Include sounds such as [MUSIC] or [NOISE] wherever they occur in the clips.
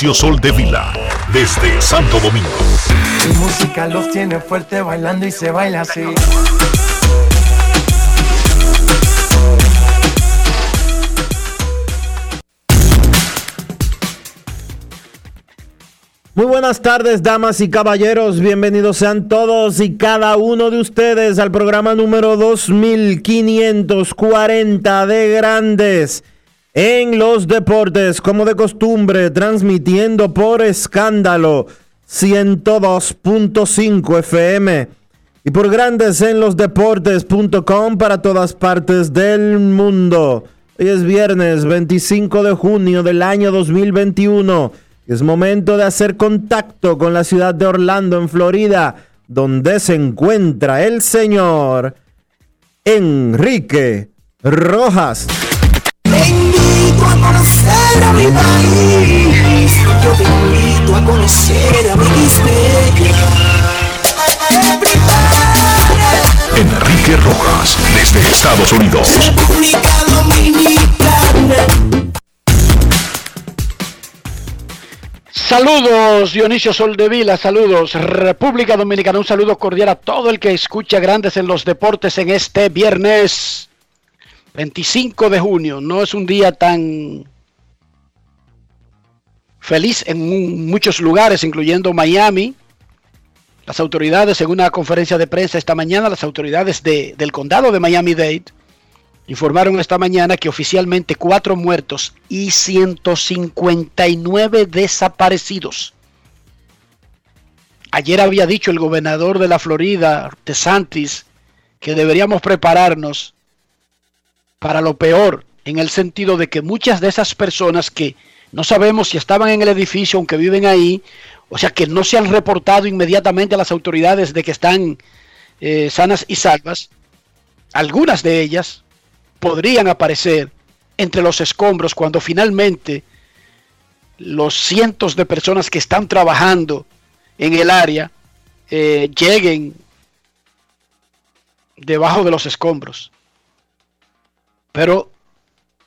Dionisio Sol de Vila, desde Santo Domingo. Mi música los tiene fuerte bailando y se baila así. Muy buenas tardes, damas y caballeros. Bienvenidos sean todos y cada uno de ustedes al programa número 2540 de Grandes en los Deportes, como de costumbre, transmitiendo por escándalo 102.5 FM y por Grandes en los Deportes.com para todas partes del mundo. Hoy es viernes 25 de junio del año 2021. Es momento de hacer contacto con la ciudad de Orlando, en Florida, donde se encuentra el señor Enrique Rojas. Te invito a conocer a mi país. Yo te invito a conocer a mi Enrique Rojas, desde Estados Unidos. República Dominicana. Saludos Dionisio Soldevila, saludos República Dominicana, un saludo cordial a todo el que escucha Grandes en los Deportes en este viernes 25 de junio. No es un día tan feliz en mu- muchos lugares, incluyendo Miami. Las autoridades, en una conferencia de prensa esta mañana, las autoridades de- del condado de Miami-Dade informaron esta mañana que oficialmente cuatro muertos y 159 desaparecidos. Ayer había dicho el gobernador de la Florida, DeSantis, que deberíamos prepararnos para lo peor, en el sentido de que muchas de esas personas que no sabemos si estaban en el edificio, aunque viven ahí, o sea, que no se han reportado inmediatamente a las autoridades de que están eh, sanas y salvas, algunas de ellas podrían aparecer entre los escombros cuando finalmente los cientos de personas que están trabajando en el área eh, lleguen debajo de los escombros. Pero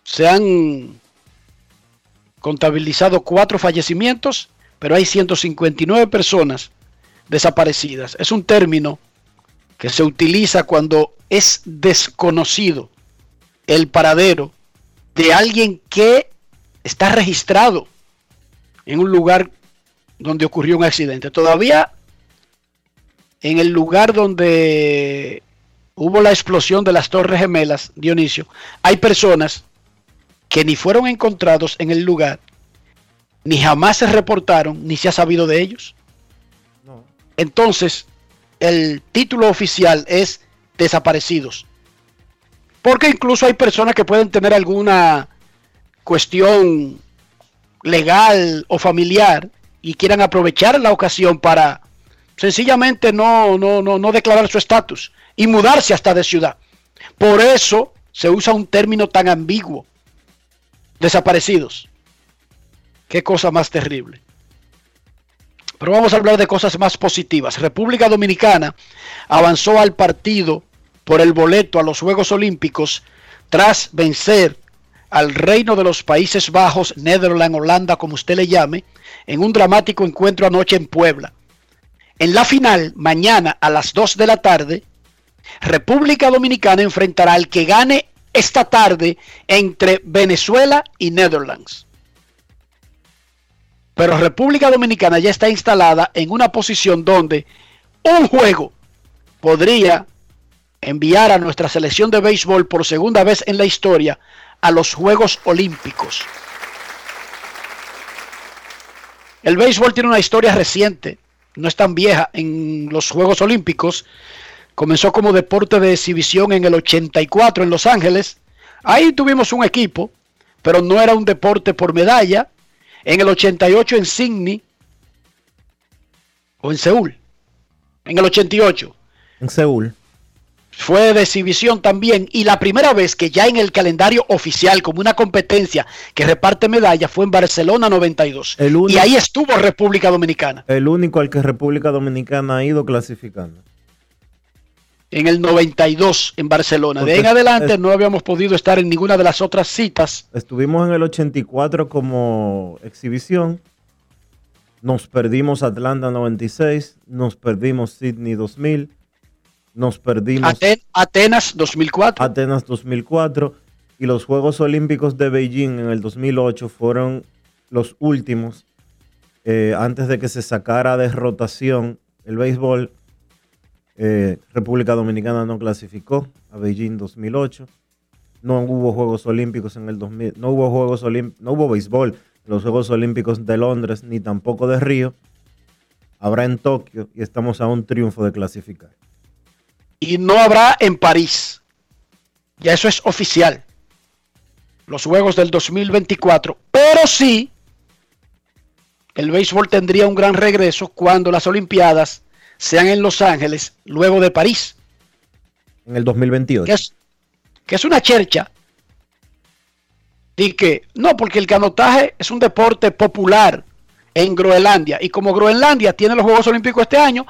se han contabilizado cuatro fallecimientos, pero hay 159 personas desaparecidas. Es un término que se utiliza cuando es desconocido el paradero de alguien que está registrado en un lugar donde ocurrió un accidente. Todavía en el lugar donde hubo la explosión de las Torres Gemelas, Dionisio, hay personas que ni fueron encontrados en el lugar, ni jamás se reportaron, ni se ha sabido de ellos. Entonces, el título oficial es desaparecidos. Porque incluso hay personas que pueden tener alguna cuestión legal o familiar y quieran aprovechar la ocasión para sencillamente no, no, no, no declarar su estatus y mudarse hasta de ciudad. Por eso se usa un término tan ambiguo. Desaparecidos. Qué cosa más terrible. Pero vamos a hablar de cosas más positivas. República Dominicana avanzó al partido por el boleto a los Juegos Olímpicos tras vencer al Reino de los Países Bajos, Netherlands, Holanda, como usted le llame, en un dramático encuentro anoche en Puebla. En la final, mañana a las 2 de la tarde, República Dominicana enfrentará al que gane esta tarde entre Venezuela y Netherlands. Pero República Dominicana ya está instalada en una posición donde un juego podría enviar a nuestra selección de béisbol por segunda vez en la historia a los Juegos Olímpicos. El béisbol tiene una historia reciente, no es tan vieja en los Juegos Olímpicos. Comenzó como deporte de exhibición en el 84 en Los Ángeles. Ahí tuvimos un equipo, pero no era un deporte por medalla. En el 88 en Sydney o en Seúl. En el 88. En Seúl. Fue de exhibición también y la primera vez que ya en el calendario oficial como una competencia que reparte medallas fue en Barcelona 92. El único- y ahí estuvo República Dominicana El único al que República Dominicana ha ido clasificando. en el 92 en Barcelona. De ahí en adelante es- no habíamos podido estar en ninguna de las otras citas. Estuvimos en el 84 como exhibición. Nos perdimos Atlanta 96. Nos perdimos Sydney 2000. Nos perdimos Aten- Atenas 2004. Atenas 2004. Y los Juegos Olímpicos de Beijing en el 2008 fueron los últimos. eh, antes de que se sacara de rotación el béisbol. eh, República Dominicana no clasificó a Beijing 2008. No hubo Juegos Olímpicos en el 2000. No hubo Juegos Olímpicos. No hubo béisbol en los Juegos Olímpicos de Londres ni tampoco de Río. Habrá en Tokio y estamos a un triunfo de clasificar. Y no habrá en París. Ya eso es oficial. Los Juegos del 2024. Pero sí, el béisbol tendría un gran regreso cuando las Olimpiadas sean en Los Ángeles, luego de París. En el 2028. Que es, que es una chercha. Y que, no, porque el canotaje es un deporte popular en Groenlandia. Y como Groenlandia tiene los Juegos Olímpicos este año,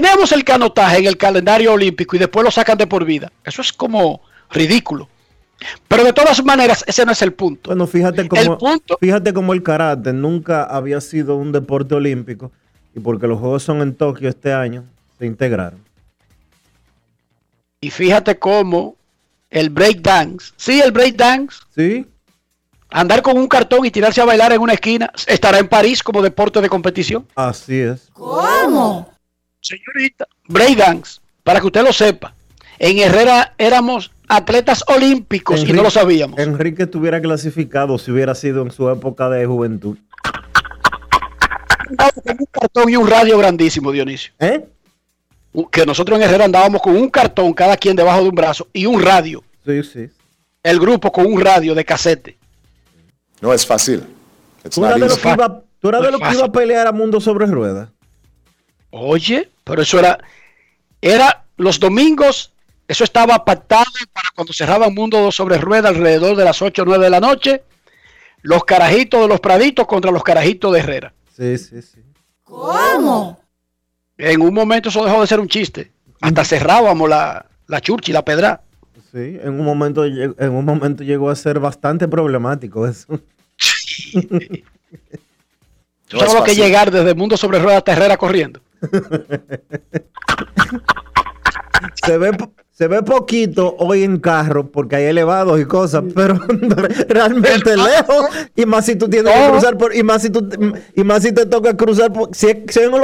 tenemos el canotaje en el calendario olímpico y después lo sacan de por vida. Eso es como ridículo. Pero de todas maneras, ese no es el punto. Bueno, fíjate cómo, El punto- fíjate cómo el karate nunca había sido un deporte olímpico y porque los Juegos son en Tokio este año, se integraron. Y fíjate cómo el breakdance, sí, el breakdance, ¿Sí? andar con un cartón y tirarse a bailar en una esquina, estará en París como deporte de competición. Así es. Señorita, breakdance, para que usted lo sepa. En Herrera éramos atletas olímpicos y no lo sabíamos. Enrique estuviera clasificado si hubiera sido en su época de juventud. Andábamos con un cartón y un radio grandísimo, Dionisio. ¿Eh? Que nosotros en Herrera andábamos con un cartón, cada quien debajo de un brazo, y un radio. Sí, sí. El grupo con un radio de casete. No es fácil. ¿Tú eras de los que iba, tú eras No de es los que iba a pelear a Mundo sobre Ruedas? Oye, pero eso era, era los domingos, eso estaba pactado para cuando cerraban Mundo sobre Rueda alrededor de las 8 o 9 de la noche, los carajitos de los Praditos contra los carajitos de Herrera. Sí, sí, sí. En un momento eso dejó de ser un chiste. Hasta cerrábamos la, la churchi, la pedra. Sí, en un momento en un momento llegó a ser bastante problemático eso. ¿Tú No sabes es lo que llegar desde Mundo sobre Rueda hasta Herrera corriendo? Se ve, se ve poquito hoy en carro porque hay elevados y cosas, pero [LAUGHS] realmente lejos. Y más si tú tienes que cruzar por, y más si tú, y más si te toca cruzar por, si, si los,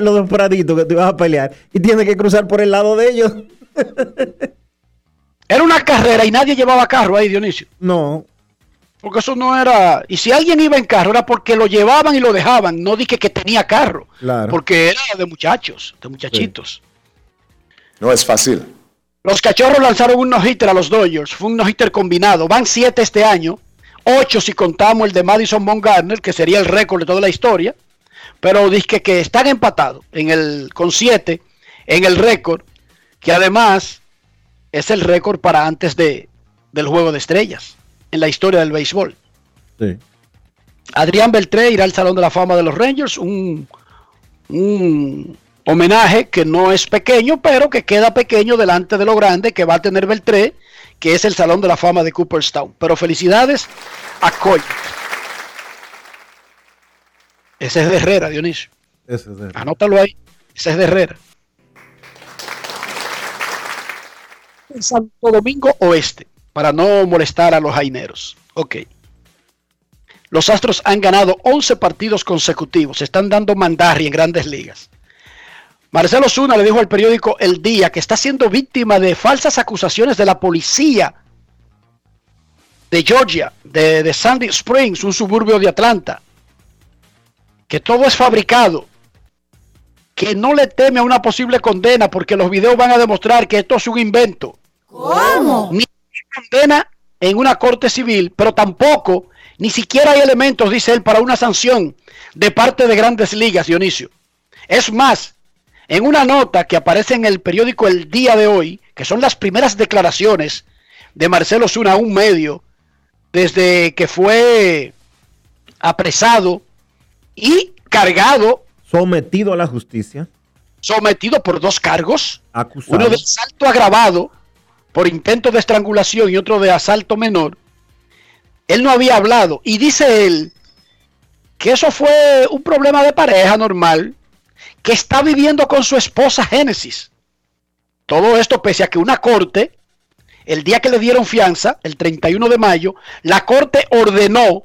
los dos praditos que te vas a pelear y tienes que cruzar por el lado de ellos. [LAUGHS] Era una carrera y nadie llevaba carro ahí, Dionisio. No, Porque eso no era. Y si alguien iba en carro era porque lo llevaban y lo dejaban. No dije que tenía carro. Claro. Porque era de muchachos, de muchachitos. No es fácil. Los cachorros lanzaron un no-hitter a los Dodgers. Fue un no-hitter combinado. Van siete este año. Ocho si contamos el de Madison Bumgarner, que sería el récord de toda la historia. Pero dije que están empatados en el, con siete en el récord, que además es el récord para antes de, del juego de estrellas en la historia del béisbol. sí. Adrián Beltré irá al Salón de la Fama de los Rangers, un, un homenaje que no es pequeño, pero que queda pequeño delante de lo grande que va a tener Beltré, que es el Salón de la Fama de Cooperstown. Pero felicidades a Coy. Ese es de Herrera, Dionisio. Eso es de- Anótalo ahí. Ese es de Herrera. en Santo Domingo Oeste, para no molestar a los jaineros. Ok. Los Astros han ganado 11 partidos consecutivos. Se están dando mandarri en grandes ligas. Marcelo Zuna le dijo al periódico El Día que está siendo víctima de falsas acusaciones de la policía de Georgia, de, de Sandy Springs, un suburbio de Atlanta. Que todo es fabricado. Que no le teme a una posible condena porque los videos van a demostrar que esto es un invento. ¿Cómo? Ni condena en una corte civil, pero tampoco, ni siquiera hay elementos, dice él, para una sanción de parte de grandes ligas, Dionisio. Es más, en una nota que aparece en el periódico El Día de hoy, que son las primeras declaraciones de Marcelo Zuna a un medio, desde que fue apresado y cargado, Sometido a la justicia, sometido por dos cargos, acusado. uno de asalto agravado por intento de estrangulación y otro de asalto menor, él no había hablado. Y dice él que eso fue un problema de pareja normal, que está viviendo con su esposa Génesis. Todo esto pese a que una corte, el día que le dieron fianza, el 31 de mayo, la corte ordenó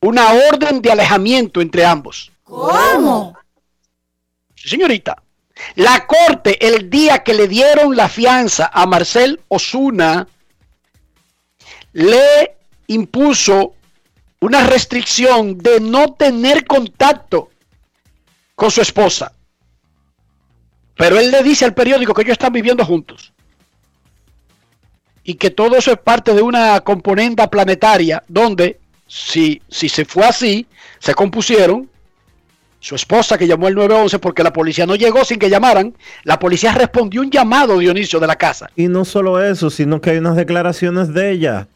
una orden de alejamiento entre ambos. ¿Cómo? Sí, señorita. La corte, el día que le dieron la fianza a Marcel Osuna, le impuso una restricción de no tener contacto con su esposa. Pero él le dice al periódico que ellos están viviendo juntos. Y que todo eso es parte de una componenda planetaria donde, si, si se fue así, se compusieron su esposa que llamó el 911 porque la policía no llegó sin que llamaran. La policía respondió un llamado, Dionisio, de la casa. Y no solo eso, sino que hay unas declaraciones de ella.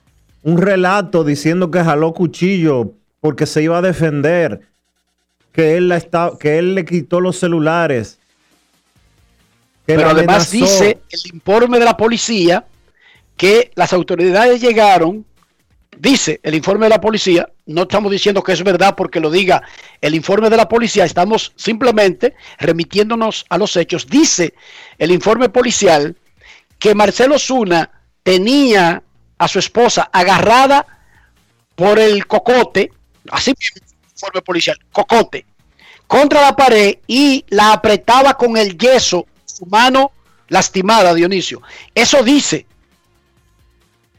Un relato diciendo que jaló cuchillo porque se iba a defender. Que él, la está, que él le quitó los celulares. que Pero además dice el informe de la policía que las autoridades llegaron, dice el informe de la policía, no estamos diciendo que es verdad porque lo diga el informe de la policía, estamos simplemente remitiéndonos a los hechos. Dice el informe policial que Marcelo Zuna tenía a su esposa agarrada por el cocote, así mismo el informe policial, cocote, contra la pared y la apretaba con el yeso, su mano lastimada, Dionisio. Eso dice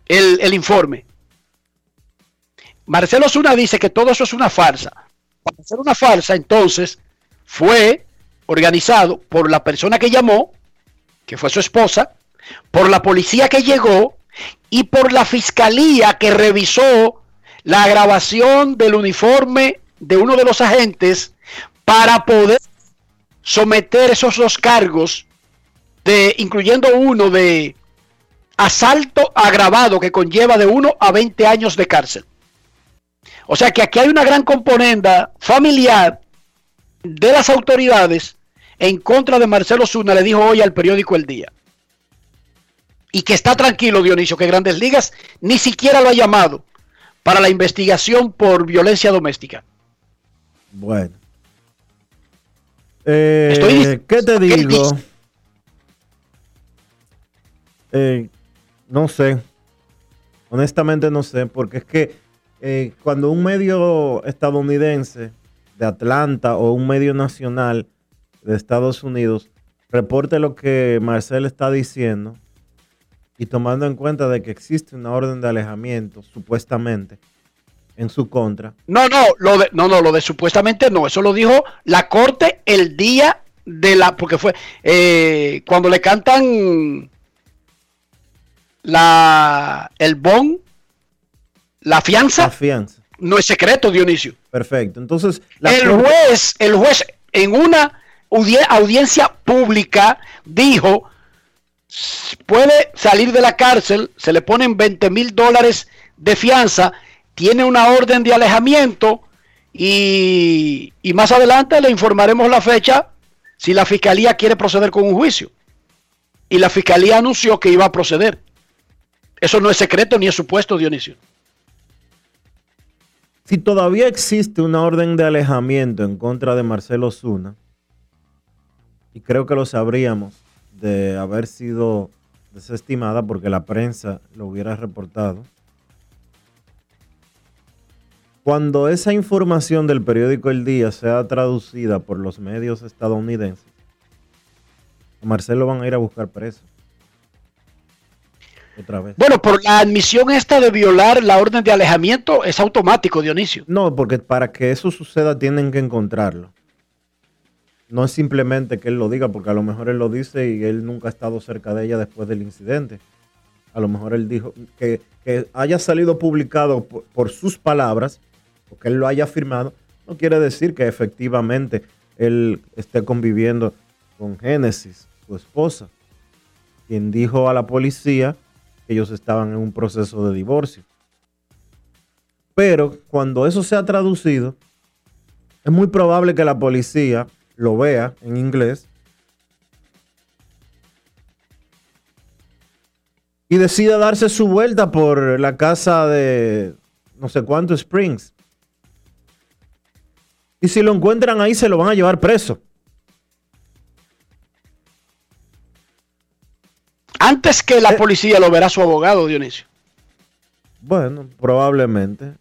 el, el informe. Marcelo Zuna dice que todo eso es una farsa. Para ser una farsa, entonces, fue organizado por la persona que llamó, que fue su esposa, por la policía que llegó y por la fiscalía que revisó la grabación del uniforme de uno de los agentes para poder someter esos dos cargos, de, incluyendo uno de asalto agravado que conlleva de 1 a 20 años de cárcel. O sea que aquí hay una gran componenda familiar de las autoridades en contra de Marcelo Zuna, le dijo hoy al periódico El Día. Y que está tranquilo, Dionisio, que Grandes Ligas ni siquiera lo ha llamado para la investigación por violencia doméstica. Bueno. Eh, Estoy ¿Qué te digo? Eh, no sé. Honestamente no sé, porque es que eh, cuando un medio estadounidense de Atlanta o un medio nacional de Estados Unidos reporte lo que Marcel está diciendo y tomando en cuenta de que existe una orden de alejamiento, supuestamente, en su contra, No, no, lo de, no, no, lo supuestamente no. Eso lo dijo la corte el día de la, porque fue eh, cuando le cantan la el bon, la fianza, la fianza. no es secreto, Dionisio. Perfecto. Entonces, la el juez, el juez en una audi- audiencia pública dijo "S- puede salir de la cárcel, se le ponen 20 mil dólares de fianza, tiene una orden de alejamiento y, y más adelante le informaremos la fecha si la fiscalía quiere proceder con un juicio. Y la fiscalía anunció que iba a proceder. Eso no es secreto ni es supuesto, Dionisio. Si todavía existe una orden de alejamiento en contra de Marcelo Zuna, y creo que lo sabríamos de haber sido desestimada porque la prensa lo hubiera reportado. Cuando esa información del periódico El Día sea traducida por los medios estadounidenses, a Marcelo van a ir a buscar preso. Otra vez. Bueno, por la admisión esta de violar la orden de alejamiento es automático, Dionisio. No, porque para que eso suceda tienen que encontrarlo. No es simplemente que él lo diga, porque a lo mejor él lo dice y él nunca ha estado cerca de ella después del incidente. A lo mejor él dijo que, que haya salido publicado por, por sus palabras, o que él lo haya firmado, no quiere decir que efectivamente él esté conviviendo con Génesis, su esposa, quien dijo a la policía ellos estaban en un proceso de divorcio. Pero cuando eso sea traducido, es muy probable que la policía lo vea en inglés y decida darse su vuelta por la casa de no sé cuánto Springs. Y si lo encuentran ahí, se lo van a llevar preso. Antes que Eh. la policía lo verá su abogado, Dionisio. Bueno, probablemente.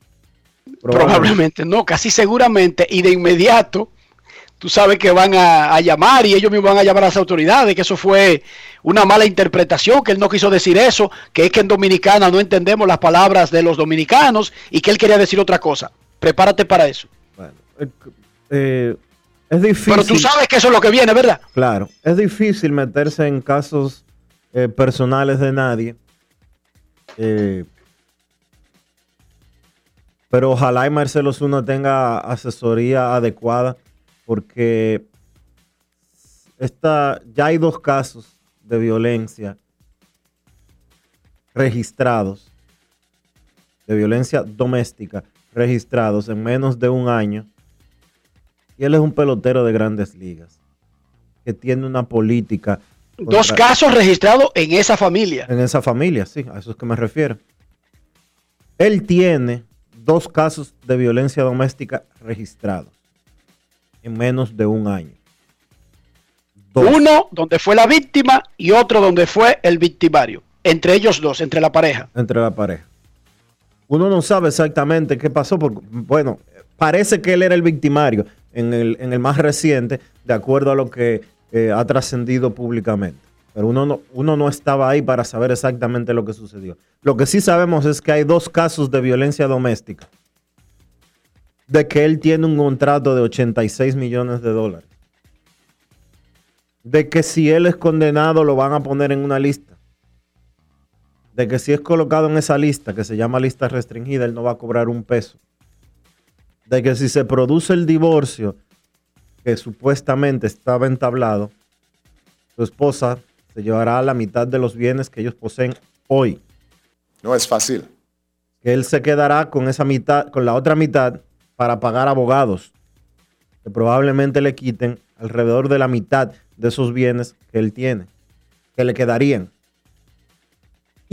Probablemente no, casi seguramente. Y de inmediato, tú sabes que van a, a llamar y ellos mismos van a llamar a las autoridades, que eso fue una mala interpretación, que él no quiso decir eso, que es que en Dominicana no entendemos las palabras de los dominicanos y que él quería decir otra cosa. Prepárate para eso. Bueno, eh, eh, es difícil. Pero tú sabes que eso es lo que viene, ¿verdad? Claro, es difícil meterse en casos eh, personales de nadie. Eh, pero ojalá y Marcelo Zuna tenga asesoría adecuada porque ya hay dos casos de violencia registrados, de violencia doméstica registrados en menos de un año. Y él es un pelotero de grandes ligas que tiene una política Dos contra- casos registrados en esa familia. en esa familia, sí, a eso es que me refiero. Él tiene dos casos de violencia doméstica registrados en menos de un año. Dos. Uno donde fue la víctima y otro donde fue el victimario. Entre ellos dos, entre la pareja. entre la pareja. Uno no sabe exactamente qué pasó, porque, bueno, parece que él era el victimario en el, en el más reciente, de acuerdo a lo que eh, ha trascendido públicamente. Pero uno no, uno no estaba ahí para saber exactamente lo que sucedió. Lo que sí sabemos es que hay dos casos de violencia doméstica, de que él tiene un contrato de 86 millones de dólares, de que si él es condenado lo van a poner en una lista de que si es colocado en esa lista, que se llama lista restringida, él no va a cobrar un peso. De que si se produce el divorcio, que supuestamente estaba entablado, su esposa se llevará la mitad de los bienes que ellos poseen hoy. No es fácil. Que él se quedará con esa mitad, con la otra mitad, para pagar abogados, que probablemente le quiten alrededor de la mitad de esos bienes que él tiene, que le quedarían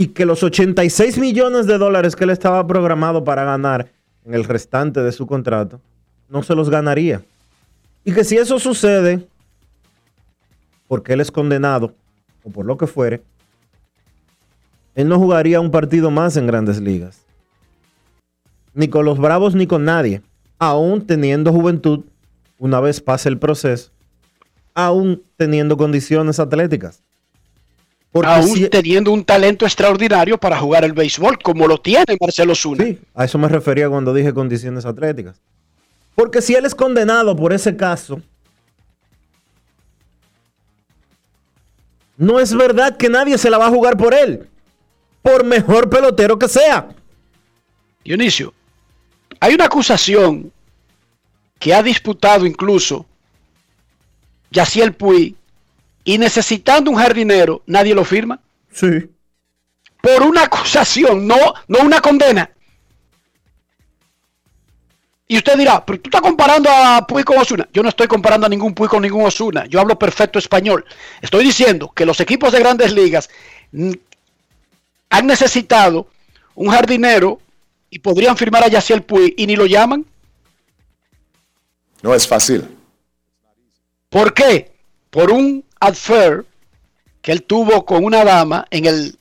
y que los 86 millones de dólares que él estaba programado para ganar en el restante de su contrato, no se los ganaría. Y que si eso sucede, porque él es condenado, o por lo que fuere, él no jugaría un partido más en grandes ligas. Ni con los Bravos ni con nadie. Aún teniendo juventud, una vez pase el proceso, aún teniendo condiciones atléticas. Porque Aún si- teniendo un talento extraordinario para jugar el béisbol, como lo tiene Marcelo Zuna. Sí, a eso me refería cuando dije condiciones atléticas. Porque si él es condenado por ese caso, no es verdad que nadie se la va a jugar por él, por mejor pelotero que sea. Dionisio, hay una acusación que ha disputado incluso Yaciel Puy y necesitando un jardinero, nadie lo firma. Sí. Por una acusación, no, no una condena. Y usted dirá, pero tú estás comparando a Puy con Osuna. Yo no estoy comparando a ningún Puy con ningún Osuna. Yo hablo perfecto español. Estoy diciendo que los equipos de grandes ligas han necesitado un jardinero y podrían firmar a Yaciel Puy y ni lo llaman. No es fácil. ¿Por qué? Por un adfer que él tuvo con una dama en el,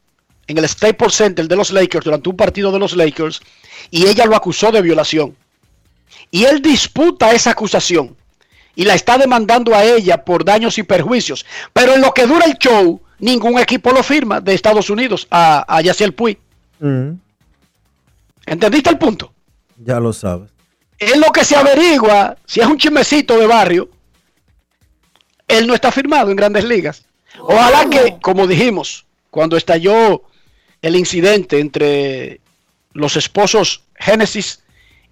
en el Staples Center de los Lakers durante un partido de los Lakers y ella lo acusó de violación. Y él disputa esa acusación y la está demandando a ella por daños y perjuicios. Pero en lo que dura el show, ningún equipo lo firma de Estados Unidos a, a Yaciel Puy. Mm, ¿Entendiste el punto? ya lo sabes. En lo que se averigua, si es un chismecito de barrio, él no está firmado en grandes ligas. Ojalá que, como dijimos, cuando estalló el incidente entre los esposos Génesis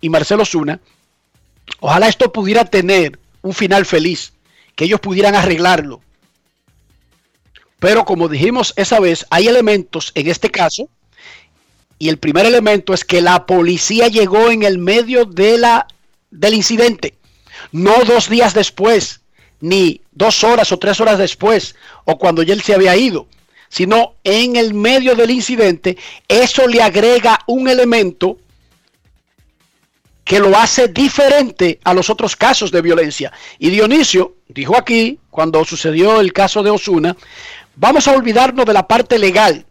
y Marcelo Zuna, ojalá esto pudiera tener un final feliz, que ellos pudieran arreglarlo. Pero como dijimos esa vez, hay elementos en este caso, y el primer elemento es que la policía llegó en el medio de la, del incidente, no dos días después, ni dos horas o tres horas después, o cuando ya él se había ido, sino en el medio del incidente, eso le agrega un elemento que lo hace diferente a los otros casos de violencia. Y Dionisio dijo aquí, cuando sucedió el caso de Osuna, vamos a olvidarnos de la parte legal.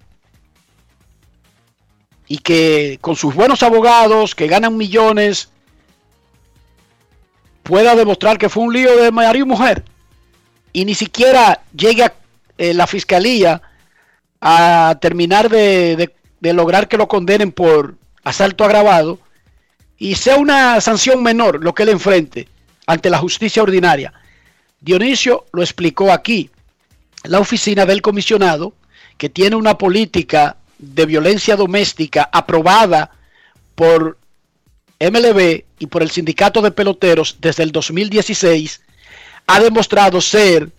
Y que con sus buenos abogados, que ganan millones, pueda demostrar que fue un lío de marido y mujer. Y ni siquiera llegue a eh, la fiscalía a terminar de, de- de lograr que lo condenen por asalto agravado y sea una sanción menor lo que él enfrente ante la justicia ordinaria. Dionisio lo explicó aquí. La oficina del comisionado, que tiene una política de violencia doméstica aprobada por MLB y por el sindicato de peloteros desde el 2016, ha demostrado ser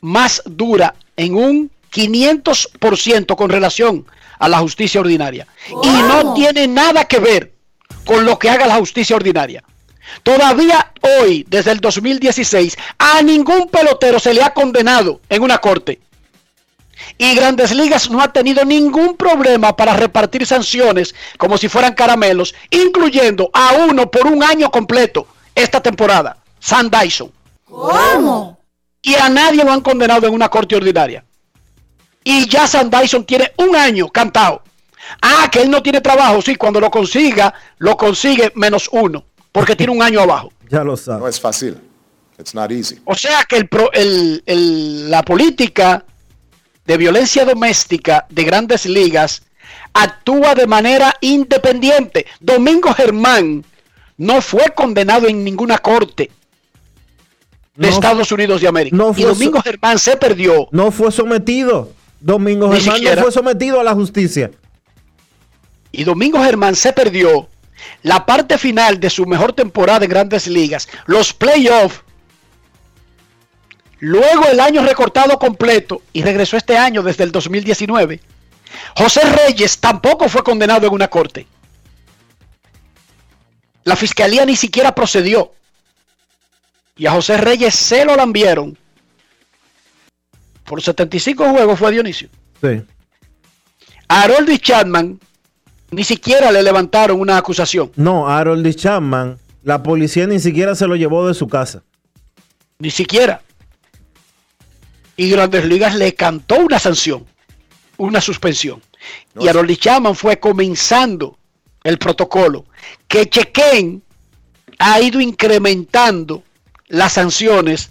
más dura en un 500% con relación a la justicia ordinaria. Y no tiene nada que ver con lo que haga la justicia ordinaria. Todavía hoy, desde el 2016, a ningún pelotero se le ha condenado en una corte. Y Grandes Ligas no ha tenido ningún problema para repartir sanciones como si fueran caramelos, incluyendo a uno por un año completo esta temporada, Sam Dyson. ¿Cómo? Y a nadie lo han condenado en una corte ordinaria. Y ya Sam Dyson tiene un año cantado. Ah, que él no tiene trabajo. Sí, cuando lo consiga, lo consigue menos uno. Porque tiene un año abajo. [LAUGHS] Ya lo No sabes. es fácil. It's not easy. O sea que el pro- el- el- la política de violencia doméstica de grandes ligas actúa de manera independiente. Domingo Germán no fue condenado en ninguna corte de No- Estados Unidos de América. no y fue Domingo so- Germán se perdió. No fue sometido. Domingo Ni Germán siquiera. no fue sometido a la justicia. Y Domingo Germán se perdió la parte final de su mejor temporada en grandes ligas, los playoffs. Luego el año recortado completo y regresó este año desde el 2019. José Reyes tampoco fue condenado en una corte. La fiscalía ni siquiera procedió. Y a José Reyes se lo lambieron. Por 75 juegos fue Dionisio. Sí. A Harold Chapman ni siquiera le levantaron una acusación. No, Harold Chapman, la policía ni siquiera se lo llevó de su casa. Ni siquiera. Y Grandes Ligas le cantó una sanción, una suspensión. No y Harold Chapman fue comenzando el protocolo. Que Chequen ha ido incrementando las sanciones,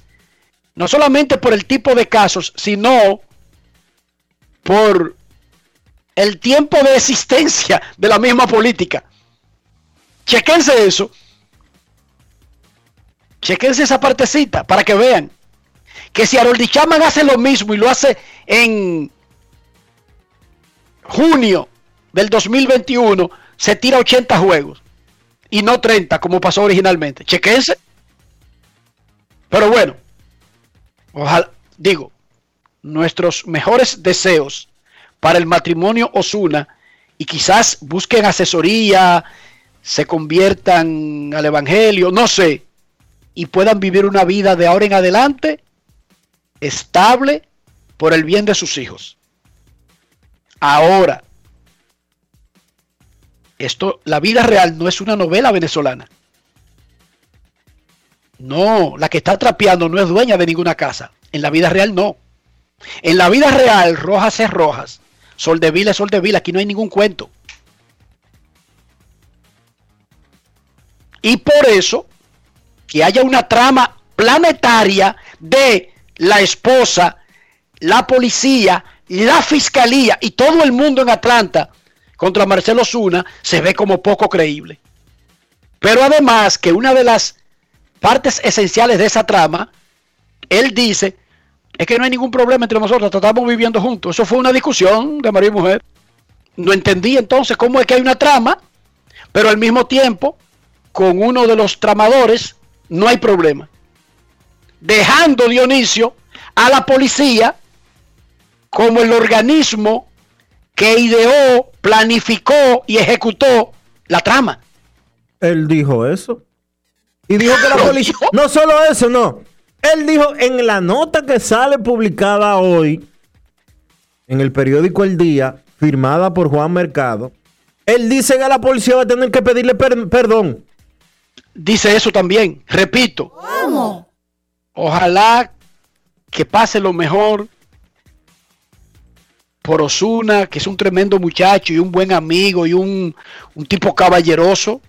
no solamente por el tipo de casos, sino por el tiempo de existencia de la misma política. Chequense eso. Chequense esa partecita para que vean que si Harold Chapman hace lo mismo y lo hace en junio del 2021, se tira 80 juegos y no 30 como pasó originalmente. Chequense. Pero bueno, ojalá, digo, nuestros mejores deseos para el matrimonio Osuna y quizás busquen asesoría, se conviertan al evangelio, no sé, y puedan vivir una vida de ahora en adelante estable por el bien de sus hijos. Ahora, esto, la vida real no es una novela venezolana. No, la que está trapeando no es dueña de ninguna casa. En la vida real no. En la vida real, Rojas es Rojas. Sol de Vila es Sol de Vila. Aquí no hay ningún cuento. Y por eso, que haya una trama planetaria de la esposa, la policía, la fiscalía y todo el mundo en Atlanta contra Marcelo Zuna se ve como poco creíble. Pero además que una de las partes esenciales de esa trama, él dice, es que no hay ningún problema entre nosotros, estamos viviendo juntos. Eso fue una discusión de marido y mujer. No entendí entonces cómo es que hay una trama, pero al mismo tiempo, con uno de los tramadores, no hay problema. Dejando Dionisio a la policía como el organismo que ideó, planificó y ejecutó la trama. Él dijo eso. Y dijo que la ¿Lo policía... No solo eso, no. Él dijo en la nota que sale publicada hoy en el periódico El Día, firmada por Juan Mercado, él dice que la policía va a tener que pedirle per- perdón. Dice eso también. Repito, ¿Cómo? ojalá que pase lo mejor por Osuna, que es un tremendo muchacho y un buen amigo y un, un tipo caballeroso.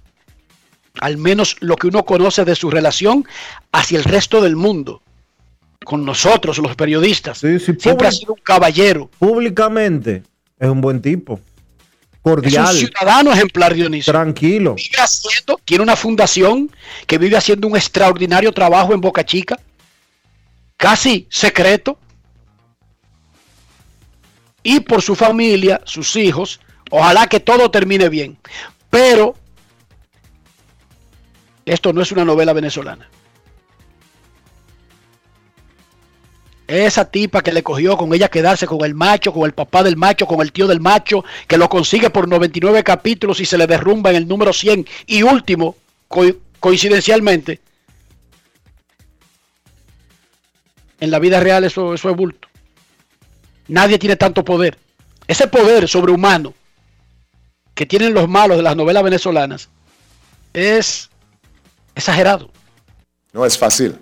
Al menos lo que uno conoce de su relación hacia el resto del mundo. Con nosotros, los periodistas. Sí, sí, Siempre ha sido un caballero. Públicamente es un buen tipo. Es un Cordial, ciudadano ejemplar, Dionisio. tranquilo. vive haciendo, tiene una fundación que vive haciendo un extraordinario trabajo en Boca Chica, casi secreto, y por su familia, sus hijos, ojalá que todo termine bien. Pero esto no es una novela venezolana. Esa tipa que le cogió con ella quedarse con el macho, con el papá del macho, con el tío del macho, que lo consigue por 99 capítulos y se le derrumba en el número 100 y último, co- coincidencialmente. En la vida real eso, eso es bulto. Nadie tiene tanto poder. Ese poder sobrehumano que tienen los malos de las novelas venezolanas es exagerado. No es fácil.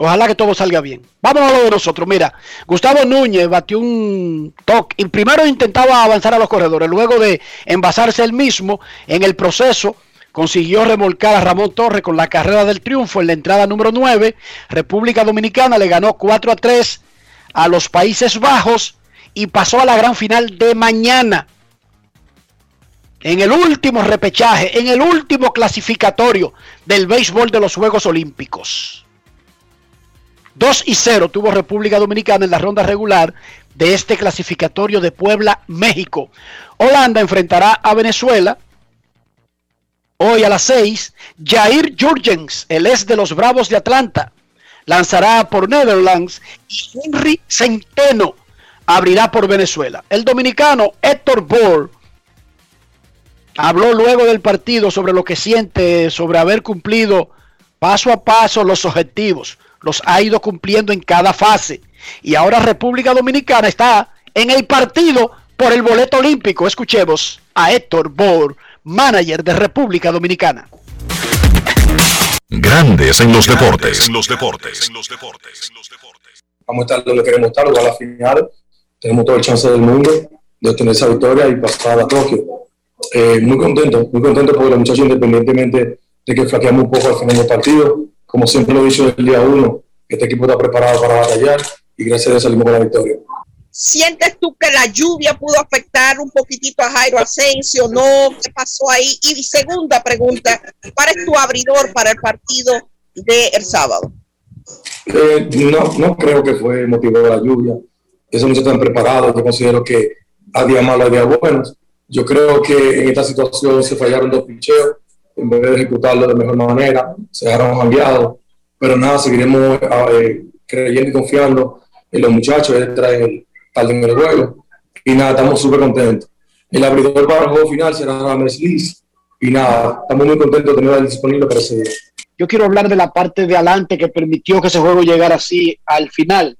Ojalá que todo salga bien. Vámonos a lo de nosotros. Mira, Gustavo Núñez batió un toque. Y primero intentaba avanzar a los corredores. Luego de envasarse él mismo en el proceso, consiguió remolcar a Ramón Torres con la carrera del triunfo en la entrada número 9. República Dominicana le ganó 4 a 3 a los Países Bajos y pasó a la gran final de mañana. En el último repechaje, en el último clasificatorio del béisbol de los Juegos Olímpicos. 2 y 0 tuvo República Dominicana en la ronda regular de este clasificatorio de Puebla, México. Holanda enfrentará a Venezuela hoy a las 6. Jair Jurgens, el ex de los Bravos de Atlanta, lanzará por Netherlands y Henry Centeno abrirá por Venezuela. El dominicano Héctor Bohr habló luego del partido sobre lo que siente sobre haber cumplido paso a paso los objetivos. Los ha ido cumpliendo en cada fase. Y ahora República Dominicana está en el partido por el boleto olímpico. Escuchemos a Héctor Bohr, manager de República Dominicana. Grandes en los deportes. En los deportes. En los deportes. vamos a estar donde queremos estar, a la final. Tenemos todo el chance del mundo de obtener esa victoria y pasar a Tokio. Eh, muy contento, muy contento porque los muchachos, independientemente de que flaqueamos un poco al final del partido, como siempre lo he dicho desde el día uno, este equipo está preparado para batallar y gracias a Dios salimos con la victoria. ¿Sientes tú que la lluvia pudo afectar un poquitito a Jairo Asensio? ¿No? ¿Qué pasó ahí? Y segunda pregunta, ¿cuál es tu abridor para el partido del el sábado? Eh, no, no creo que fue motivo de la lluvia. Esos muchachos están preparados. Yo considero que a día malo, a día buenos. Yo creo que en esta situación se fallaron dos picheos en vez de ejecutarlo de mejor manera. Se dejaron cambiados. Pero nada, seguiremos eh, creyendo y confiando en los muchachos. Ellos traen tal en el juego. Y nada, estamos súper contentos. El abridor para el juego final será Rames Liz. Y nada, estamos muy contentos de tenerlo disponible para ese día. Yo quiero hablar de la parte de adelante que permitió que ese juego llegara así al final.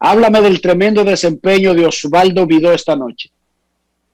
Háblame del tremendo desempeño de Osvaldo Vidó esta noche.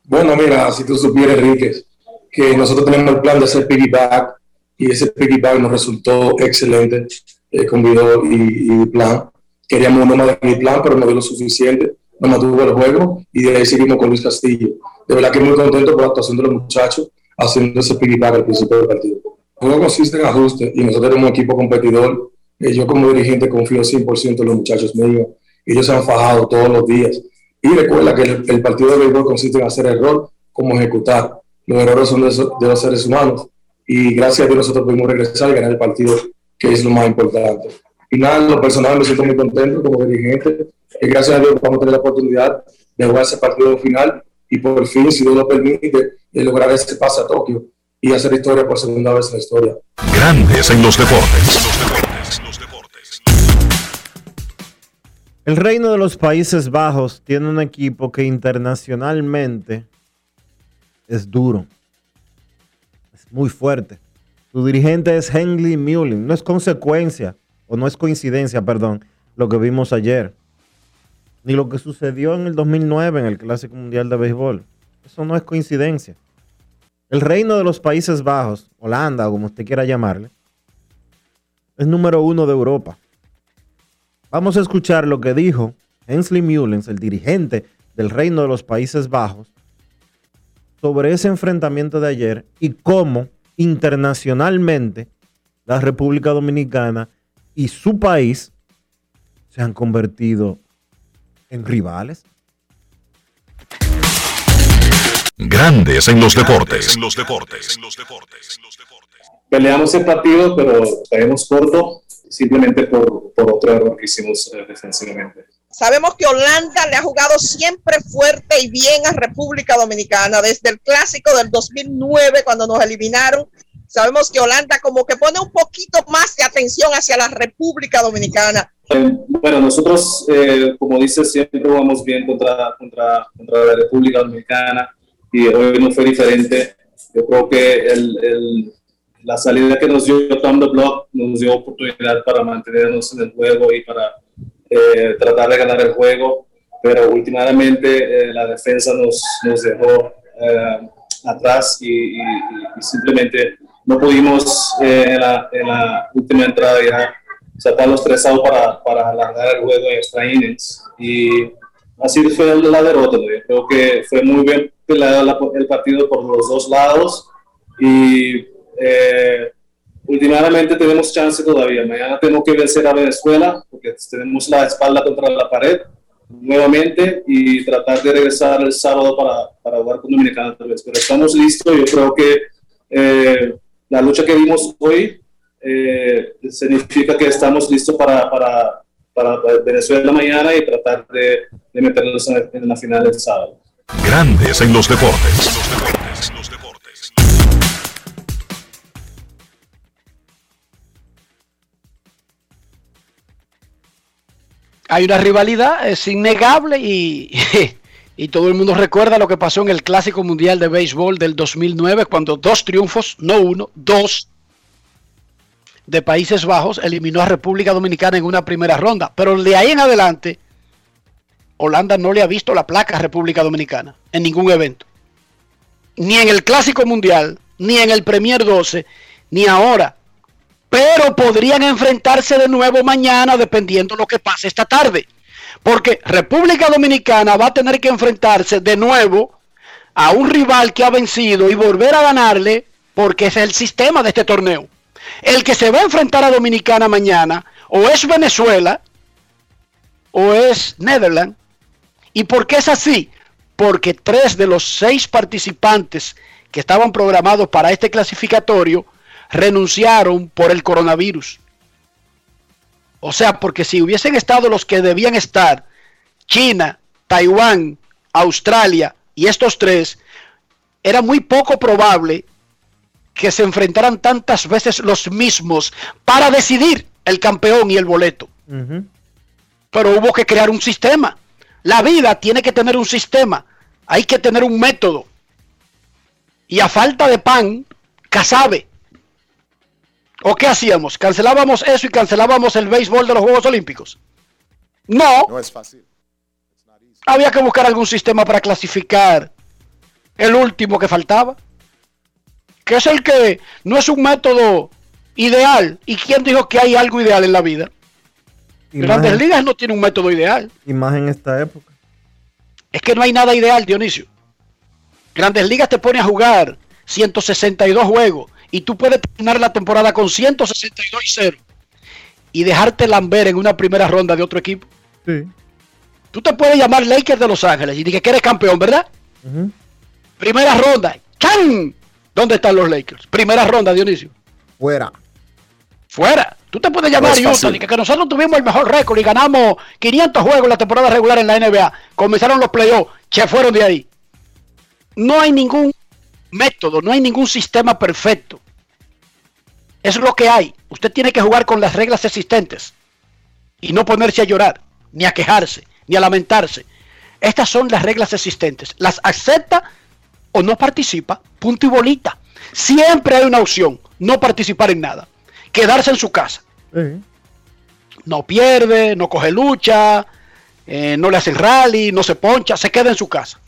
Bueno, mira, si tú supieras, Enrique, que nosotros tenemos el plan de hacer piggyback y ese piggyback nos resultó excelente eh, con video y, y plan. queríamos uno más de mi plan, pero no dio lo suficiente, no mantuvo el juego y de ahí seguimos con Luis Castillo. De verdad que muy contento por la actuación de los muchachos haciendo ese piggyback al principio del partido. El juego consiste en ajustes y nosotros tenemos un equipo competidor. Eh, yo como dirigente confío 100% en los muchachos míos. Ellos se han fajado todos los días. Y recuerda que el, el partido de béisbol consiste en hacer error como ejecutar. Los errores son de, eso- de los seres humanos. Y gracias a Dios nosotros pudimos regresar y ganar el partido, que es lo más importante. Y nada, en lo personal me siento muy contento como dirigente. Y gracias a Dios vamos a tener la oportunidad de jugar ese partido final y por fin, si Dios lo permite, de lograr ese pase a Tokio y hacer historia por segunda vez en la historia. Grandes en los deportes. El Reino de los Países Bajos tiene un equipo que internacionalmente es duro. Es muy fuerte. Su dirigente es Henley Mullin. No es consecuencia, o no es coincidencia, perdón, lo que vimos ayer. Ni lo que sucedió en el 2009 en el Clásico Mundial de Béisbol. Eso no es coincidencia. El Reino de los Países Bajos, Holanda, o como usted quiera llamarle, es número uno de Europa. Vamos a escuchar lo que dijo Hensley Mullins, el dirigente del Reino de los Países Bajos, sobre ese enfrentamiento de ayer y cómo internacionalmente la República Dominicana y su país se han convertido en rivales. Grandes en los deportes. los deportes. Peleamos el partido, pero caemos corto simplemente por, por otro error que hicimos eh, defensivamente. Sabemos que Holanda le ha jugado siempre fuerte y bien a República Dominicana desde el clásico del 2009 cuando nos eliminaron. Sabemos que Holanda como que pone un poquito más de atención hacia la República Dominicana. Eh, bueno, nosotros, eh, como dices, siempre jugamos bien contra, contra, contra la República Dominicana y hoy no fue diferente. Yo creo que el, el, la salida que nos dio Tom the Block nos dio oportunidad para mantenernos en el juego y para eh, tratar de ganar el juego, pero últimamente eh, la defensa nos, nos dejó eh, atrás y, y, y, simplemente no pudimos eh, en la, en, la, última entrada ya sacar los tres outs para, para alargar el juego en extra innings y así fue la derrota. Yo creo que fue muy bien peleado el partido por los dos lados y eh, últimamente tenemos chance todavía. Mañana tenemos que vencer a Venezuela porque tenemos la espalda contra la pared nuevamente y tratar de regresar el sábado para, para jugar con Dominicana. Pero estamos listos. Yo creo que eh, la lucha que vimos hoy eh, significa que estamos listos para, para, para, Venezuela mañana y tratar de, de meternos en, en la final del sábado. Grandes en los deportes. Los deportes, los deportes. Hay una rivalidad, es innegable y, [LAUGHS] y todo el mundo recuerda lo que pasó en el Clásico Mundial de Béisbol del 2009 cuando dos triunfos, no uno, dos de Países Bajos eliminó a República Dominicana en una primera ronda. Pero de ahí en adelante, Holanda no le ha visto la placa a República Dominicana en ningún evento. Ni en el Clásico Mundial, ni en el Premier 12, ni ahora. Pero podrían enfrentarse de nuevo mañana dependiendo lo que pase esta tarde. Porque República Dominicana va a tener que enfrentarse de nuevo a un rival que ha vencido y volver a ganarle porque es el sistema de este torneo. El que se va a enfrentar a Dominicana mañana o es Venezuela o es Netherlands. ¿Y por qué es así? Porque tres de los seis participantes que estaban programados para este clasificatorio renunciaron por el coronavirus. O sea, porque si hubiesen estado los que debían estar, China, Taiwán, Australia y estos tres, era muy poco probable que se enfrentaran tantas veces los mismos para decidir el campeón y el boleto. Uh -huh. Pero hubo que crear un sistema. La vida tiene que tener un sistema. Hay que tener un método. Y a falta de pan, casabe. ¿O qué hacíamos? ¿Cancelábamos eso y cancelábamos el béisbol de los Juegos Olímpicos? No. No es fácil. Había que buscar algún sistema para clasificar el último que faltaba. Que es el que no es un método ideal. ¿Y quién dijo que hay algo ideal en la vida? Grandes Ligas no tiene un método ideal. y más en esta época. Es que no hay nada ideal, Dionisio. Grandes Ligas te pone a jugar 162 juegos y tú puedes terminar la temporada con 162 y 0 y dejarte lamber en una primera ronda de otro equipo. Sí. Tú te puedes llamar Lakers de Los Ángeles y dije que eres campeón, ¿verdad? Primera ronda. ¡Chan! ¿Dónde están los Lakers? Primera ronda, Dionisio. Fuera. Fuera. Tú te puedes llamar No Utah fácil. y que, que nosotros tuvimos el mejor récord y ganamos 500 juegos en la temporada regular en la NBA. Comenzaron los playoffs, se fueron de ahí. No hay ningún método, no hay ningún sistema perfecto. Es lo que hay. Usted tiene que jugar con las reglas existentes y no ponerse a llorar, ni a quejarse, ni a lamentarse. Estas son las reglas existentes. Las acepta o no participa, punto y bolita. Siempre hay una opción, no participar en nada, quedarse en su casa. Sí. No pierde, no coge lucha, eh, no le hacen rally, no se poncha, se queda en su casa.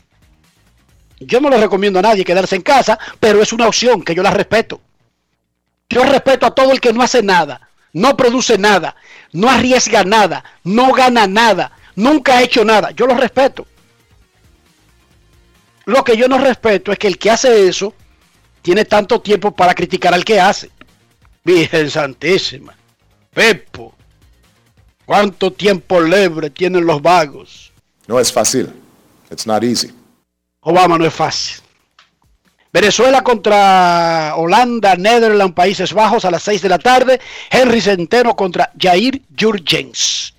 Yo no le recomiendo a nadie quedarse en casa, pero es una opción que yo la respeto. Yo respeto a todo el que no hace nada, no produce nada, no arriesga nada, no gana nada, nunca ha hecho nada. Yo lo respeto. Lo que yo no respeto es que el que hace eso tiene tanto tiempo para criticar al que hace. Virgen Santísima. Pepo. ¿Cuánto tiempo libre tienen los vagos? No es fácil. It's not easy. Obama no es fácil. Venezuela contra Holanda, Netherlands, Países Bajos a las 6 de la tarde. Henry Centeno contra Jair Jurgens.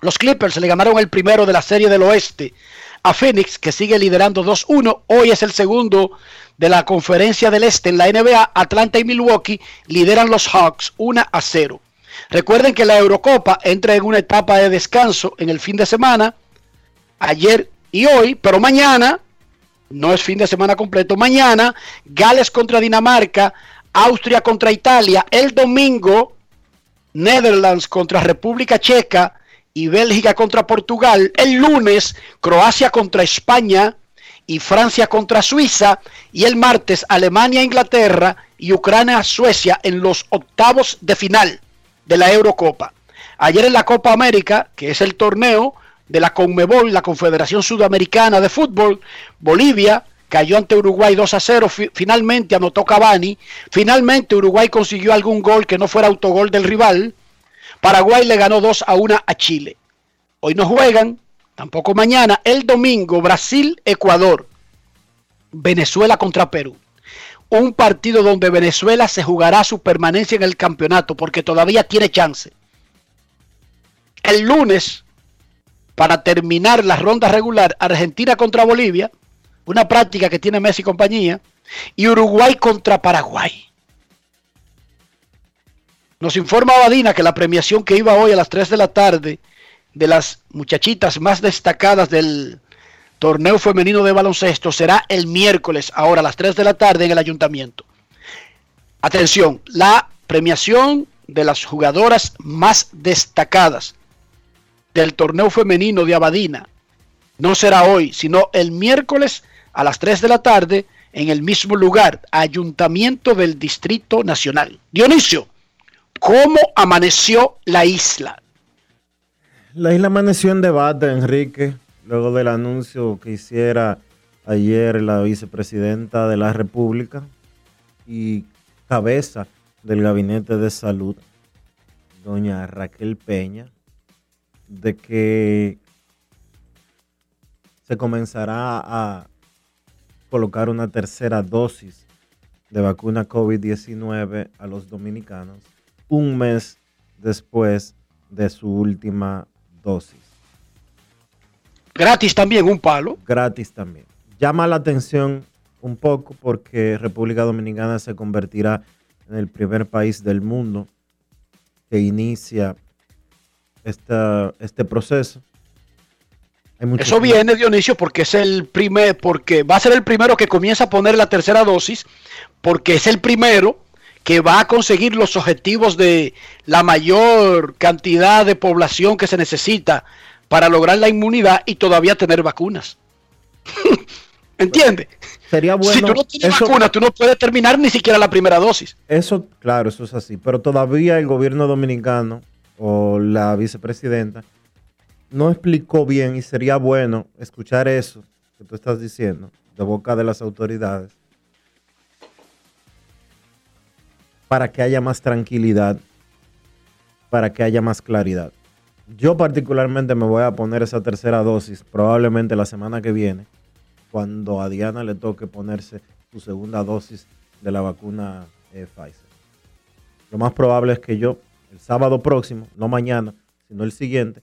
Los Clippers le ganaron el primero de la serie del oeste a Phoenix, que sigue liderando 2-1. Hoy es el segundo de la conferencia del este en la NBA. Atlanta y Milwaukee lideran los Hawks 1 a 0. Recuerden que la Eurocopa entra en una etapa de descanso en el fin de semana, ayer y hoy, pero mañana, no es fin de semana completo, mañana Gales contra Dinamarca, Austria contra Italia, el domingo Netherlands contra República Checa y Bélgica contra Portugal, el lunes Croacia contra España y Francia contra Suiza y el martes Alemania, Inglaterra y Ucrania, Suecia en los octavos de final de la Eurocopa. Ayer en la Copa América, que es el torneo de la Conmebol, la Confederación Sudamericana de Fútbol, Bolivia cayó ante Uruguay 2 a 0, fi- finalmente anotó Cavani, finalmente Uruguay consiguió algún gol que no fuera autogol del rival, Paraguay le ganó 2 a 1 a Chile. Hoy no juegan, tampoco mañana, el domingo Brasil, Ecuador, Venezuela contra Perú. Un partido donde Venezuela se jugará su permanencia en el campeonato porque todavía tiene chance. El lunes, para terminar la ronda regular, Argentina contra Bolivia, una práctica que tiene Messi y compañía, y Uruguay contra Paraguay. Nos informa Badina que la premiación que iba hoy a las 3 de la tarde de las muchachitas más destacadas del torneo femenino de baloncesto será el miércoles, ahora a las 3 de la tarde en el ayuntamiento. Atención, la premiación de las jugadoras más destacadas del torneo femenino de Abadina no será hoy, sino el miércoles a las 3 de la tarde en el mismo lugar, Ayuntamiento del Distrito Nacional. Dionisio, ¿cómo amaneció la isla? La isla amaneció en debate, Enrique, luego del anuncio que hiciera ayer la vicepresidenta de la República y cabeza del Gabinete de Salud, doña Raquel Peña, de que se comenzará a colocar una tercera dosis de vacuna COVID-19 a los dominicanos un mes después de su última dosis. Gratis también, un palo. Gratis también. Llama la atención un poco porque República Dominicana se convertirá en el primer país del mundo que inicia esta, este proceso. Eso viene, Dionisio, porque es el primer, porque va a ser el primero que comienza a poner la tercera dosis, porque es el primero que va a conseguir los objetivos de la mayor cantidad de población que se necesita para lograr la inmunidad y todavía tener vacunas. [LAUGHS] ¿Entiendes? Sería bueno. si tú no tienes eso- vacuna, tú no puedes terminar ni siquiera la primera dosis. Eso, claro, eso es así. Pero todavía el gobierno dominicano o la vicepresidenta no explicó bien y sería bueno escuchar eso que tú estás diciendo de boca de las autoridades para que haya más tranquilidad, para que haya más claridad. Yo particularmente me voy a poner esa tercera dosis probablemente la semana que viene, cuando a Diana le toque ponerse su segunda dosis de la vacuna eh, Pfizer. Lo más probable es que yo el sábado próximo, no mañana, sino el siguiente,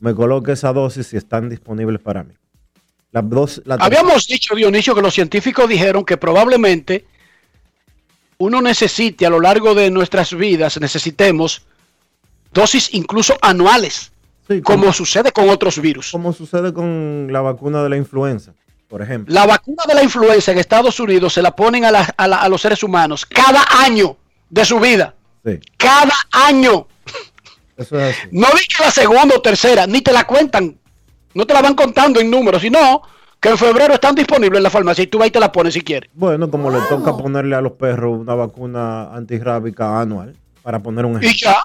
me coloque esa dosis si están disponibles para mí. La dos, la Habíamos dicho, Dionisio, que los científicos dijeron que probablemente uno necesite a lo largo de nuestras vidas, necesitemos dosis incluso anuales, Sí, como sucede con otros virus. como sucede con la vacuna de la influenza, por ejemplo. La vacuna de la influenza en Estados Unidos se la ponen a, la- a la- a los seres humanos cada año de su vida. Sí, Cada año. eso es así. No di que la segunda o tercera, ni te la cuentan. No te la van contando en números, sino que en febrero están disponibles en la farmacia y tú vas y te la pones si quieres. Bueno, como le toca ponerle a los perros una vacuna antirrábica anual, para poner un Y ejemplo. ya.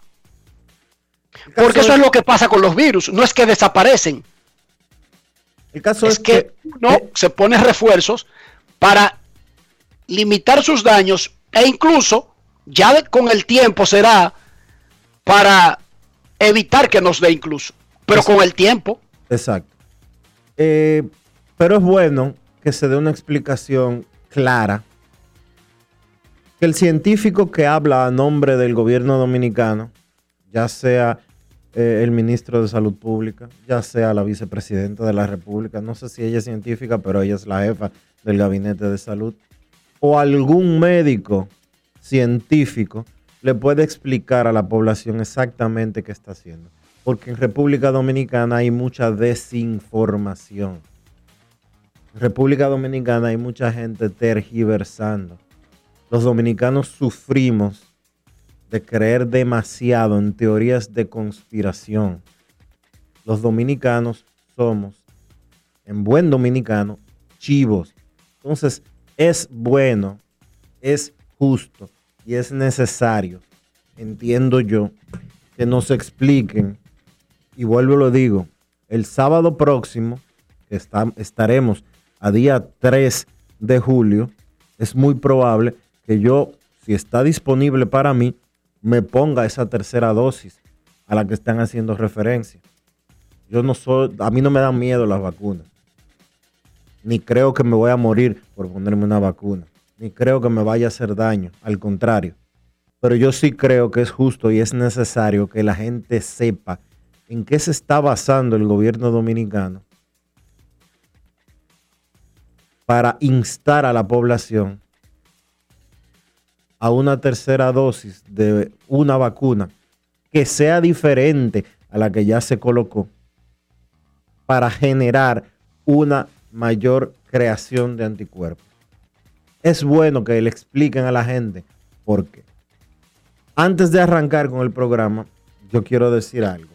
Porque eso es lo que pasa con los virus. No es que desaparecen. El caso Es que uno se pone refuerzos para limitar sus daños e incluso ya de- con el tiempo será para evitar que nos dé incluso. Pero con el tiempo. Exacto. Eh, pero es bueno que se dé una explicación clara. Que el científico que habla a nombre del gobierno dominicano, ya sea eh, el ministro de Salud Pública, ya sea la vicepresidenta de la República, no sé si ella es científica, pero ella es la jefa del gabinete de salud, o algún médico científico le puede explicar a la población exactamente qué está haciendo. Porque en República Dominicana hay mucha desinformación. En República Dominicana hay mucha gente tergiversando. Los dominicanos sufrimos de creer demasiado en teorías de conspiración. Los dominicanos somos, en buen dominicano, chivos. Entonces, es bueno, es justo y es necesario, entiendo yo, que nos expliquen, y vuelvo lo digo, el sábado próximo, estaremos a día 3 de julio, es muy probable que yo, si está disponible para mí, me ponga esa tercera dosis a la que están haciendo referencia. Yo no soy, a mí no me dan miedo las vacunas. Ni creo que me voy a morir por ponerme una vacuna. Ni creo que me vaya a hacer daño. Al contrario. Pero yo sí creo que es justo y es necesario que la gente sepa en qué se está basando el gobierno dominicano para instar a la población a una tercera dosis de una vacuna que sea diferente a la que ya se colocó para generar una mayor creación de anticuerpos. Es bueno que le expliquen a la gente por qué. Antes de arrancar con el programa, yo quiero decir algo.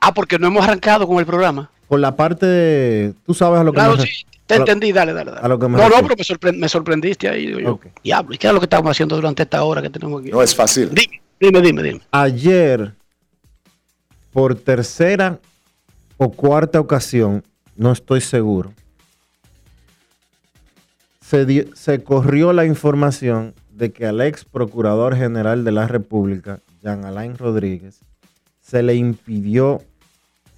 Ah, porque no hemos arrancado con el programa. Por la parte de... Tú sabes a lo que Claro, me re- sí, te entendí, dale, dale. dale. a lo que me no, no, pero me, sorpre- me sorprendiste ahí. digo yo. Ok. Diablo, ¿y qué es lo que estamos haciendo durante esta hora que tenemos aquí? No es fácil. Dime, dime, dime, dime. Ayer, por tercera o cuarta ocasión, no estoy seguro, se, corrió la información de que al ex procurador general de la República, Jean Alain Rodríguez, se le impidió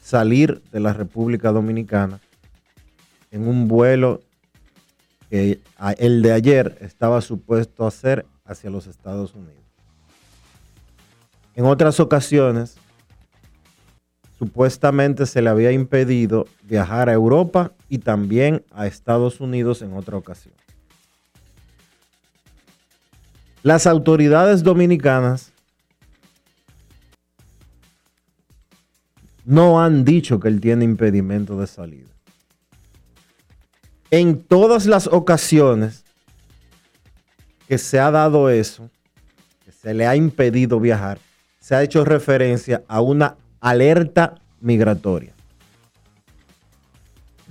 salir de la República Dominicana en un vuelo que el de ayer estaba supuesto a hacer hacia los Estados Unidos. En otras ocasiones, supuestamente se le había impedido viajar a Europa y también a Estados Unidos en otra ocasión. Las autoridades dominicanas no han dicho que él tiene impedimento de salida. En todas las ocasiones que se ha dado eso, que se le ha impedido viajar, se ha hecho referencia a una alerta migratoria.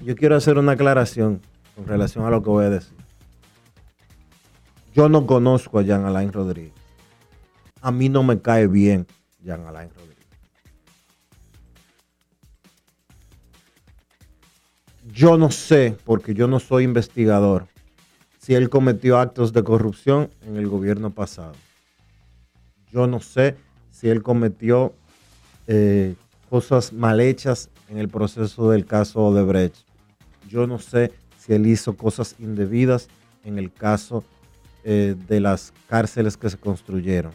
Yo quiero hacer una aclaración con relación a lo que voy a decir. Yo no conozco a Jean Alain Rodríguez. A mí no me cae bien Jean Alain Rodríguez. Yo no sé, porque yo no soy investigador, si él cometió actos de corrupción en el gobierno pasado. Yo no sé si él cometió eh, cosas mal hechas en el proceso del caso Odebrecht. Yo no sé si él hizo cosas indebidas en el caso eh, de las cárceles que se construyeron.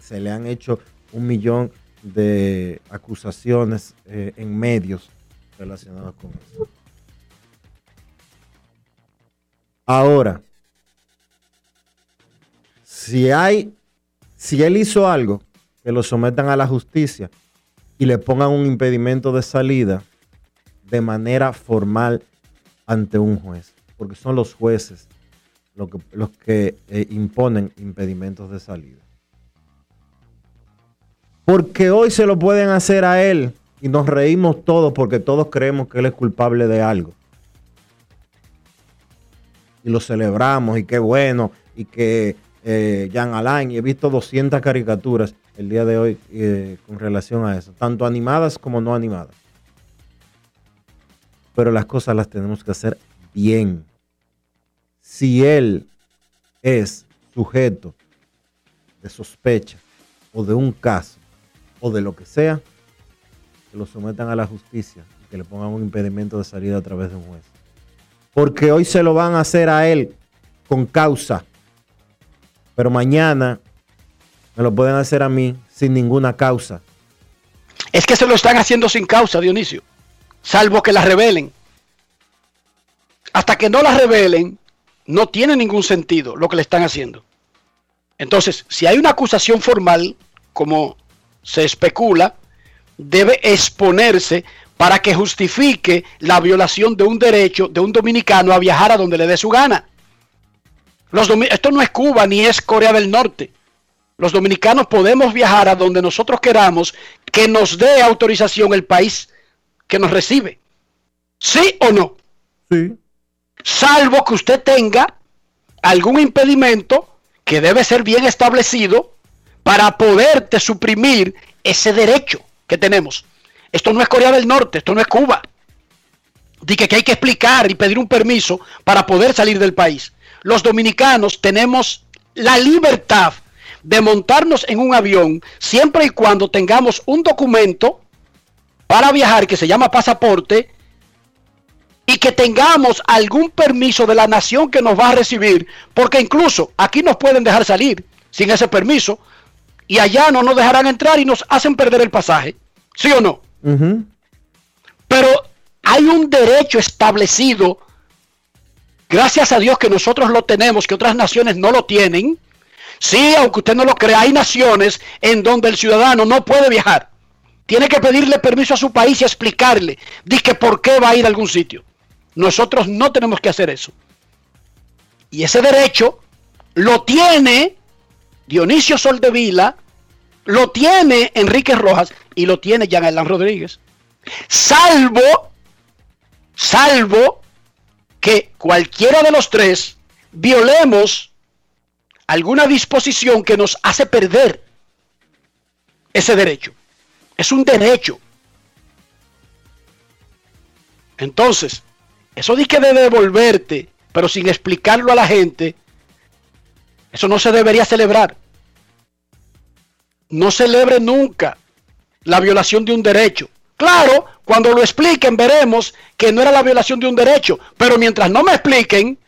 Se le, han hecho un millón de acusaciones eh, en medios relacionados con eso. Ahora, si hay, si él hizo algo, que lo sometan a la justicia y le pongan un impedimento de salida de manera formal ante un juez, porque son los jueces los que, los que eh, imponen impedimentos de salida. Porque hoy se lo pueden hacer a él y nos reímos todos porque todos creemos que él es culpable de algo. Y lo celebramos y qué bueno y que eh, Jean Alain, y he visto 200 caricaturas el día de hoy eh, con relación a eso, tanto animadas como no animadas. Pero las cosas las tenemos que hacer bien. Si él es sujeto de sospecha o de un caso o de lo que sea, que lo sometan a la justicia y que le pongan un impedimento de salida a través de un juez. Porque hoy se lo van a hacer a él con causa, pero mañana me lo pueden hacer a mí sin ninguna causa. Es que se lo están haciendo sin causa, Dionisio. Salvo que la revelen. Hasta que no la revelen, no tiene ningún sentido lo que le están haciendo. Entonces, si hay una acusación formal, como se especula, debe exponerse para que justifique la violación de un derecho de un dominicano a viajar a donde le dé su gana. Los esto no es Cuba ni es Corea del Norte. Los dominicanos podemos viajar a donde nosotros queramos que nos dé autorización el país que nos recibe. ¿Sí o no? Sí. Salvo que usted tenga algún impedimento que debe ser bien establecido para poderte suprimir ese derecho que tenemos. Esto no es Corea del Norte, esto no es Cuba. Dice que hay que explicar y pedir un permiso para poder salir del país. Los dominicanos tenemos la libertad de montarnos en un avión siempre y cuando tengamos un documento para viajar que se llama pasaporte y que tengamos algún permiso de la nación que nos va a recibir, porque incluso aquí nos pueden dejar salir sin ese permiso y allá no nos dejarán entrar y nos hacen perder el pasaje, ¿sí o no? Pero hay un derecho establecido, gracias a Dios que nosotros lo tenemos, que otras naciones no lo tienen. Sí, aunque usted no lo crea, hay naciones en donde el ciudadano no puede viajar. Tiene que pedirle permiso a su país y explicarle, dice por qué va a ir a algún sitio. Nosotros no tenemos que hacer eso. Y ese derecho lo tiene Dionisio Soldevila, lo tiene Enrique Rojas y lo tiene Jean Alain Rodríguez. Salvo, salvo que cualquiera de los tres violemos alguna disposición que nos hace perder ese derecho. Es un derecho. Entonces, eso de que de devolverte, pero sin explicarlo a la gente, eso no se debería celebrar. No celebre nunca la violación de un derecho. Claro, cuando lo expliquen veremos que no era la violación de un derecho, pero mientras no me expliquen,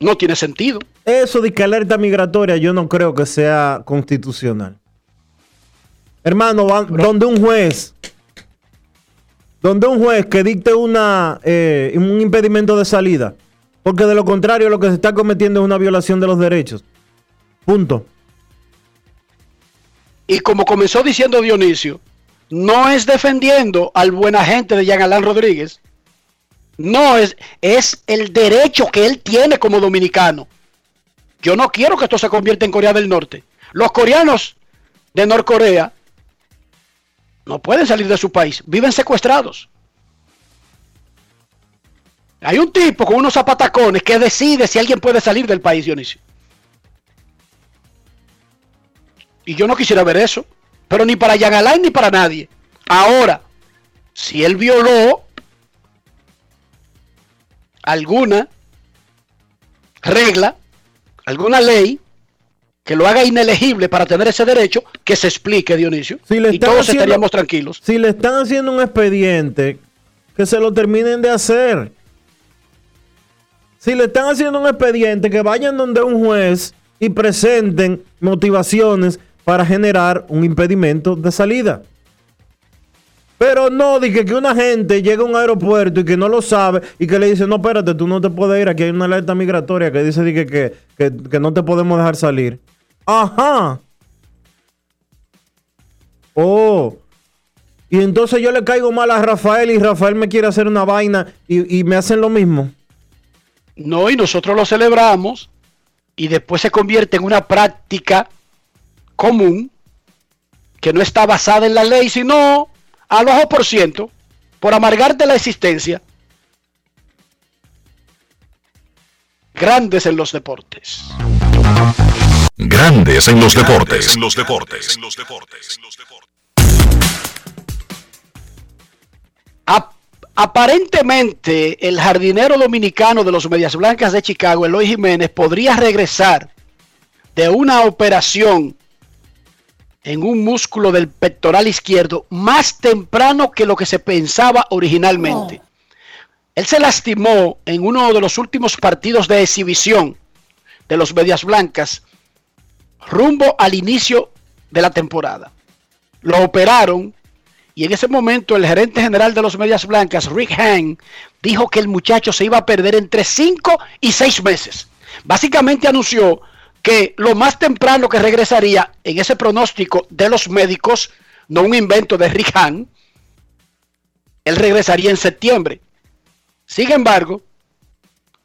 no tiene sentido. Eso de que alerta migratoria yo no creo que sea constitucional. Hermano, va- donde un juez, donde un juez que dicte una, eh, un impedimento de salida, porque de lo contrario lo que se está cometiendo es una violación de los derechos. Punto. Y como comenzó diciendo Dionisio, no es defendiendo al buen agente de Jean Alain Rodríguez. No, es, es el derecho que él tiene como dominicano. Yo no quiero que esto se convierta en Corea del Norte. Los coreanos de Norcorea no pueden salir de su país, viven secuestrados. Hay un tipo con unos zapatacones que decide si alguien puede salir del país, Dionisio. Y yo no quisiera ver eso. Pero ni para Jan Alain ni para nadie. Ahora, si él violó alguna regla, alguna ley que lo haga inelegible para tener ese derecho, que se explique, Dionisio. Si le y todos haciendo- estaríamos tranquilos. Si le están haciendo un expediente, que se lo terminen de hacer. Si le están haciendo un expediente, que vayan donde un juez y presenten motivaciones para generar un impedimento de salida. Pero no, dije que una gente llega a un aeropuerto y que no lo sabe y que le dice, no, espérate, tú no te puedes ir, aquí hay una alerta migratoria que dice dije, que, que, que no te podemos dejar salir. Ajá. Oh. Y entonces yo le caigo mal a Rafael y Rafael me quiere hacer una vaina y, y me hacen lo mismo. No, y nosotros lo celebramos y después se convierte en una práctica común que no está basada en la ley, sino al bajo por ciento, por amargarte la existencia. Grandes en los deportes. Grandes en los deportes. En los deportes. En los deportes. Ap- aparentemente, el jardinero dominicano de los Medias Blancas de Chicago, Eloy Jiménez, podría regresar de una operación en un músculo del pectoral izquierdo más temprano que lo que se pensaba originalmente. Él se lastimó en uno de los últimos partidos de exhibición de los Medias Blancas rumbo al inicio de la temporada. Lo operaron y en ese momento el gerente general de los Medias Blancas, Rick Hahn, dijo que el muchacho se iba a perder entre 5 y 6 meses. Básicamente anunció que lo más temprano que regresaría en ese pronóstico de los médicos, no un invento de Rick Hahn, él regresaría en septiembre. Sin embargo,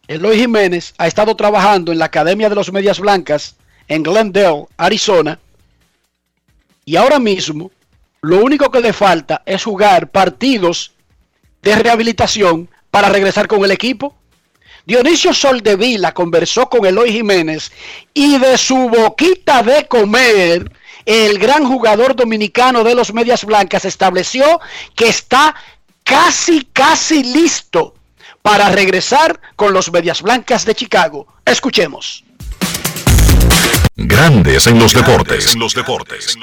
Eloy Jiménez ha estado trabajando en la Academia de los Medias Blancas en Glendale, Arizona, y ahora mismo lo único que le falta es jugar partidos de rehabilitación para regresar con el equipo. Dionisio Soldevila conversó con Eloy Jiménez y de su boquita de comer, el gran jugador dominicano de los Medias Blancas estableció que está casi, casi listo para regresar con los Medias Blancas de Chicago. Escuchemos. Grandes en los deportes. En los deportes.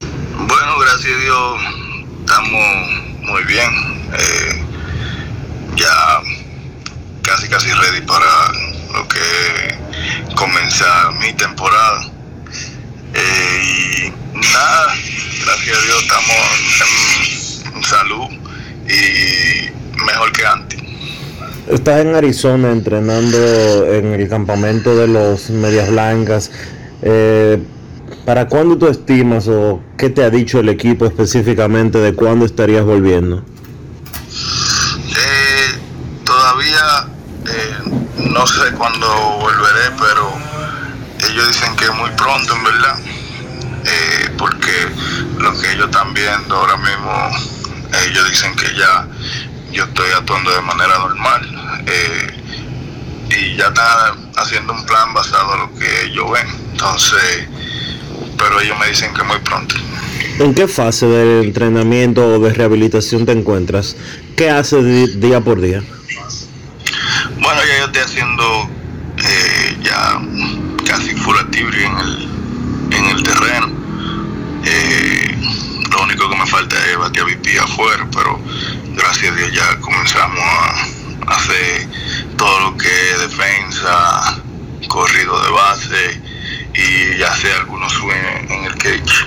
Bueno, gracias a Dios estamos muy bien. Eh, ya casi casi ready para lo que comenzar mi temporada. Eh, y nada, gracias a Dios estamos en, en salud y mejor que antes. Estás en Arizona entrenando en el campamento de los Medias Blancas. Eh, ¿Para cuándo tú estimas o qué te ha dicho el equipo específicamente de cuándo estarías volviendo? Eh, todavía eh, no sé cuándo volveré, pero ellos dicen que muy pronto, en verdad, Eh, porque lo que ellos están viendo ahora mismo, ellos dicen que ya yo estoy actuando de manera normal eh, y ya están haciendo un plan basado en lo que ellos ven. Entonces, pero ellos me dicen que muy pronto. ¿En qué fase del entrenamiento o de rehabilitación te encuentras? ¿Qué haces día por día? Bueno, ya yo estoy haciendo eh, ya casi full activity en el, en el terreno. Eh, lo único que me falta es batear VP afuera, pero gracias a Dios ya comenzamos a hacer todo lo que es defensa, corrido de base y ya sé algunos swing en el cage.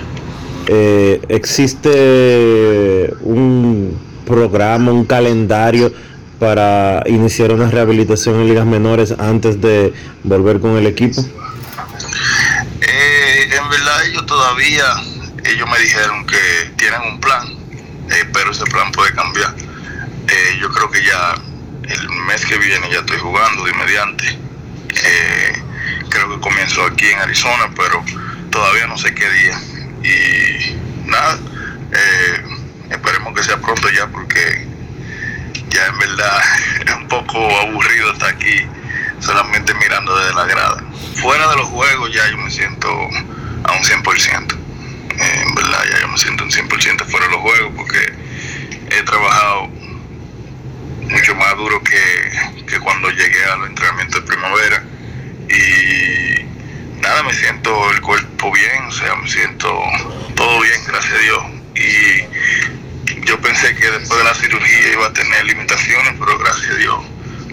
Eh, ¿Existe un programa, un calendario para iniciar una rehabilitación en ligas menores antes de volver con el equipo? Eh, en verdad ellos todavía, ellos me dijeron que tienen un plan, eh, pero ese plan puede cambiar. Eh, yo creo que ya el mes que viene ya estoy jugando de inmediante. Eh, creo que comienzo aquí en Arizona, pero todavía no sé qué día. Y nada, esperemos que sea pronto ya porque ya en verdad [LAUGHS] es un poco aburrido estar aquí solamente mirando desde la grada. Fuera de los juegos ya yo me siento a un 100%. Duro que, que cuando llegué a los entrenamientos de primavera. Y nada, me siento el cuerpo bien, o sea, me siento todo bien, gracias a Dios. Y yo pensé que después de la cirugía iba a tener limitaciones, pero gracias a Dios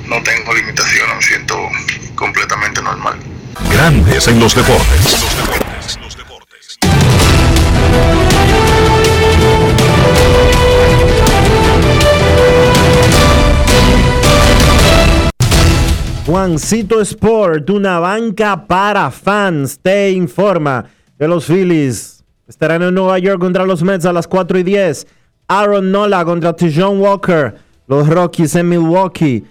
no tengo limitaciones, me siento completamente normal. Grandes en los deportes. Juancito Sport, una banca para fans, te informa que los Phillies estarán en Nueva York contra los Mets a las 4 y 10. Aaron Nola contra Tijon Walker, los Rockies en Milwaukee.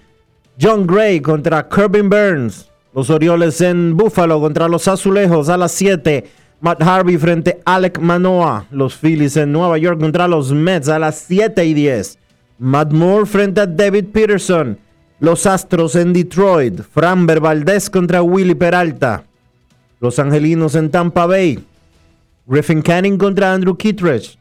John Gray contra Kirby Burns, los Orioles en Buffalo contra los Azulejos a las 7. Matt Harvey frente a Alec Manoa, los Phillies en Nueva York contra los Mets a las 7 y 10. Matt Moore frente a David Peterson. Los Astros en Detroit. Framber Valdez contra Willy Peralta. Los Angelinos en Tampa Bay. Griffin Canning contra Andrew Kittredge.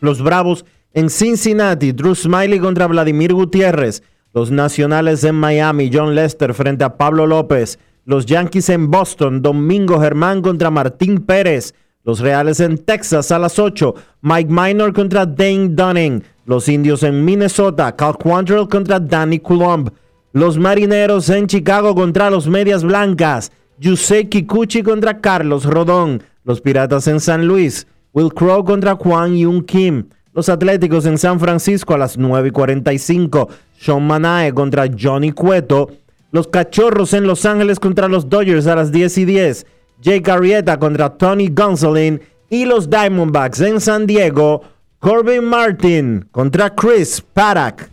Los Bravos en Cincinnati. Drew Smiley contra Vladimir Gutiérrez. Los Nacionales en Miami. John Lester frente a Pablo López. Los Yankees en Boston. Domingo Germán contra Martín Pérez. Los Reales en Texas a las 8. Mike Minor contra Dane Dunning. Los Indios en Minnesota. Cal Quantrill contra Danny Coulomb. Los Marineros en Chicago contra los Medias Blancas. Yusei Kikuchi contra Carlos Rodón. Los Piratas en San Luis. Will Crow contra Juan Yun Kim. Los Atléticos en San Francisco a las 9 y 45. Sean Manae contra Johnny Cueto. Los Cachorros en Los Ángeles contra los Dodgers a las 10 y 10. Jake Arrieta contra Tony Gonsolin. Y los Diamondbacks en San Diego. Corbin Martin contra Chris Paddock.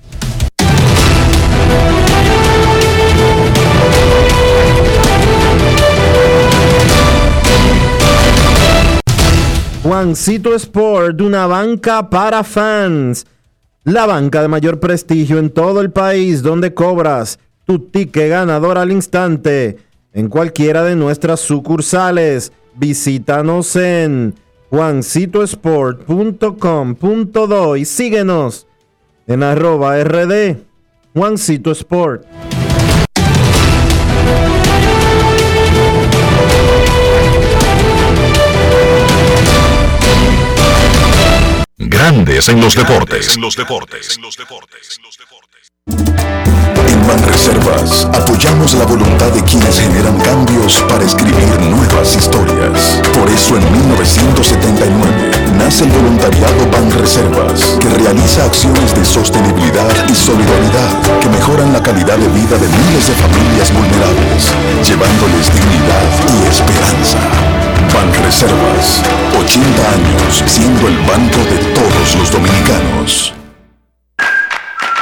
Juancito Sport, una banca para fans. La banca de mayor prestigio en todo el país donde cobras tu ticket ganador al instante en cualquiera de nuestras sucursales. Visítanos en juancitosport.com.do y síguenos en arroba rd Juancito Sport. Grandes en los deportes. En los deportes. En Banreservas apoyamos la voluntad de quienes generan cambios para escribir nuevas historias. Por eso en 1979 nace el voluntariado Banreservas, que realiza acciones de sostenibilidad y solidaridad que mejoran la calidad de vida de miles de familias vulnerables, llevándoles dignidad y esperanza. Banreservas, 80 años siendo el banco de todos los dominicanos.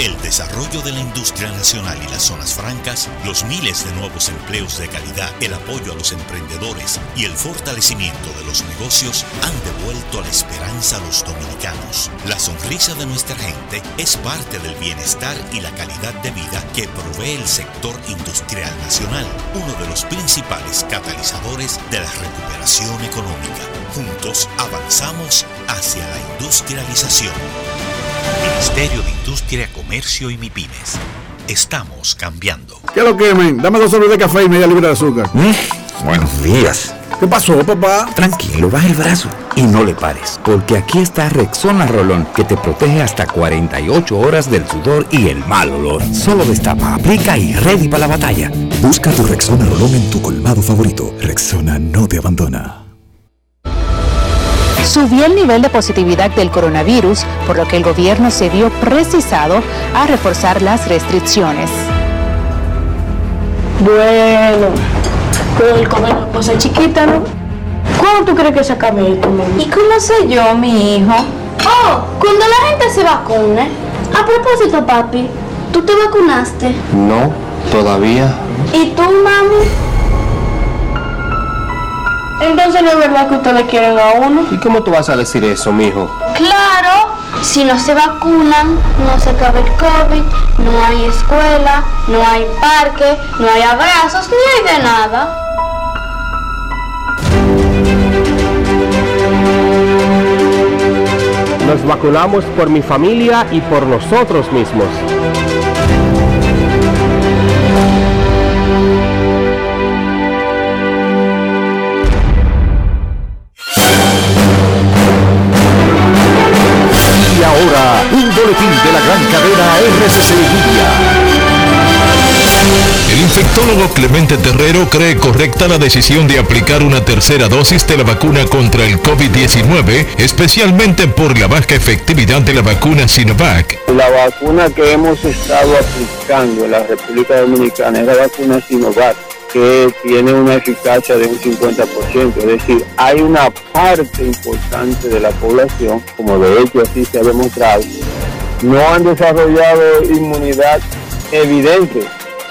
El desarrollo de la industria nacional y las zonas francas, los miles de nuevos empleos de calidad, el apoyo a los emprendedores y el fortalecimiento de los negocios han devuelto la esperanza a los dominicanos. La sonrisa de nuestra gente es parte del bienestar y la calidad de vida que provee el sector industrial nacional, uno de los principales catalizadores de la recuperación económica. Juntos avanzamos hacia la industrialización. Ministerio de Industria, Comercio y MIPIMES. Estamos cambiando. ¿Qué lo quemen? Dame dos sobres de café y media libra de azúcar. Buenos días. ¿Qué pasó, papá? Tranquilo, baja el brazo y no le pares, porque aquí está Rexona Rolón, que te protege hasta 48 horas del sudor y el mal olor. Solo destapa, aplica y ready para la batalla. Busca tu Rexona Rolón en tu colmado favorito. Rexona no te abandona. Subió el nivel de positividad del coronavirus, por lo que el gobierno se vio precisado a reforzar las restricciones. Bueno, pero el comer una cosa chiquita, ¿no? ¿Cuándo tú crees que se acabe esto, mami? ¿Y cómo sé yo, mi hijo? Oh, cuando la gente se vacune. A propósito, papi, ¿tú te vacunaste? No, todavía. ¿Y tú, mami? Entonces no es verdad que ustedes quieren a uno. ¿Y cómo tú vas a decir eso, mijo? Claro, si no se vacunan, no se acaba el COVID, no hay escuela, no hay parque, no hay abrazos, ni hay de nada. Nos vacunamos por mi familia y por nosotros mismos. Un boletín de la gran cadena RCC Media. El infectólogo Clemente Terrero cree correcta la decisión de aplicar una tercera dosis de la vacuna contra el COVID-19, especialmente por la baja efectividad de la vacuna Sinovac. La vacuna que hemos estado aplicando en la República Dominicana es la vacuna Sinovac, que tiene una eficacia de un 50%. Es decir, hay una parte importante de la población, como de hecho así se ha demostrado, no han desarrollado inmunidad evidente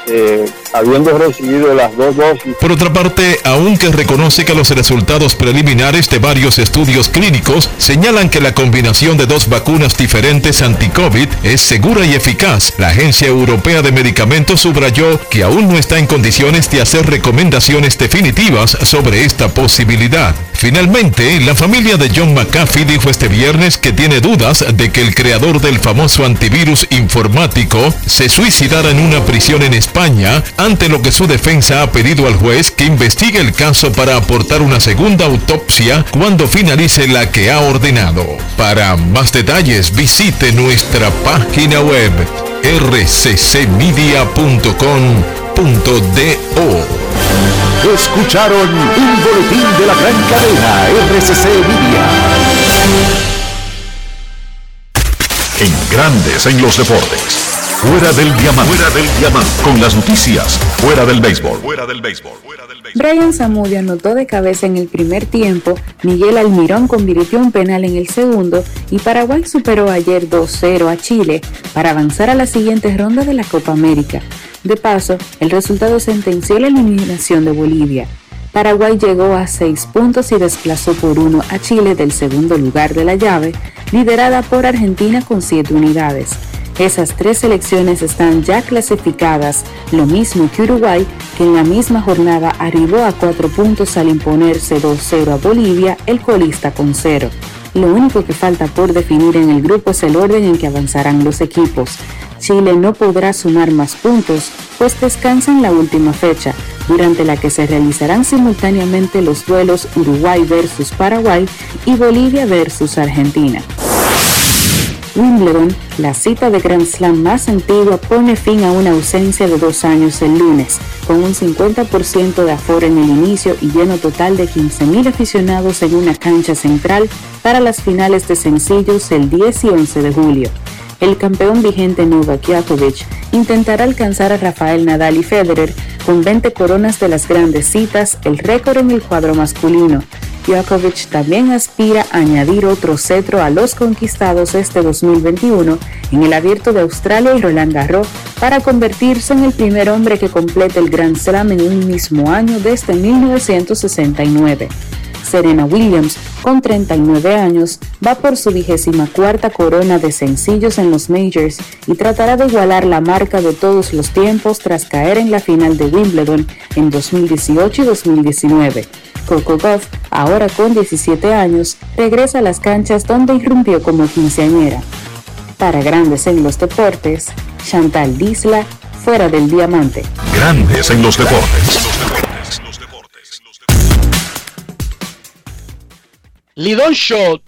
eh, habiendo recibido las dos dosis. Por otra parte, aunque reconoce que los resultados preliminares de varios estudios clínicos señalan que la combinación de dos vacunas diferentes anti-COVID es segura y eficaz, la Agencia Europea de Medicamentos subrayó que aún no está en condiciones de hacer recomendaciones definitivas sobre esta posibilidad. Finalmente, la familia de John McAfee dijo este viernes que tiene dudas de que el creador del famoso antivirus informático se suicidara en una prisión en España, ante lo que su defensa ha pedido al juez que investigue el caso para aportar una segunda autopsia cuando finalice la que ha ordenado. Para más detalles visite nuestra página web rccmedia.com.do. Escucharon un boletín de la gran cadena RCC Media. En Grandes en los Deportes. Fuera del diamante. Fuera del diamante. Con las noticias. Fuera del béisbol. Fuera del béisbol. Brian Zamudio anotó de cabeza en el primer tiempo, Miguel Almirón convirtió un penal en el segundo y Paraguay superó ayer 2-0 a Chile para avanzar a la siguiente ronda de la Copa América. De paso, el resultado sentenció la eliminación de Bolivia. Paraguay llegó a seis puntos y desplazó por uno a Chile del segundo lugar de la llave, liderada por Argentina con siete unidades. Esas tres selecciones están ya clasificadas, lo mismo que Uruguay, que en la misma jornada arribó a cuatro puntos al imponerse 2-0 a Bolivia, el colista con cero. Lo único que falta por definir en el grupo es el orden en que avanzarán los equipos. Chile no podrá sumar más puntos, pues descansa en la última fecha, durante la que se realizarán simultáneamente los duelos Uruguay versus Paraguay y Bolivia versus Argentina. Wimbledon, la cita de Grand Slam más antigua, pone fin a una ausencia de dos años el lunes, con un 50% de aforo en el inicio y lleno total de 15.000 aficionados en una cancha central para las finales de sencillos el 10 y 11 de julio. El campeón vigente Novak Djokovic intentará alcanzar a Rafael Nadal y Federer con 20 coronas de las grandes citas, el récord en el cuadro masculino. Djokovic también aspira a añadir otro cetro a los conquistados este 2021 en el Abierto de Australia y Roland Garros para convertirse en el primer hombre que complete el Grand Slam en un mismo año desde 1969. Serena Williams, con 39 años, va por su vigésima cuarta corona de sencillos en los Majors y tratará de igualar la marca de todos los tiempos tras caer en la final de Wimbledon en 2018 y 2019. Coco Goff, ahora con 17 años, regresa a las canchas donde irrumpió como quinceañera. Para Grandes en los Deportes, Chantal Disla, fuera del diamante. Grandes en los deportes. Lidon Shot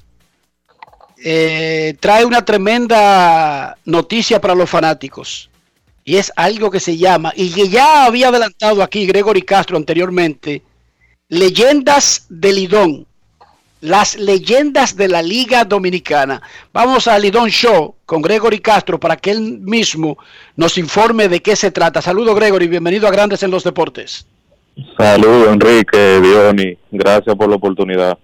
eh, trae una tremenda noticia para los fanáticos. Y es algo que se llama, y que ya había adelantado aquí Gregory Castro anteriormente, leyendas de Lidón. Las leyendas de la Liga Dominicana. Vamos a Lidón Show con Gregory Castro para que él mismo nos informe de qué se trata. Saludos Gregory, bienvenido a Grandes en los Deportes. Saludos Enrique, Diony, gracias por la oportunidad.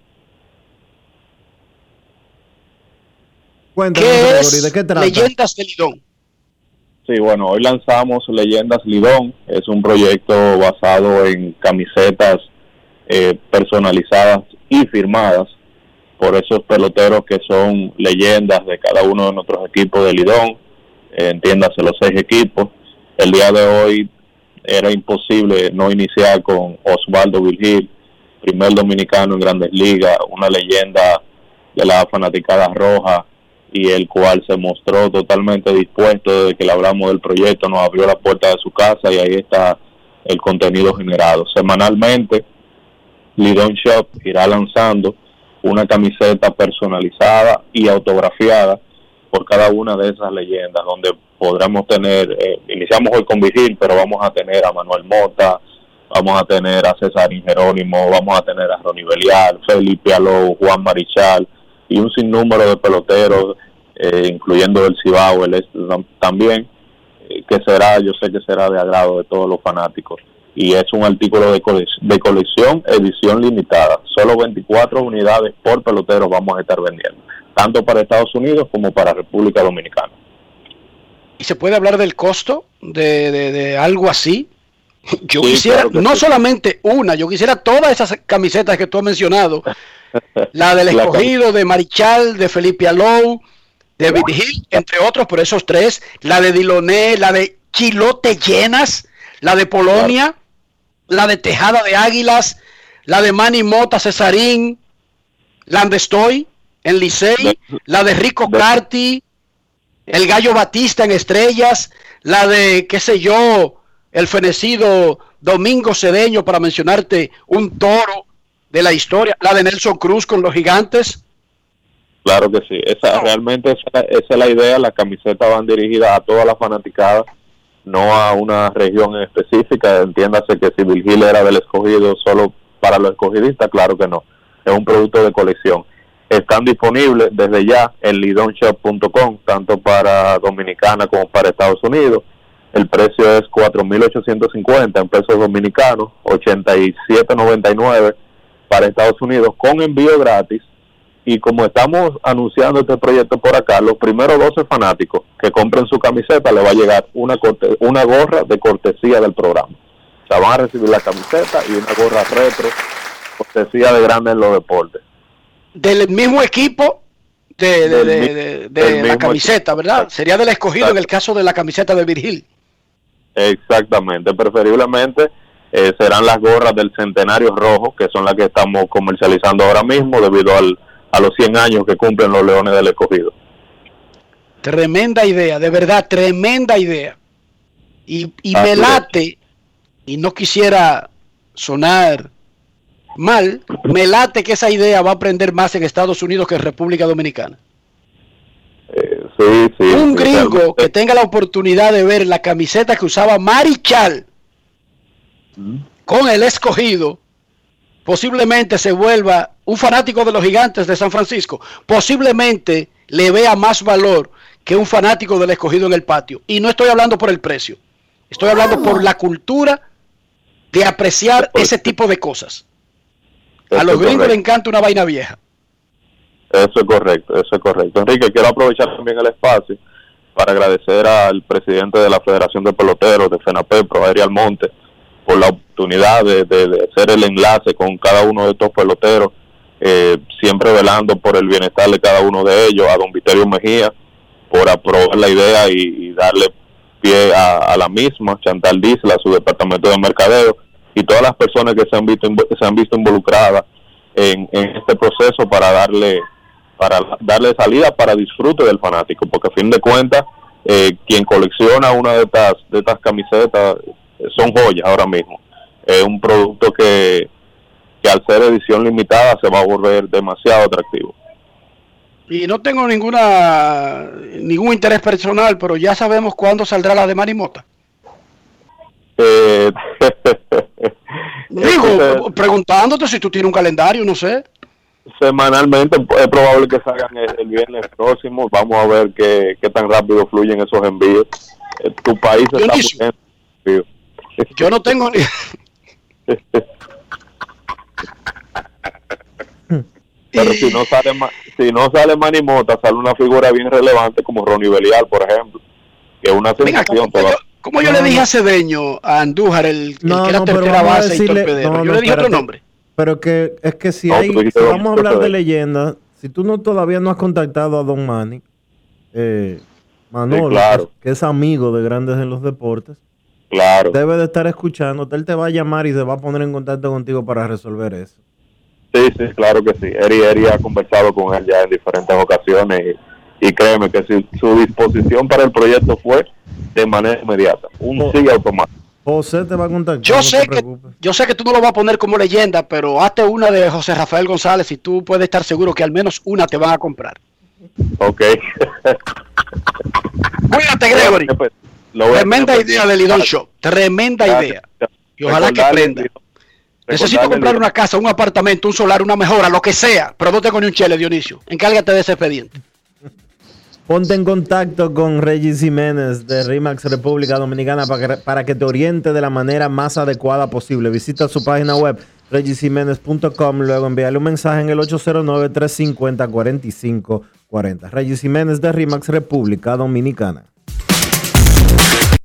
Cuéntanos, ¿Qué es ¿de qué trata? Leyendas de Lidón? Sí, bueno, hoy lanzamos Leyendas Lidón. Es un proyecto basado en camisetas eh, personalizadas y firmadas por esos peloteros que son leyendas de cada uno de nuestros equipos de Lidón. Eh, entiéndase los seis equipos. El día de hoy era imposible no iniciar con Osvaldo Virgil, primer dominicano en Grandes Ligas, una leyenda de la fanaticada roja y el cual se mostró totalmente dispuesto desde que le hablamos del proyecto, nos abrió la puerta de su casa y ahí está el contenido generado. Semanalmente, Lidon Shop irá lanzando una camiseta personalizada y autografiada por cada una de esas leyendas, donde podremos tener, eh, iniciamos hoy con Vigil, pero vamos a tener a Manuel Mota, vamos a tener a César Jerónimo, vamos a tener a Ronnie Belial, Felipe Alou, Juan Marichal y un sinnúmero de peloteros, eh, incluyendo el Cibao, el este tam- también, eh, que será, yo sé que será de agrado de todos los fanáticos. Y es un artículo de, cole- de colección, edición limitada. Solo 24 unidades por pelotero vamos a estar vendiendo, tanto para Estados Unidos como para República Dominicana. ¿Y se puede hablar del costo de, de- de algo así? [LAUGHS] Yo Sí, quisiera, claro no sí. solamente una, yo quisiera todas esas camisetas que tú has mencionado. [LAUGHS] La del escogido, de Marichal, de Felipe Alou, de Virgil, entre otros, por esos tres. La de Diloné, la de Chilote Llenas, la de Polonia, la de Tejada de Águilas, la de Manny Mota Cesarín, la de Estoy en Licey, la de Rico Carti, el Gallo Batista en Estrellas, la de, qué sé yo, el fenecido Domingo Cedeño, para mencionarte un toro de la historia, la de Nelson Cruz con los gigantes. Claro que sí, esa realmente esa, esa es la idea, las camisetas van dirigidas a toda la fanaticada, no a una región en específica, entiéndase que si Virgil era del escogido solo para los escogidistas, claro que no, es un producto de colección. Están disponibles desde ya en lidonshop.com, tanto para Dominicana como para Estados Unidos. El precio es 4.850 en pesos dominicanos, 87.99 para Estados Unidos con envío gratis y como estamos anunciando este proyecto por acá, los primeros 12 fanáticos que compren su camiseta le va a llegar una corte- una gorra de cortesía del programa. O sea, van a recibir la camiseta y una gorra retro, cortesía de grande en los deportes. Del mismo equipo de, de- la camiseta, ¿verdad? Sería del escogido en el caso de la camiseta de Virgil. Exactamente, preferiblemente eh, serán las gorras del Centenario Rojo, que son las que estamos comercializando ahora mismo debido al, a los 100 años que cumplen los Leones del Escogido. Tremenda idea, de verdad, tremenda idea. Y, y me late, y no quisiera sonar mal, me late que esa idea va a aprender más en Estados Unidos que en República Dominicana. Sí, sí. Un sí, gringo que tenga la oportunidad de ver la camiseta que usaba Marichal con el escogido, posiblemente se vuelva un fanático de los gigantes de San Francisco, posiblemente le vea más valor que un fanático del escogido en el patio. Y no estoy hablando por el precio, estoy hablando por la cultura de apreciar ese tipo de cosas. A los gringos les encanta una vaina vieja. Eso es correcto, eso es correcto. Enrique, quiero aprovechar también el espacio para agradecer al presidente de la Federación de Peloteros de FENAPEPRO, Ari Almonte, por la oportunidad de, de- de hacer el enlace con cada uno de estos peloteros, eh, siempre velando por el bienestar de cada uno de ellos, a don Viterio Mejía, por aprobar la idea y, darle pie a, la misma, Chantal Disla, a su departamento de mercadeo, y todas las personas que se han visto, se han visto involucradas en, en este proceso para darle para darle salida para disfrute del fanático, porque a fin de cuentas, eh, quien colecciona una de estas, de estas camisetas son joyas ahora mismo. Es un producto que, que al ser edición limitada se va a volver demasiado atractivo. Y no tengo ninguna ningún interés personal, pero ya sabemos cuándo saldrá la de Manimota. Eh, [LAUGHS] Digo, [LAUGHS] preguntándote si tú tienes un calendario, no sé. semanalmente es probable que salgan el, el viernes próximo. Vamos a ver qué, qué tan rápido fluyen esos envíos. Eh, tu país está muy bien. Yo no tengo ni... [LAUGHS] Pero si no sale si no sale Manny Mota, sale una figura bien relevante como Ronnie Belial, por ejemplo, que es una Venga, sensación. como, yo, yo le dije a Cedeño, a Andújar, el, el No, que era no, pero tercera base y decirle- torpedero. no, yo no, le dije otro nombre. Pero que es que si No, hay, si vamos a hablar de Torpedero. leyenda, si tú no todavía no has contactado a Don Manny, eh, Manolo, Sí, claro. que es amigo de Grandes en los Deportes, Claro. debe de estar escuchando. Él te va a llamar y se va a poner en contacto contigo para resolver eso. Sí, sí, claro que sí. Eri, Eri ha conversado con él ya en diferentes ocasiones y, y créeme que si, su disposición para el proyecto fue de manera inmediata, un Oh. sí automático. José te va a contactar. Yo no sé que yo sé que tú no lo vas a poner como leyenda, pero hazte una de José Rafael González y tú puedes estar seguro que al menos una te van a comprar. Ok. [LAUGHS] Cuídate, Gregory. Lo voy a Tremenda idea del Lidón Show. Tremenda Gracias. idea. Y ojalá que prenda. Necesito comprar una casa, un apartamento, un solar, una mejora, lo que sea, pero no tengo ni un chele, Dionisio. Encárgate de ese expediente. Ponte en contacto con Regis Jiménez de RIMAX República Dominicana para que, para que te oriente de la manera más adecuada posible. Visita su página web regisjiménez.com, luego envíale un mensaje en el 809-350-4540. Regis Jiménez de RIMAX República Dominicana.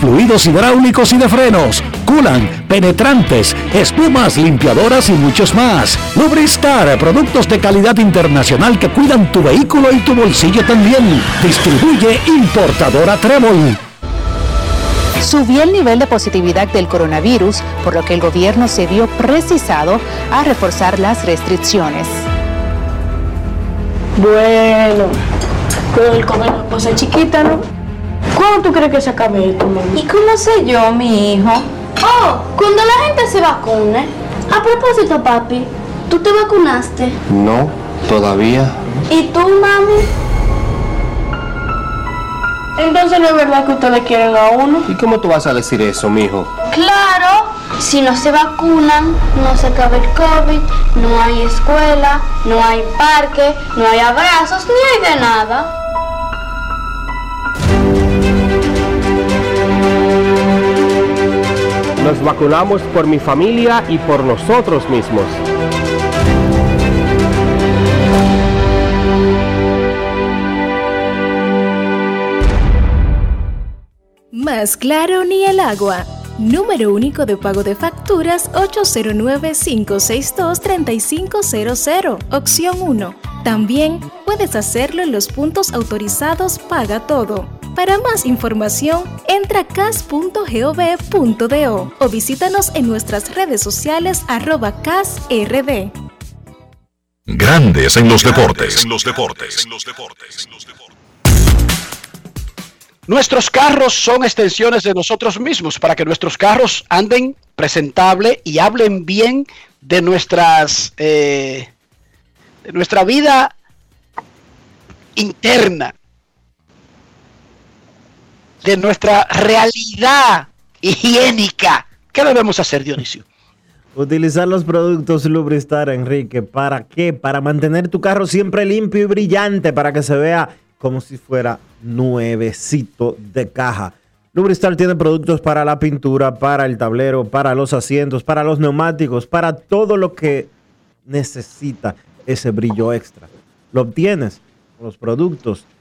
fluidos hidráulicos y de frenos, culan, penetrantes, espumas, limpiadoras y muchos más. Lubristar, productos de calidad internacional que cuidan tu vehículo y tu bolsillo también. Distribuye importadora Trébol. Subió el nivel de positividad del coronavirus, por lo que el gobierno se vio precisado a reforzar las restricciones. Bueno, pero el comer una cosa chiquita, ¿no? ¿Cuándo tú crees que se acabe esto, mami? ¿Y cómo sé yo, mi hijo? Oh, cuando la gente se vacune. A propósito, papi, ¿tú te vacunaste? No, todavía. ¿Y tú, mami? Entonces no es verdad que ustedes quieren a uno. ¿Y cómo tú vas a decir eso, mijo? Claro, si no se vacunan, no se acaba el COVID, no hay escuela, no hay parque, no hay abrazos, ni hay de nada. Nos vacunamos por mi familia y por nosotros mismos. Más claro ni el agua. Número único de pago de facturas 809-562-3500, opción 1. También puedes hacerlo en los puntos autorizados Paga Todo. Para más información, entra a cas.gov.do o visítanos en nuestras redes sociales arroba casrd. Grandes en los deportes. En los deportes. Nuestros carros son extensiones de nosotros mismos para que nuestros carros anden presentable y hablen bien de nuestras eh, de nuestra vida interna, de nuestra realidad higiénica. ¿Qué debemos hacer, Dionisio? Utilizar los productos Lubristar, Enrique. ¿Para qué? Para mantener tu carro siempre limpio y brillante, para que se vea como si fuera nuevecito de caja. Lubristar tiene productos para la pintura, para el tablero, para los asientos, para los neumáticos, para todo lo que necesita ese brillo extra. Lo obtienes con los productos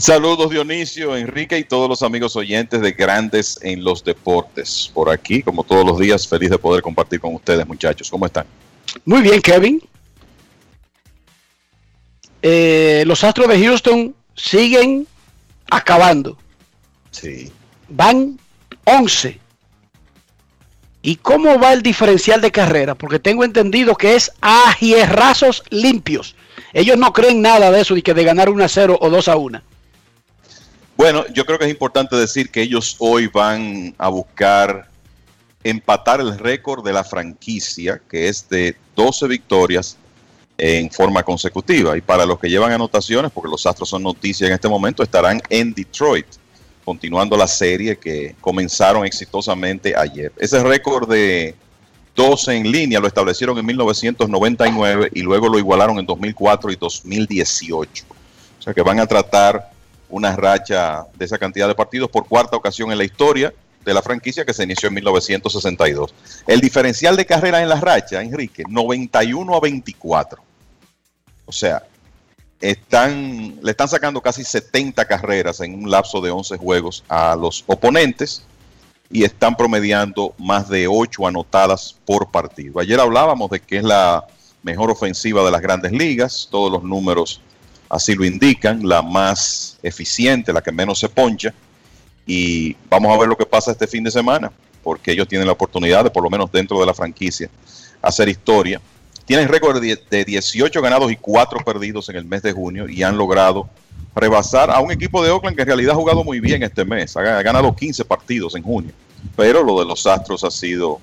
Saludos Dionisio, Enrique y todos los amigos oyentes de Grandes en los Deportes. Por aquí, como todos los días, feliz de poder compartir con ustedes, muchachos. ¿Cómo están? Muy bien, Kevin. Eh, los Astros de Houston siguen acabando. Sí. Van 11. ¿Y cómo va el diferencial de carrera? Porque tengo entendido que es a hierrazos limpios. Ellos no creen nada de eso, de que de ganar 1 a 0 o 2 a 1. Bueno, yo creo que es importante decir que ellos hoy van a buscar empatar el récord de la franquicia, que es de 12 victorias en forma consecutiva. Y para los que llevan anotaciones, porque los Astros son noticias en este momento, estarán en Detroit, continuando la serie que comenzaron exitosamente ayer. Ese récord de 12 en línea lo establecieron en 1999 y luego lo igualaron en 2004 y 2018. O sea que van a tratar una racha de esa cantidad de partidos por cuarta ocasión en la historia de la franquicia que se inició en 1962. El diferencial de carrera en la racha, Enrique, 91 a 24. O sea, están, le están sacando casi 70 carreras en un lapso de 11 juegos a los oponentes y están promediando más de 8 anotadas por partido. Ayer hablábamos de que es la mejor ofensiva de las grandes ligas, todos los números así lo indican, la más eficiente, la que menos se poncha. Y vamos a ver lo que pasa este fin de semana, porque ellos tienen la oportunidad de, por lo menos dentro de la franquicia, hacer historia. Tienen récord de 18 ganados y 4 perdidos en el mes de junio y han logrado rebasar a un equipo de Oakland que en realidad ha jugado muy bien este mes. Ha ganado 15 partidos en junio, pero lo de los Astros ha sido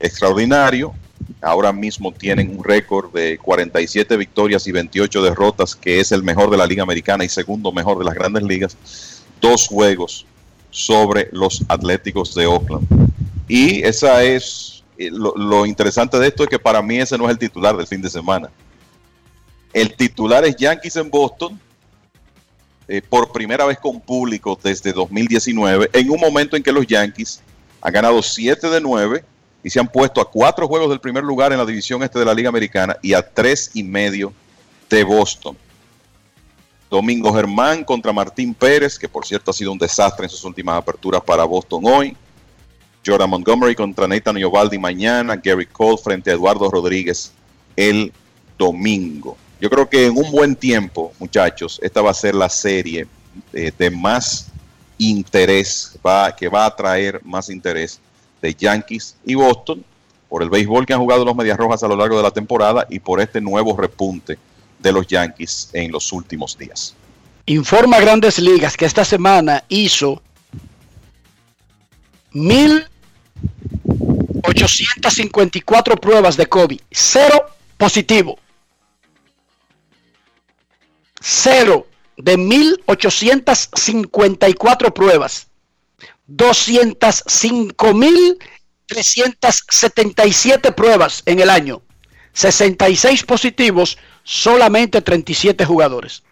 extraordinario. Ahora mismo tienen un récord de 47 victorias y 28 derrotas, que es el mejor de la Liga Americana y segundo mejor de las grandes ligas. Dos juegos sobre los Atléticos de Oakland. Y esa es eh, lo, interesante de esto es que para mí ese no es el titular del fin de semana. El titular es Yankees en Boston, eh, por primera vez con público desde 2019, en un momento en que los Yankees han ganado 7 de 9 y se han puesto a cuatro juegos del primer lugar en la división este de la Liga Americana y a tres y medio de Boston. Domingo Germán contra Martín Pérez, que por cierto ha sido un desastre en sus últimas aperturas para Boston hoy. Jordan Montgomery contra Nathan Iovaldi mañana. Gary Cole frente a Eduardo Rodríguez el domingo. Yo creo que en un buen tiempo, muchachos, esta va a ser la serie eh, de más interés, va, que va a atraer más interés de Yankees y Boston por el béisbol que han jugado los Medias Rojas a lo largo de la temporada y por este nuevo repunte de los Yankees en los últimos días. Informa Grandes Ligas que esta semana hizo 1.854 pruebas de COVID, cero positivo. Cero de 1.854 pruebas. 205.377 pruebas en el año. 66 positivos, solamente 37 jugadores.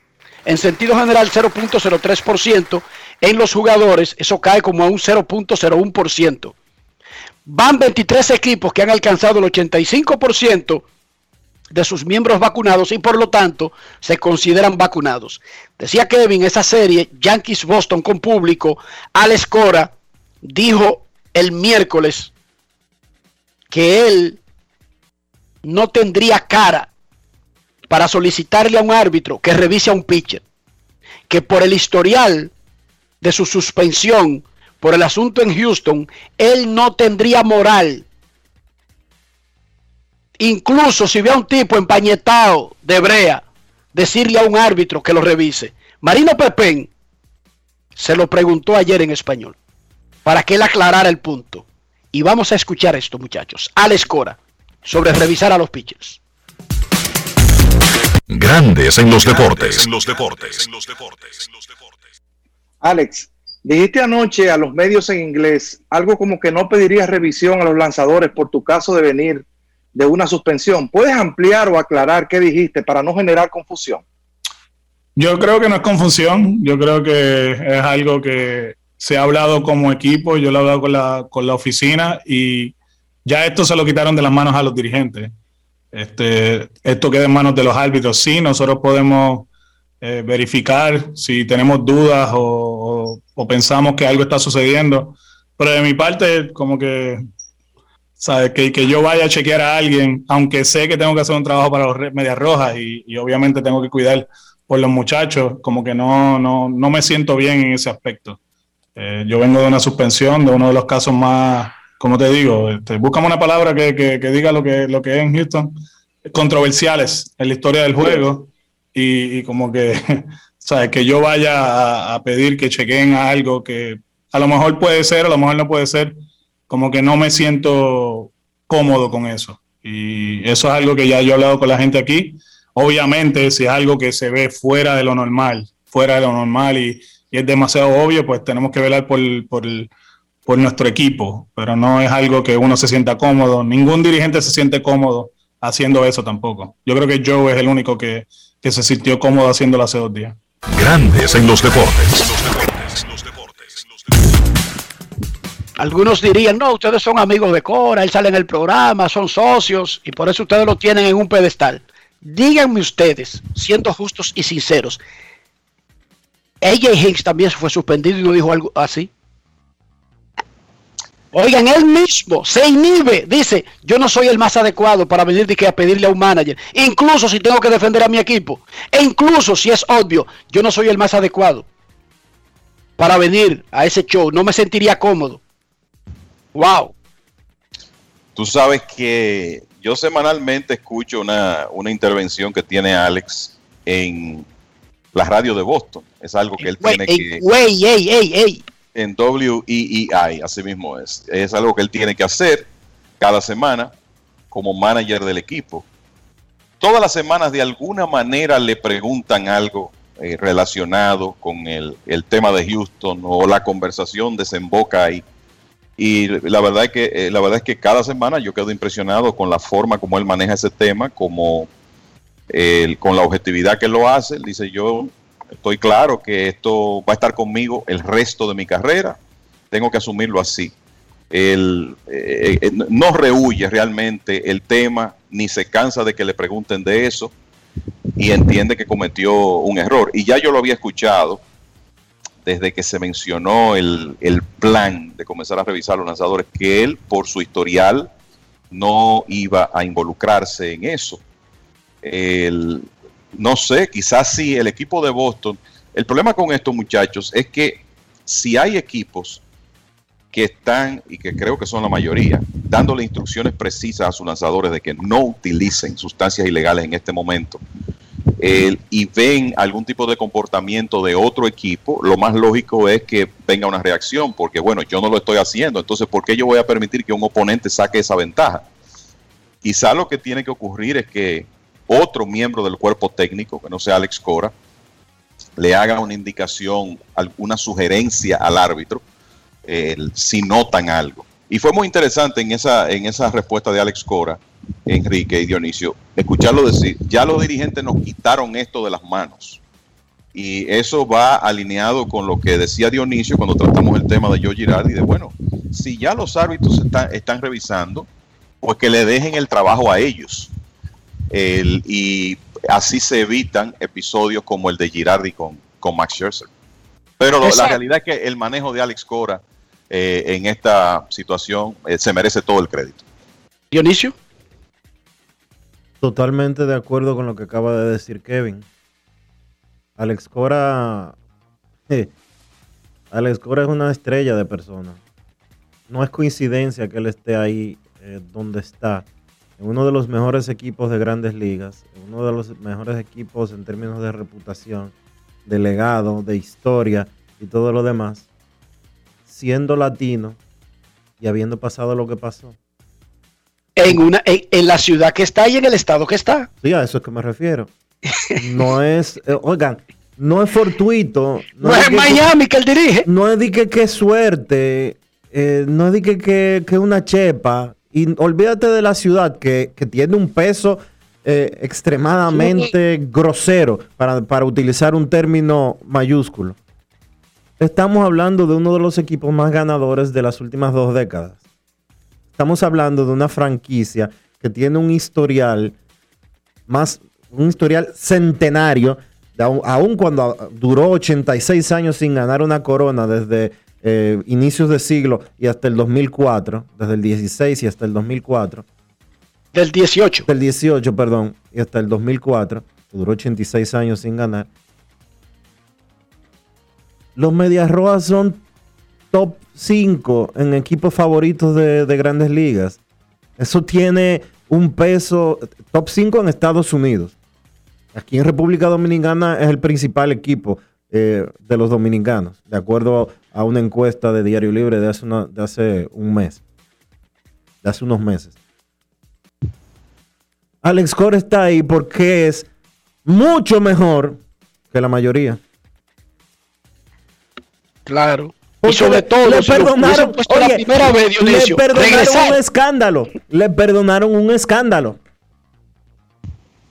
En sentido general, 0.03%. En los jugadores, eso cae como a un 0.01%. Van 23 equipos que han alcanzado el 85% de sus miembros vacunados y por lo tanto se consideran vacunados. Decía Kevin, esa serie, Yankees Boston con público, Alex Cora dijo el miércoles que él no tendría cara para solicitarle a un árbitro que revise a un pitcher, que por el historial de su suspensión, por el asunto en Houston, él no tendría moral incluso si ve a un tipo empañetado de brea, decirle a un árbitro que lo revise. Marino Pepén se lo preguntó ayer en español para que él aclarara el punto. Y vamos a escuchar esto, muchachos. Alex Cora, sobre revisar a los pitchers. Grandes en los deportes. En los deportes. Alex, dijiste anoche a los medios en inglés algo como que no pedirías revisión a los lanzadores por tu caso de venir de una suspensión. ¿Puedes ampliar o aclarar qué dijiste para no generar confusión? Yo creo que no es confusión, yo creo que es algo que se ha hablado como equipo, yo lo he hablado con la, con la oficina y ya esto se lo quitaron de las manos a los dirigentes. Este, esto queda en manos de los árbitros. Sí, nosotros podemos eh, verificar si tenemos dudas o, o, pensamos que algo está sucediendo, pero de mi parte, como que, ¿sabes? Que, que, yo vaya a chequear a alguien, aunque sé que tengo que hacer un trabajo para los Medias Rojas y, y obviamente tengo que cuidar por los muchachos, como que no, no, no me siento bien en ese aspecto. Eh, yo vengo de una suspensión, de uno de los casos más, como te digo, este, búscame una palabra que, que, que, diga lo que, lo que es en Houston, controversiales en la historia del juego y, y como que, [LAUGHS] ¿sabes? Que yo vaya a, a, pedir que chequen algo que a lo mejor puede ser, a lo mejor no puede ser, como que no me siento cómodo con eso. Y eso es algo que ya yo he hablado con la gente aquí Obviamente, si es algo que se ve fuera de lo normal, fuera de lo normal y, y es demasiado obvio, pues tenemos que velar por, por, nuestro equipo, pero no es algo que uno se sienta cómodo. Ningún dirigente se siente cómodo haciendo eso tampoco. Yo creo que Joe es el único que, que se sintió cómodo haciéndolo hace dos días. Grandes en los deportes. Algunos dirían, no, ustedes son amigos de Cora, él sale en el programa, son socios y por eso ustedes lo tienen en un pedestal. Díganme ustedes, siendo justos y sinceros, AJ Hicks también fue suspendido y no dijo algo así. Oigan, él mismo se inhibe, dice, yo no soy el más adecuado para venir de que a pedirle a un manager, incluso si tengo que defender a mi equipo, e incluso si es obvio, yo no soy el más adecuado para venir a ese show, no me sentiría cómodo. Wow. Tú sabes que yo semanalmente escucho una, una, intervención que tiene Alex en la radio de Boston. Es algo que él wey, tiene ey, que... Wey, ey, ey, ey. En WEEI, así mismo es. Es algo que él tiene que hacer cada semana como manager del equipo. Todas las semanas de alguna manera le preguntan algo eh, relacionado con el, el tema de Houston o la conversación desemboca ahí y la verdad es que eh, la verdad es que cada semana yo quedo impresionado con la forma como él maneja ese tema, como con la objetividad que lo hace. Dice yo estoy claro que esto va a estar conmigo el resto de mi carrera, tengo que asumirlo así. Él eh, eh, no rehuye realmente el tema, ni se cansa de que le pregunten de eso y entiende que cometió un error. Y ya yo lo había escuchado desde que se mencionó el, el, plan de comenzar a revisar los lanzadores, que él, por su historial, no iba a involucrarse en eso. El, no sé, quizás si el equipo de Boston, el problema con estos muchachos es que si hay equipos que están, y que creo que son la mayoría, dándole instrucciones precisas a sus lanzadores de que no utilicen sustancias ilegales en este momento, eh, y ven algún tipo de comportamiento de otro equipo, lo más lógico es que venga una reacción, porque bueno, yo no lo estoy haciendo, entonces ¿por qué yo voy a permitir que un oponente saque esa ventaja? Quizá lo que tiene que ocurrir es que otro miembro del cuerpo técnico, que no sea Alex Cora, le haga una indicación, alguna sugerencia al árbitro, eh, si notan algo. Y fue muy interesante en esa, en esa respuesta de Alex Cora, Enrique y Dionisio, escucharlo decir, ya los dirigentes nos quitaron esto de las manos. Y eso va alineado con lo que decía Dionisio cuando tratamos el tema de Joe Girardi, de bueno, si ya los árbitros están, están revisando, pues que le dejen el trabajo a ellos. El, y así se evitan episodios como el de Girardi con, con Max Scherzer. Pero lo, la realidad es que el manejo de Alex Cora eh, en esta situación eh, se merece todo el crédito. Dionisio. Totalmente de acuerdo con lo que acaba de decir Kevin. Alex Cora. Alex Cora es una estrella de persona. No es coincidencia que él esté ahí eh, donde está. En uno de los mejores equipos de grandes ligas. En uno de los mejores equipos en términos de reputación, de legado, de historia y todo lo demás. Siendo latino y habiendo pasado lo que pasó en, una, en, en, la ciudad que está y en el estado que está. Sí, a eso es que me refiero. No es, eh, oigan, no es fortuito. No, no es, que, Miami que él dirige. No es de que, que suerte, eh, no es de que, que, que una chepa Y olvídate de la ciudad que, que tiene un peso eh, extremadamente grosero, para, para utilizar un término mayúsculo. Estamos hablando de uno de los equipos más ganadores de las últimas dos décadas. Estamos hablando de una franquicia que tiene un historial más, un historial centenario, aun, aun cuando duró 86 años sin ganar una corona desde eh, inicios de siglo y hasta el 2004, desde el 16 y hasta el 2004. Del 18. Del 18, perdón, y hasta el 2004, que duró 86 años sin ganar. Los Medias Rojas son top 5 en equipos favoritos de, de grandes ligas. Eso tiene un peso top 5 en Estados Unidos. Aquí en República Dominicana es el principal equipo eh, de los dominicanos, de acuerdo a una encuesta de Diario Libre de hace, de hace un mes, de hace unos meses. Alex Cora está ahí porque es mucho mejor que la mayoría. Claro. Porque y sobre le- todo, le si lo perdonaron, hubiesen puesto la oye, primera vez, le Dionisio, perdonaron regresar. un escándalo. Le perdonaron un escándalo.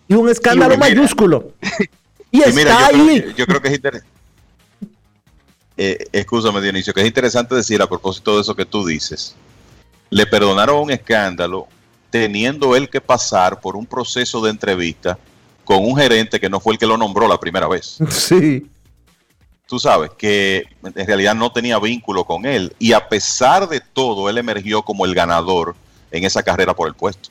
Y un escándalo Y mira. mayúsculo. Y, Y está mira, yo ahí. creo, que- yo creo que es interesante. Eh, escúchame, Dionisio, que es interesante decir a propósito de eso que tú dices. Le perdonaron un escándalo teniendo él que pasar por un proceso de entrevista con un gerente que no fue el que lo nombró la primera vez. [LAUGHS] Sí. Tú sabes que en realidad no tenía vínculo con él y a pesar de todo, él emergió como el ganador en esa carrera por el puesto.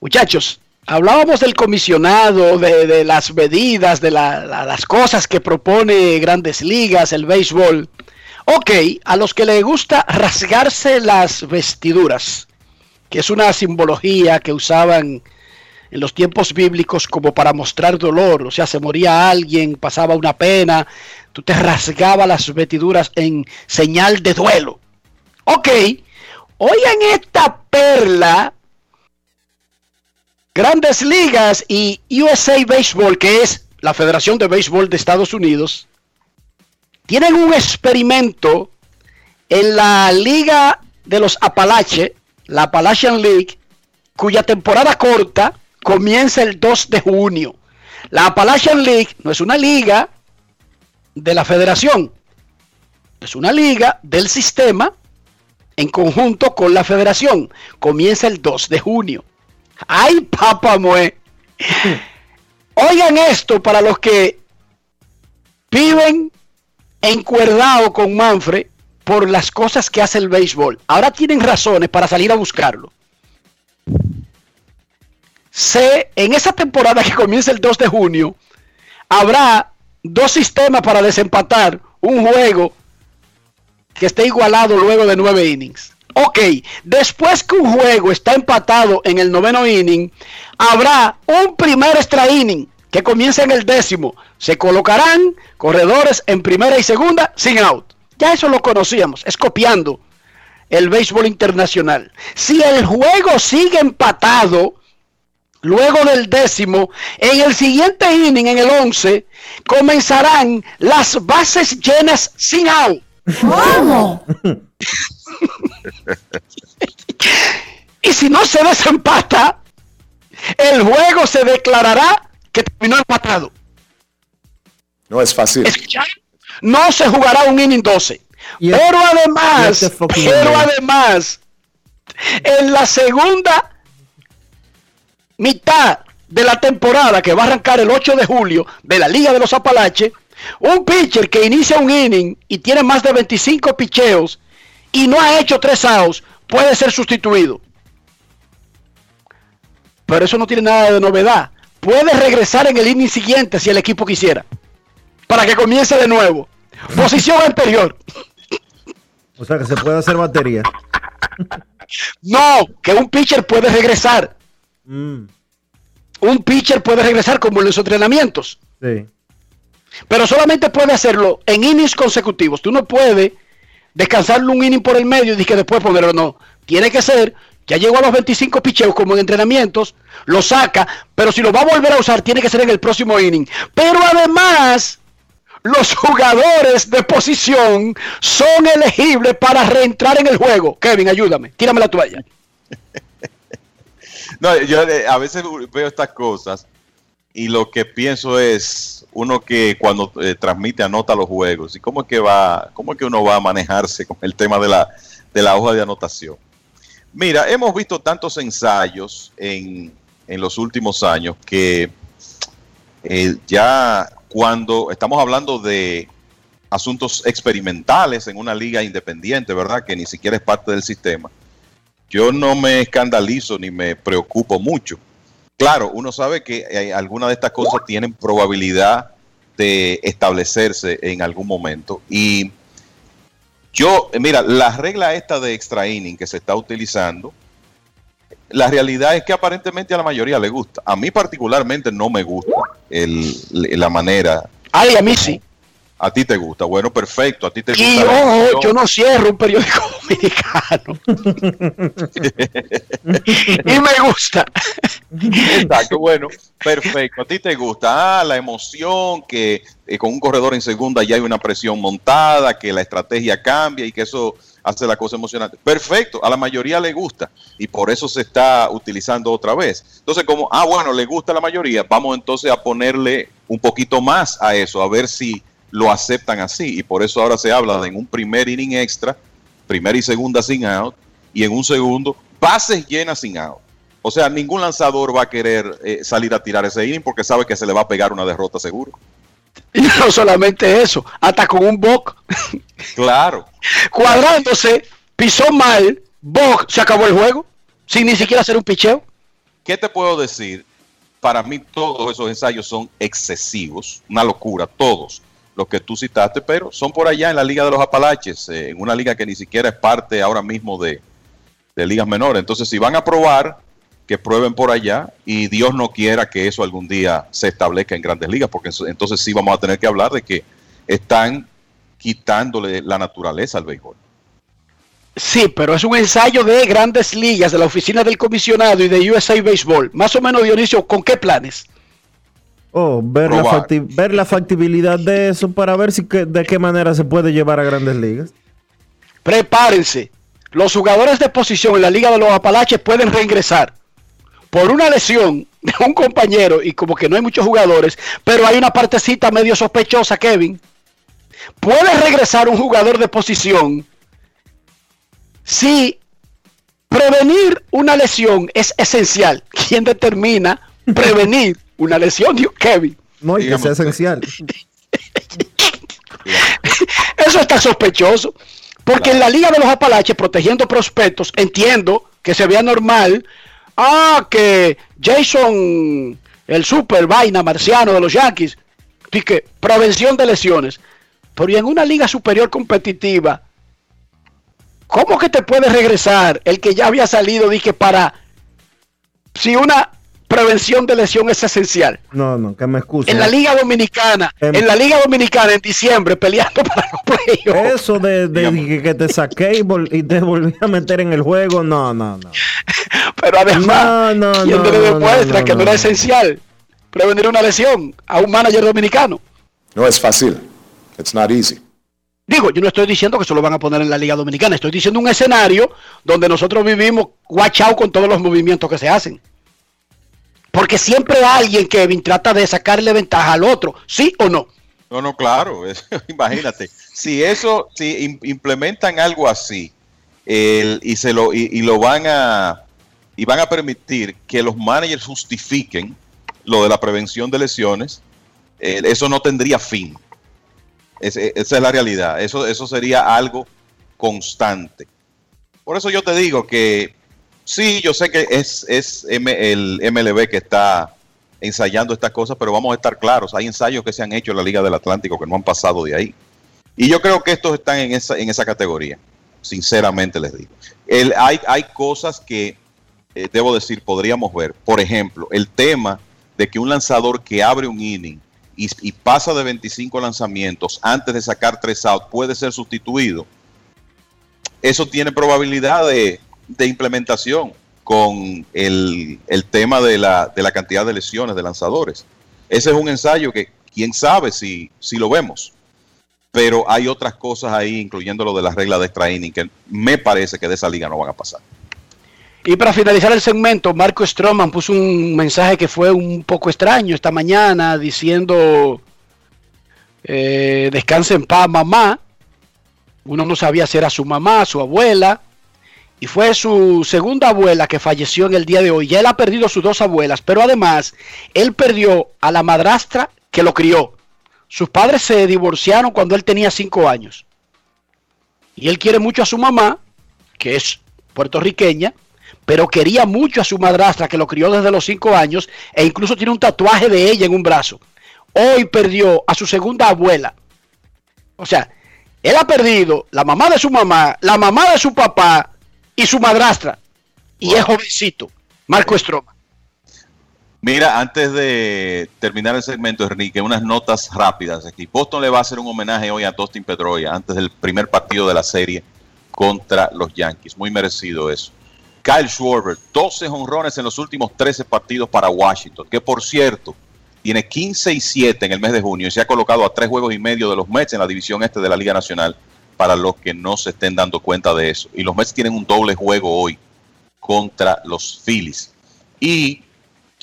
Muchachos, hablábamos del comisionado, de, de las medidas, de la- la- las cosas que propone Grandes Ligas, el béisbol. Ok, a los que les gusta rasgarse las vestiduras, que es una simbología que usaban en los tiempos bíblicos como para mostrar dolor, o sea, se moría alguien, pasaba una pena, tú te rasgabas las vestiduras en señal de duelo. Ok, oigan esta perla Grandes Ligas y USA Baseball, que es la Federación de Béisbol de Estados Unidos, tienen un experimento en la Liga de los Apalache, la Appalachian League, cuya temporada corta comienza el 2 de junio. La Appalachian League no es una liga de la federación, es una liga del sistema en conjunto con la federación. Comienza el 2 de junio. ¡Ay, papá mue! [LAUGHS] Oigan esto para los que viven encuerdado con Manfred por las cosas que hace el béisbol. Ahora tienen razones para salir a buscarlo. Se, en esa temporada que comienza el 2 de junio, habrá dos sistemas para desempatar un juego que esté igualado luego de nueve innings. Ok, después que un juego está empatado en el noveno inning, habrá un primer extra inning que comienza en el décimo. Se colocarán corredores en primera y segunda sin out. Ya eso lo conocíamos, es copiando el béisbol internacional. Si el juego sigue empatado, luego del décimo, en el siguiente inning, en el 11, comenzarán las bases llenas sin out. ¿Cómo? [LAUGHS] Y si no se desempata, el juego se declarará que terminó empatado. No es fácil. ¿Escucharon? No se jugará un inning 12. Pero además, pero además, en la segunda mitad de la temporada que va a arrancar el 8 de julio de la Liga de los Apalaches, un pitcher que inicia un inning y tiene más de 25 picheos y no ha hecho tres outs puede ser sustituido. Pero eso no tiene nada de novedad. Puede regresar en el inning siguiente si el equipo quisiera. Para que comience de nuevo. Posición anterior. O sea que se puede hacer batería. [LAUGHS] No, que un pitcher puede regresar. Mm, Un pitcher puede regresar como en los entrenamientos. sí. Pero solamente puede hacerlo en innings consecutivos. Tú no puedes descansarlo un inning por el medio y que después ponerlo. No. Tiene que ser, ya llegó a los 25 picheos como en entrenamientos, lo saca, pero si lo va a volver a usar, tiene que ser en el próximo inning. Pero además, los jugadores de posición son elegibles para reentrar en el juego. Kevin, ayúdame, tírame la toalla. [LAUGHS] no, yo eh, a veces veo estas cosas y lo que pienso es uno que cuando eh, transmite anota los juegos y cómo es que va, cómo es que uno va a manejarse con el tema de la, de la hoja de anotación. Mira, hemos visto tantos ensayos en, en los últimos años que eh, ya cuando estamos hablando de asuntos experimentales en una liga independiente, ¿verdad? Que ni siquiera es parte del sistema. Yo no me escandalizo ni me preocupo mucho. Claro, uno sabe que eh, algunas de estas cosas tienen probabilidad de establecerse en algún momento. Y yo, mira, la regla esta de extra inning que se está utilizando, la realidad es que aparentemente a la mayoría le gusta. A mí particularmente no me gusta el, la manera. Ay, a mí sí. A ti te gusta, bueno, perfecto, a ti te gusta. Y ojo, yo no cierro un periódico [LAUGHS] dominicano. [LAUGHS] y me gusta. Exacto, bueno, perfecto, a ti te gusta. Ah, la emoción, que eh, con un corredor en segunda ya hay una presión montada, que la estrategia cambia y que eso hace la cosa emocionante. Perfecto, a la mayoría le gusta y por eso se está utilizando otra vez. Entonces, como, ah, bueno, le gusta a la mayoría, vamos entonces a ponerle un poquito más a eso, a ver si lo aceptan así. Y por eso ahora se habla de en un primer inning extra, primera y segunda sin out, y en un segundo, bases llenas sin out. O sea, ningún lanzador va a querer eh, salir a tirar ese inning porque sabe que se le va a pegar una derrota seguro. Y no solamente eso, hasta con un Bok. Claro. Cuadrándose, pisó mal, Bok se acabó el juego, sin ni siquiera hacer un picheo. ¿Qué te puedo decir? Para mí todos esos ensayos son excesivos, una locura, todos los que tú citaste, pero son por allá en la Liga de los Apalaches, eh, en una liga que ni siquiera es parte ahora mismo de, de ligas menores. Entonces, si van a probar, que prueben por allá y Dios no quiera que eso algún día se establezca en grandes ligas, porque entonces sí vamos a tener que hablar de que están quitándole la naturaleza al béisbol. Sí, pero es un ensayo de grandes ligas, de la oficina del comisionado y de USA Baseball. Más o menos, Dionisio, ¿con qué planes? Oh, ver, la, ver la, factibilidad de eso para ver si de qué manera se puede llevar a grandes ligas. Prepárense. Los jugadores de posición en la Liga de los Apalaches pueden reingresar por una lesión de un compañero y como que no hay muchos jugadores, pero hay una partecita medio sospechosa, Kevin. Puede regresar un jugador de posición si prevenir una lesión es esencial. ¿Quién determina prevenir una lesión, Kevin. No, y que sea esencial. [LAUGHS] Eso está sospechoso. Porque en la Liga de los Apalaches, protegiendo prospectos, entiendo que se vea normal. Ah, que Jason, el super vaina marciano de los Yankees, que prevención de lesiones. Pero en una liga superior competitiva, ¿cómo que te puede regresar el que ya había salido, dije, para si una prevención de lesión es esencial. No, no, que me excuse. En la Liga Dominicana, en, la Liga Dominicana en diciembre peleando [LAUGHS] para los playoffs. Eso de, que te saqué y, te volví a meter en el juego, no, no, no. [LAUGHS] Pero además, no, no, ¿quién te demuestra que no era esencial prevenir una lesión a un manager dominicano? No es fácil. It's not easy. Digo, yo no estoy diciendo que se lo van a poner en la Liga Dominicana, estoy diciendo un escenario donde nosotros vivimos watch con todos los movimientos que se hacen. Porque siempre alguien, Kevin, trata de sacarle ventaja al otro, ¿sí o no? No, no, claro. [LAUGHS] imagínate. Si eso, si implementan algo así y se lo y, lo van a y van a permitir que los managers justifiquen lo de la prevención de lesiones, eso no tendría fin. esa es la realidad. Eso, eso sería algo constante. Por eso yo te digo que Sí, yo sé que es, es el MLB que está ensayando estas cosas, pero vamos a estar claros, hay ensayos que se han hecho en la Liga del Atlántico que no han pasado de ahí. Y yo creo que estos están en esa, en esa categoría, sinceramente les digo. Hay, hay cosas que, eh, debo decir, podríamos ver. Por ejemplo, el tema de que un lanzador que abre un inning y, y pasa de 25 lanzamientos antes de sacar tres outs puede ser sustituido. Eso tiene probabilidad de, de implementación con el, tema de la, de la, cantidad de lesiones de lanzadores. Ese es un ensayo que quién sabe si, si lo vemos. Pero hay otras cosas ahí, incluyendo lo de las reglas de extra inning, que me parece que de esa liga no van a pasar. Y para finalizar el segmento, Marco Stroman puso un mensaje que fue un poco extraño esta mañana diciendo, eh, descanse en paz mamá. Uno no sabía si era su mamá, su abuela. Y fue su segunda abuela que falleció en el día de hoy. Ya él ha perdido sus dos abuelas, pero además él perdió a la madrastra que lo crió. Sus padres se divorciaron cuando él tenía cinco años. Y él quiere mucho a su mamá, que es puertorriqueña, pero quería mucho a su madrastra que lo crió desde los cinco años e incluso tiene un tatuaje de ella en un brazo. Hoy perdió a su segunda abuela. O sea, él ha perdido la mamá de su mamá, la mamá de su papá y su madrastra. Y es jovencito, Marco Estroma. Mira, antes de terminar el segmento, Enrique, unas notas rápidas aquí. Boston le va a hacer un homenaje hoy a Dustin Pedroia antes del primer partido de la serie contra los Yankees. Muy merecido eso. Kyle Schwarber, 12 honrones en los últimos 13 partidos para Washington, que por cierto, tiene 15 y 7 en el mes de junio y se ha colocado a tres juegos y medio de los Mets en la división este de la Liga Nacional, para los que no se estén dando cuenta de eso. Y los Mets tienen un doble juego hoy contra los Phillies. Y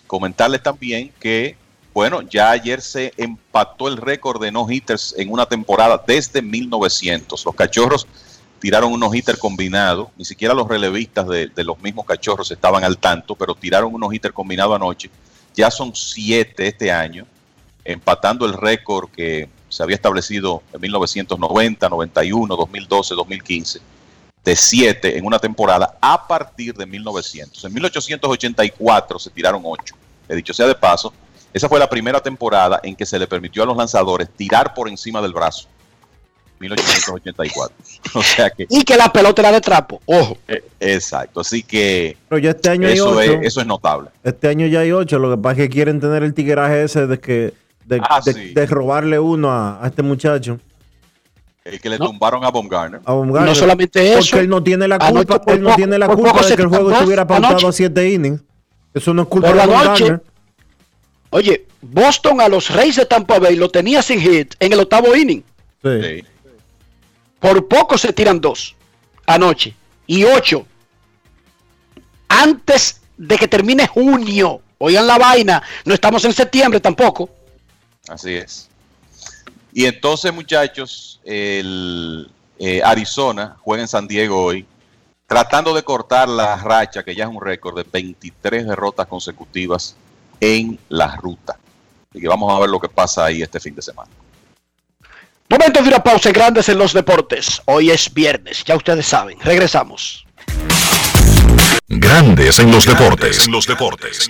comentarles también que, bueno, ya ayer se empató el récord de no-hitters en una temporada desde 1900. Los cachorros tiraron un no-hitter combinado, ni siquiera los relevistas de, los mismos cachorros estaban al tanto, pero tiraron un no-hitter combinado anoche. Ya son siete este año, empatando el récord que se había establecido en 1990, 91, 2012, 2015, de siete en una temporada a partir de 1900. En 1884 se tiraron ocho. He dicho sea de paso, esa fue la primera temporada en que se le permitió a los lanzadores tirar por encima del brazo. 1884. [LAUGHS] O sea que, y que la pelota era de trapo, ojo. Eh, exacto, así que Pero ya este año eso, hay ocho. es, eso es notable. Este año ya hay ocho. Lo que pasa es que quieren tener el tigueraje ese de que de, Ah, de- sí. de robarle uno a, a este muchacho. El que le tumbaron a Baumgartner. A Baumgartner. No solamente eso. Porque él no tiene la culpa, él no poco- tiene la culpa de que el juego estuviera pautado anoche. a siete innings. Eso no es culpa Por de. Baumgartner. Oye, Boston a los Reyes de Tampa Bay lo tenía sin hit en el octavo inning. Sí. Por poco se tiran dos anoche. Y ocho. Antes de que termine junio. Oigan la vaina. No estamos en septiembre tampoco. Así es. Y entonces, muchachos, el eh, Arizona juega en San Diego hoy, tratando de cortar la racha, que ya es un récord de 23 derrotas consecutivas en la ruta. Así que vamos a ver lo que pasa ahí este fin de semana. Momento de una pausa en grandes en los deportes. Hoy es viernes, ya ustedes saben. Regresamos. Grandes en los deportes. En los deportes.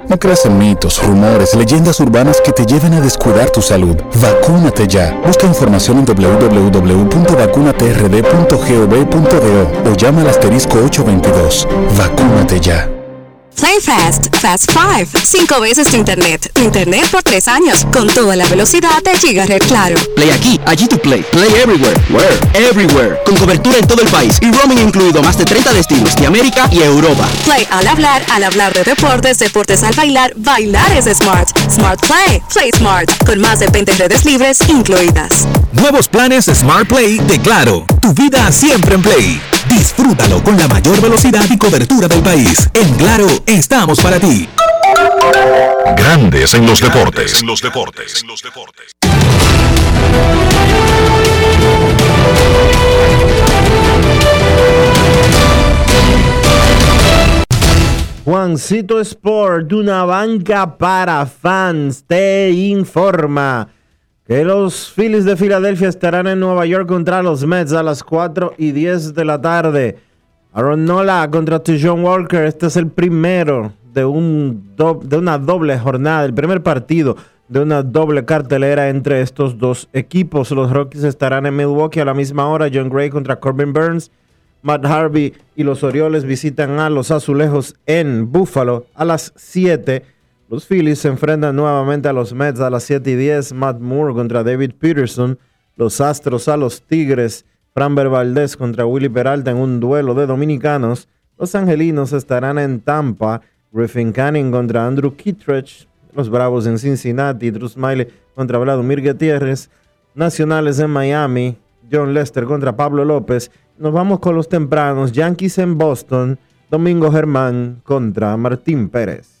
No creas en mitos, rumores, leyendas urbanas que te lleven a descuidar tu salud. Vacúnate ya. Busca información en www.vacunatrd.gov.do o llama al asterisco 822. Vacúnate ya. Play Fast, Fast 5. Cinco veces tu internet. Tu internet por tres años. Con toda la velocidad de Gigaret Claro. Play aquí, allí tu play. Play everywhere. Where? Everywhere. Con cobertura en todo el país y roaming incluido más de 30 destinos de América y Europa. Play al hablar, al hablar de deportes, deportes al bailar, bailar es smart. Smart Play. Play Smart. Con más de 20 redes libres incluidas. Nuevos planes Smart Play de Claro. Tu vida siempre en Play. Disfrútalo con la mayor velocidad y cobertura del país. En Claro, estamos para ti. Grandes en los deportes. En los deportes. En los deportes. Juancito Sport, una banca para fans, te informa que los Phillies de Filadelfia estarán en Nueva York contra los Mets a las 4 y 10 de la tarde. Aaron Nola contra John Walker. Este es el primero de, de una doble jornada, el primer partido de una doble cartelera entre estos dos equipos. Los Rockies estarán en Milwaukee a la misma hora. John Gray contra Corbin Burns. Matt Harvey y los Orioles visitan a los Azulejos en Buffalo a las 7. Los Phillies se enfrentan nuevamente a los Mets a las 7 y 10. Matt Moore contra David Peterson. Los Astros a los Tigres. Framber Valdez contra Willy Peralta en un duelo de dominicanos. Los Angelinos estarán en Tampa. Griffin Canning contra Andrew Kittredge. Los Bravos en Cincinnati. Drew Smiley contra Vladimir Gutiérrez. Nacionales en Miami. John Lester contra Pablo López. Nos vamos con los tempranos. Yankees en Boston. Domingo Germán contra Martín Pérez.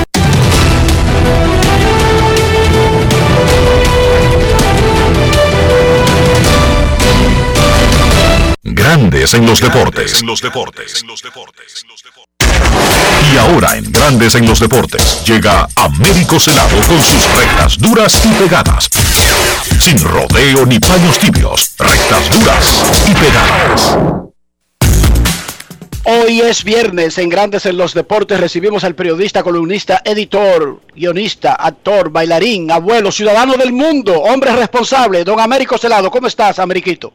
Grandes en los deportes. Y ahora en Grandes en los deportes llega Américo Celado con sus rectas duras y pegadas. Sin rodeo ni paños tibios, rectas duras y pegadas. Hoy es viernes en Grandes en los Deportes. Recibimos al periodista, columnista, editor, guionista, actor, bailarín, abuelo, ciudadano del mundo, hombre responsable, don Américo Celado. ¿Cómo estás, Ameriquito?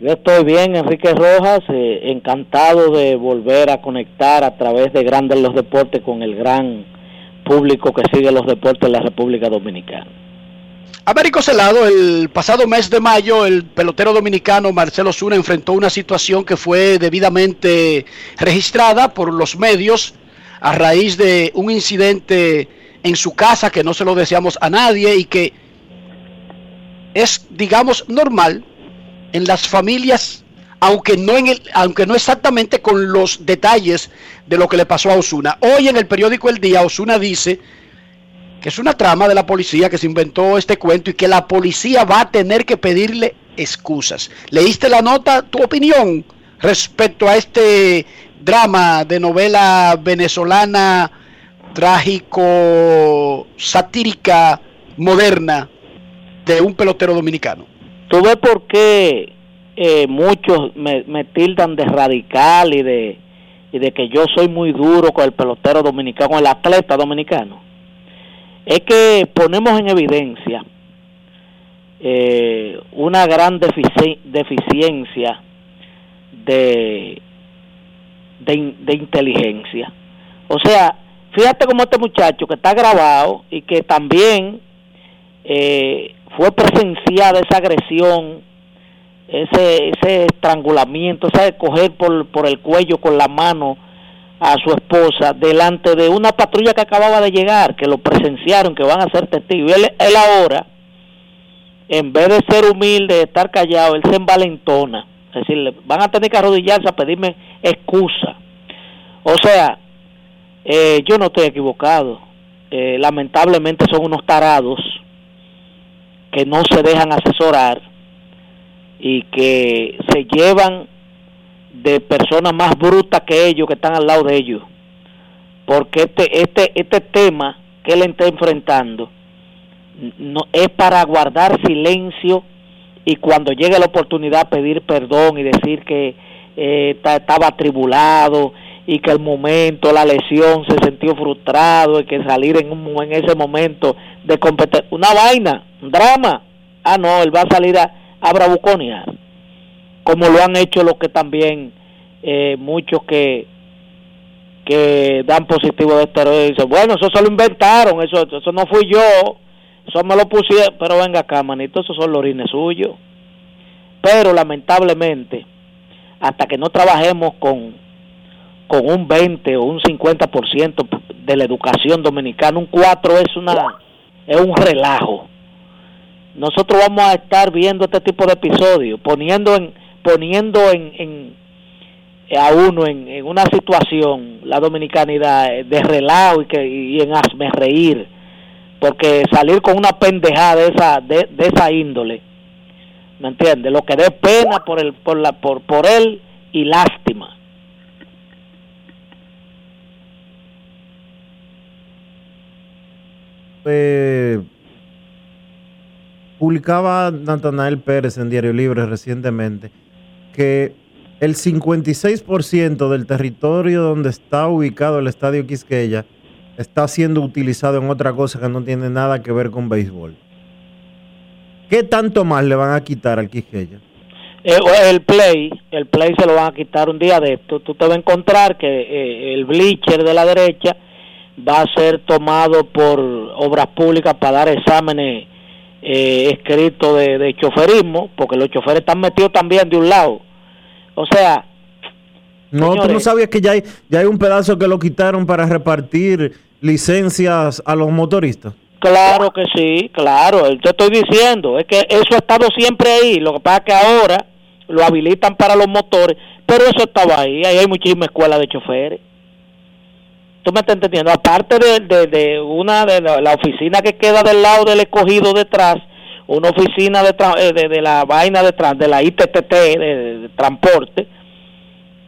Yo estoy bien, Enrique Rojas, eh, encantado de volver a conectar a través de Grandes los Deportes con el gran público que sigue los deportes en la República Dominicana. Américo Celado, el pasado mes de mayo, el pelotero dominicano Marcelo Zuna enfrentó una situación que fue debidamente registrada por los medios a raíz de un incidente en su casa que no se lo deseamos a nadie y que es, digamos, normal en las familias, aunque no, en el, aunque no exactamente con los detalles de lo que le pasó a Osuna. Hoy en el periódico El Día, Osuna dice que es una trama de la policía que se inventó este cuento y que la policía va a tener que pedirle excusas. ¿Leíste la nota? ¿Tu opinión respecto a este drama de novela venezolana trágico, satírica, moderna de un pelotero dominicano? ¿Tú ves por qué eh, muchos me, tildan de radical y de, y de que yo soy muy duro con el pelotero dominicano, con el atleta dominicano? Es que ponemos en evidencia eh, una gran defici deficiencia de, de, inteligencia. O sea, fíjate como este muchacho que está grabado y que también eh, fue presenciada esa agresión, ese, ese estrangulamiento, ese coger por, el cuello con la mano a su esposa delante de una patrulla que acababa de llegar, que lo presenciaron, que van a ser testigos. Él, él ahora, en vez de ser humilde, de estar callado, él se envalentona. Es decir, van a tener que arrodillarse a pedirme excusa. O sea, eh, yo no estoy equivocado. Eh, lamentablemente son unos tarados que no se dejan asesorar y que se llevan de personas más brutas que ellos que están al lado de ellos. Porque este este este tema que él está enfrentando no es para guardar silencio y cuando llegue la oportunidad pedir perdón y decir que eh, estaba atribulado y que el momento, la lesión, se sintió frustrado y que salir en, un, en ese momento de competir, una vaina, drama. Ah, no, él va a salir a, a como lo han hecho los que también, eh, muchos que que dan positivo de esteroides, dicen, bueno, eso se lo inventaron, eso, eso no fui yo, eso me lo pusieron, pero venga acá, manito, esos son los suyos. Pero lamentablemente, hasta que no trabajemos con con un 20 o un 50% de la educación dominicana, un 4 es una es un relajo. Nosotros vamos a estar viendo este tipo de episodios, poniendo en poniendo en, en a uno en, en, una situación la dominicanidad de relajo y que y en hazme reír, porque salir con una pendejada de esa de, de esa índole ¿Me entiendes? Lo que dé pena por el, por la, por, por él y lástima. Eh, publicaba Natanael Pérez en Diario Libre recientemente que el 56% del territorio donde está ubicado el Estadio Quisqueya está siendo utilizado en otra cosa que no tiene nada que ver con béisbol. ¿Qué tanto más le van a quitar al Quisqueya? Eh, el play, el play se lo van a quitar un día de esto. Tú te vas a encontrar que eh, el bleacher de la derecha va a ser tomado por obras públicas para dar exámenes eh, escritos de, de choferismo, porque los choferes están metidos también de un lado. O sea, No, tú no sabías que ya hay, ya hay un pedazo que lo quitaron para repartir licencias a los motoristas. Claro que sí, claro. Te estoy diciendo, es que eso ha estado siempre ahí. Lo que pasa es que ahora lo habilitan para los motores, pero eso estaba ahí. Ahí hay muchísimas escuelas de choferes. ¿Tú me estás entendiendo? Aparte de, de, una de la, oficina que queda del lado del escogido detrás, una oficina de, eh, de, de la vaina detrás, de la ITTT, de, transporte,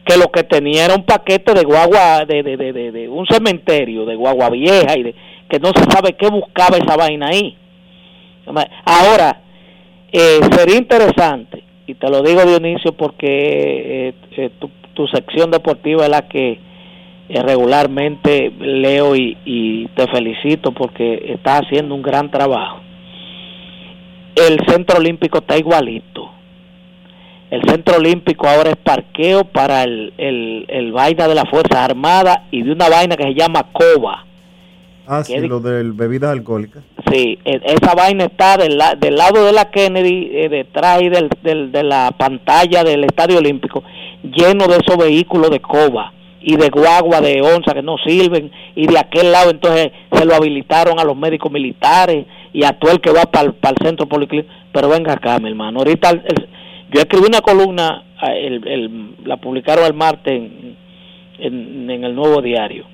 que lo que tenía era un paquete de guagua, de, de, un cementerio, de guagua vieja, y de, que no se sabe qué buscaba esa vaina ahí. Ahora, eh, sería interesante, y te lo digo Dionisio porque eh, eh, tu, tu sección deportiva es la que regularmente leo y, y te felicito porque estás haciendo un gran trabajo. El centro olímpico está igualito. El centro olímpico ahora es parqueo para el, el, el vaina de las Fuerzas Armadas y de una vaina que se llama COBA. Ah, sí, lo de bebidas alcohólicas. Sí, e- esa vaina está del, la- del lado de la Kennedy, eh, detrás del, del- de la pantalla del Estadio Olímpico, lleno de esos vehículos de coba y de guagua de onza que no sirven, y de aquel lado entonces se lo habilitaron a los médicos militares y a todo el que va para el centro policlínico. Pero venga acá, mi hermano, ahorita yo escribí una columna, ah, la publicaron el martes en- en el Nuevo Diario,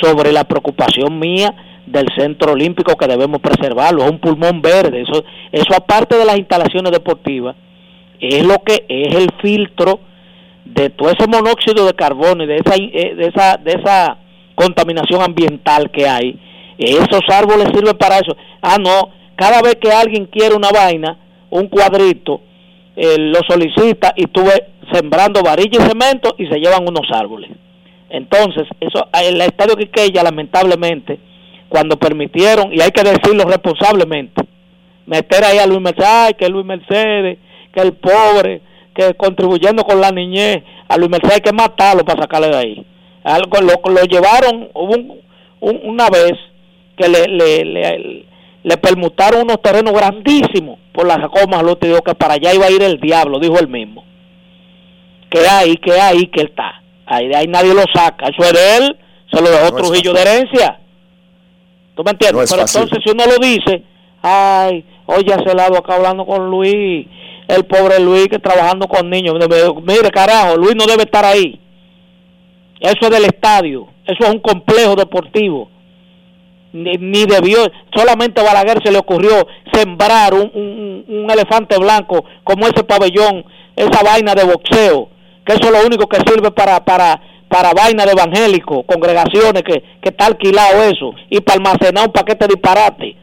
sobre la preocupación mía del centro olímpico que debemos preservarlo, es un pulmón verde, eso, eso aparte de las instalaciones deportivas, es lo que es el filtro de todo ese monóxido de carbono y de esa, eh, de esa, de esa contaminación ambiental que hay, esos árboles sirven para eso. Ah, no, cada vez que alguien quiere una vaina, un cuadrito, eh, lo solicita y tú sembrando varilla y cemento y se llevan unos árboles. Entonces, eso el estadio Quiqueya lamentablemente cuando permitieron y hay que decirlo responsablemente meter ahí a Luis Mercedes, que Luis Mercedes, que el pobre, que contribuyendo con la niñez, a Luis Mercedes hay que matarlo para sacarle de ahí. Algo lo, lo llevaron hubo un- un- una vez que le, le, le, le permutaron unos terrenos grandísimos por la Jacob lo dijo que para allá iba a ir el diablo, dijo él mismo. Que ahí, que ahí, que él está. Ahí de ahí nadie lo saca. Eso es de él, se lo dejó No Trujillo de herencia. ¿Tú me entiendes? No Pero fácil. entonces si uno lo dice, ay, oye, ese lado acá hablando con Luis, el pobre Luis que trabajando con niños. Mire, carajo, Luis no debe estar ahí. Eso es del estadio, eso es un complejo deportivo. Ni, ni debió, solamente a Balaguer se le ocurrió sembrar un, un- un elefante blanco como ese pabellón, esa vaina de boxeo, que eso es lo único que sirve para, para, para vaina de evangélico, congregaciones que, que está alquilado eso, y para almacenar un paquete de disparate,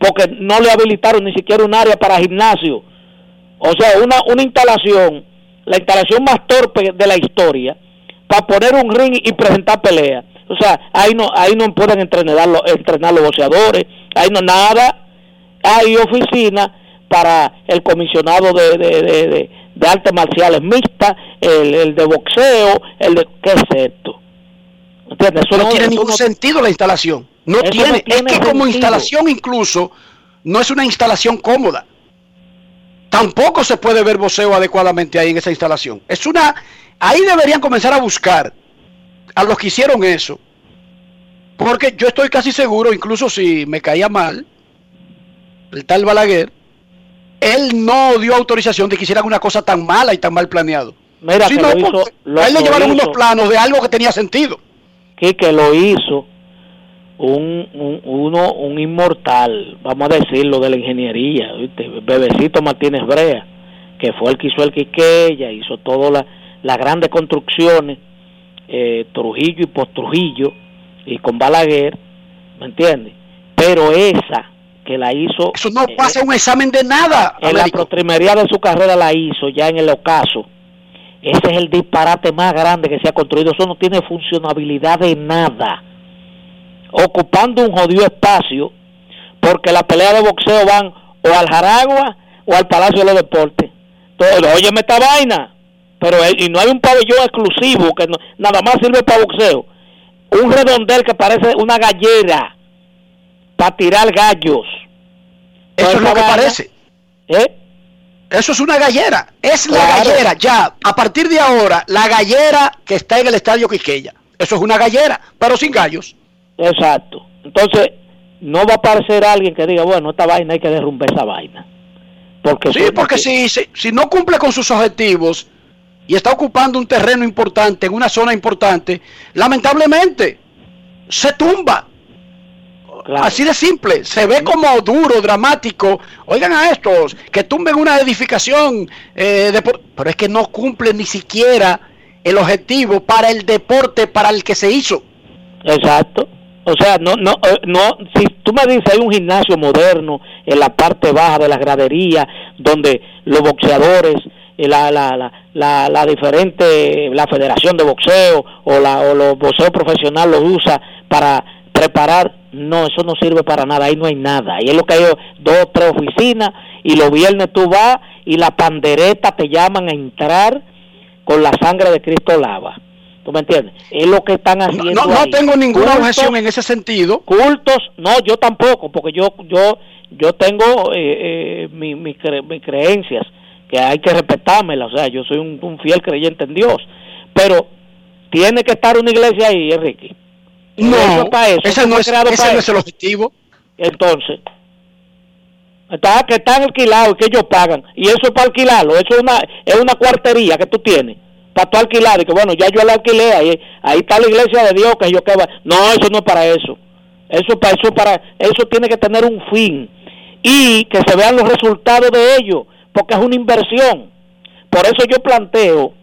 porque no le habilitaron ni siquiera un área para gimnasio. O sea, una, una instalación, la instalación más torpe de la historia, para poner un ring y presentar pelea. O sea, ahí no, ahí no pueden entrenar los, entrenar los boxeadores, ahí no nada. Hay oficina para el comisionado de, de, de, de- de artes marciales mixtas, el, el de boxeo, el de... ¿Qué es esto? ¿Entiendes? Eso no, tiene eso ningún no- sentido la instalación. No tiene, no tiene es que como instalación incluso no es una instalación cómoda. Tampoco se puede ver voceo adecuadamente ahí en esa instalación. Es una, ahí deberían comenzar a buscar a los que hicieron eso. Porque yo estoy casi seguro, incluso si me caía mal, el tal Balaguer, él no dio autorización de que hicieran una cosa tan mala y tan mal planeado. Mira, que no, lo hizo- lo- a él le llevaron hizo. unos planos de algo que tenía sentido. que que lo hizo un, un uno un inmortal, vamos a decirlo de la ingeniería, ¿viste? Bebecito Martínez Brea, que fue el que hizo el Quiqueya, hizo todas las grandes construcciones, eh, Trujillo y post-Trujillo, y con Balaguer, ¿me entiendes? Pero esa que la hizo... Eso no pasa un examen de nada. En la protrimería de su carrera la hizo ya en el ocaso. Ese es el disparate más grande que se ha construido. Eso no tiene funcionabilidad de nada. Ocupando un jodido espacio, porque la pelea de boxeo van o al Jaragua o al Palacio de los Deportes. Entonces, óyeme esta vaina. Pero y no hay un pabellón exclusivo que nada más sirve para boxeo. Un redondel que parece una gallera para tirar gallos. Eso es lo que parece. ¿Eh? Eso es una gallera. Es la gallera, ya. A partir de ahora, la gallera que está en el estadio Quiqueya. Eso es una gallera, pero sin gallos. Exacto. Entonces, no va a aparecer alguien que diga, bueno, esta vaina hay que derrumbar esa vaina. Porque sí, porque si, si, no cumple con sus objetivos y está ocupando un terreno importante, en una zona importante, lamentablemente se tumba. Así de simple, se ve como duro, dramático. Oigan a estos, que tumben una edificación, eh, de, pero es que no cumple ni siquiera el objetivo para el deporte para el que se hizo. Exacto. O sea, no, no, eh, no, si tú me dices hay un gimnasio moderno en la parte baja de la gradería donde los boxeadores, eh, la, la, la, la, la diferente, la federación de boxeo o, la, o los boxeos profesionales los usa para preparar, no, eso no sirve para nada, ahí no hay nada, ahí es lo que hay dos tres oficinas y los viernes tú vas y la pandereta te llaman a entrar con la sangre de Cristo lava ¿Tú me entiendes? Es lo que están haciendo. No, no tengo ninguna objeción en ese sentido. Cultos, no, yo tampoco, porque yo yo yo tengo eh, eh, mis mi creencias, que hay que respetármelas. O sea, yo soy un, fiel creyente en Dios. Pero tiene que estar una iglesia ahí, Enrique. No, ese, no, es, ese no es el objetivo. Entonces, está, que están alquilados y que ellos pagan. Y eso es para alquilarlo. Eso es una, es una cuartería que tú tienes para tu alquilar y que bueno, ya yo la alquilé, ahí, ahí está la iglesia de Dios que yo que va. No, eso no es para eso. Eso para eso para eso tiene que tener un fin y que se vean los resultados de ello, porque es una inversión. Por eso yo planteo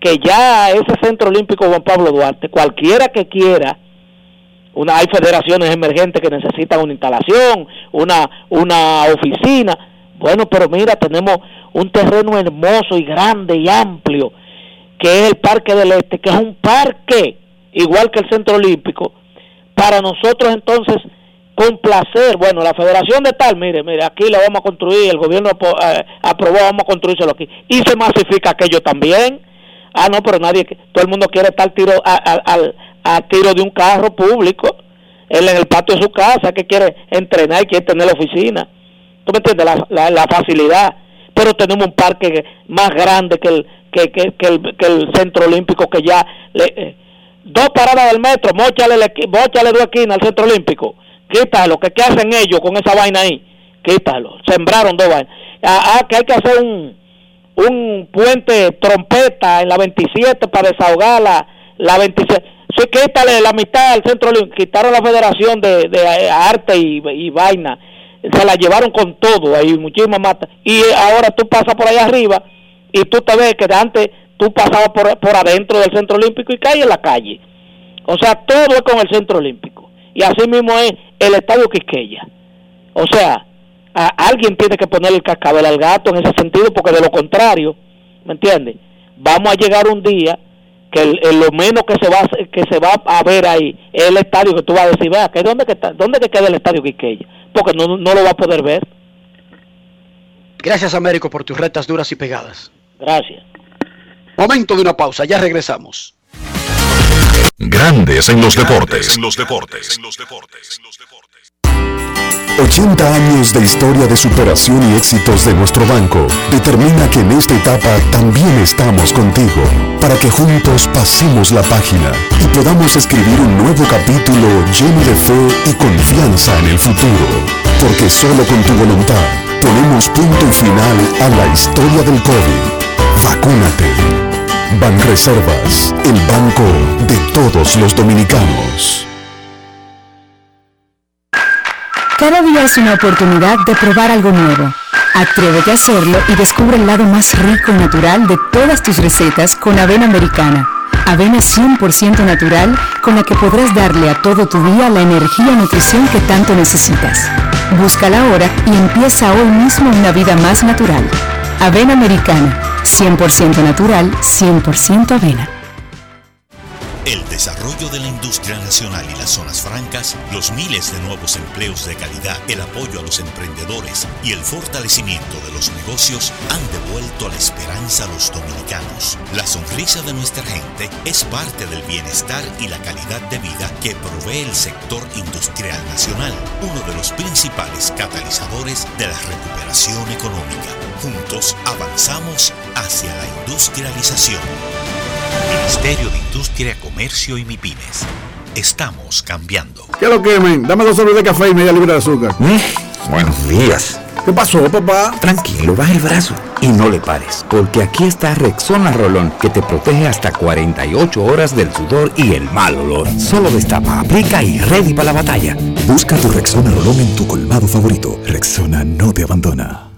que ya ese Centro Olímpico Juan Pablo Duarte, cualquiera que quiera, una, hay federaciones emergentes que necesitan una instalación, una, una oficina, bueno, pero mira, tenemos un terreno hermoso y grande y amplio que es el Parque del Este, que es un parque igual que el Centro Olímpico, para nosotros entonces complacer, bueno, la federación de tal, mire, mire, aquí la vamos a construir, el gobierno eh, aprobó, vamos a construírselo aquí, y se masifica aquello también, ah, no, pero nadie, todo el mundo quiere estar tiro, a, tiro de un carro público, él en el patio de su casa, que quiere entrenar y quiere tener la oficina, ¿tú me entiendes? La, la facilidad, pero tenemos un parque más grande que el, que, que, que, el, que el centro olímpico que ya le, eh, dos paradas del metro, mochale, mochale dos esquinas al centro olímpico, quítalo, que qué hacen ellos con esa vaina ahí, quítalo, sembraron dos vainas, ah, ah, que hay que hacer un, un puente trompeta en la 27 para desahogar la, la 27, sí, quítale la mitad al centro olímpico, quitaron la federación de, de arte y, y vaina, se la llevaron con todo, hay muchísimas matas, y ahora tú pasas por ahí arriba, y tú te ves que antes tú pasabas por, por adentro del centro olímpico y caes en la calle. O sea, todo es con el centro olímpico. Y así mismo es el estadio Quisqueya. O sea, alguien tiene que poner el cascabel al gato en ese sentido, porque de lo contrario, ¿me entiendes? Vamos a llegar un día que lo menos que se va que se va a ver ahí es el estadio que tú vas a decir, vea, que dónde que está, dónde que queda el estadio Quisqueya, porque no, no lo va a poder ver. Gracias, Américo, por tus retas duras y pegadas. Gracias. Momento de una pausa, ya regresamos. Grandes en los deportes. En los deportes. En los deportes. 80 años de historia de superación y éxitos de nuestro banco determina que en esta etapa también estamos contigo, para que juntos pasemos la página y podamos escribir un nuevo capítulo lleno de fe y confianza en el futuro, porque solo con tu voluntad ponemos punto y final a la historia del COVID Vacúnate. Banreservas, el banco de todos los dominicanos. Cada día es una oportunidad de probar algo nuevo. Atrévete a hacerlo y descubre el lado más rico y natural de todas tus recetas con avena americana. Avena 100% natural con la que podrás darle a todo tu día la energía y nutrición que tanto necesitas. Búscala ahora y empieza hoy mismo una vida más natural. Avena americana, 100% natural, 100% avena. El desarrollo de la industria nacional y las zonas francas, los miles de nuevos empleos de calidad, el apoyo a los emprendedores y el fortalecimiento de los negocios han devuelto la esperanza a los dominicanos. La sonrisa de nuestra gente es parte del bienestar y la calidad de vida que provee el sector industrial nacional, uno de los principales catalizadores de la recuperación económica. Juntos avanzamos hacia la industrialización. Ministerio de Industria, Comercio y MIPIMES. Estamos cambiando. ¿Qué lo quemen? Dame dos sobres de café y media libra de azúcar. Buenos días. ¿Qué pasó, papá? Tranquilo, baja el brazo y no le pares, porque aquí está Rexona Rolón, que te protege hasta 48 horas del sudor y el mal olor. Solo destapa, aplica y ready para la batalla. Busca tu Rexona Rolón en tu colmado favorito. Rexona no te abandona.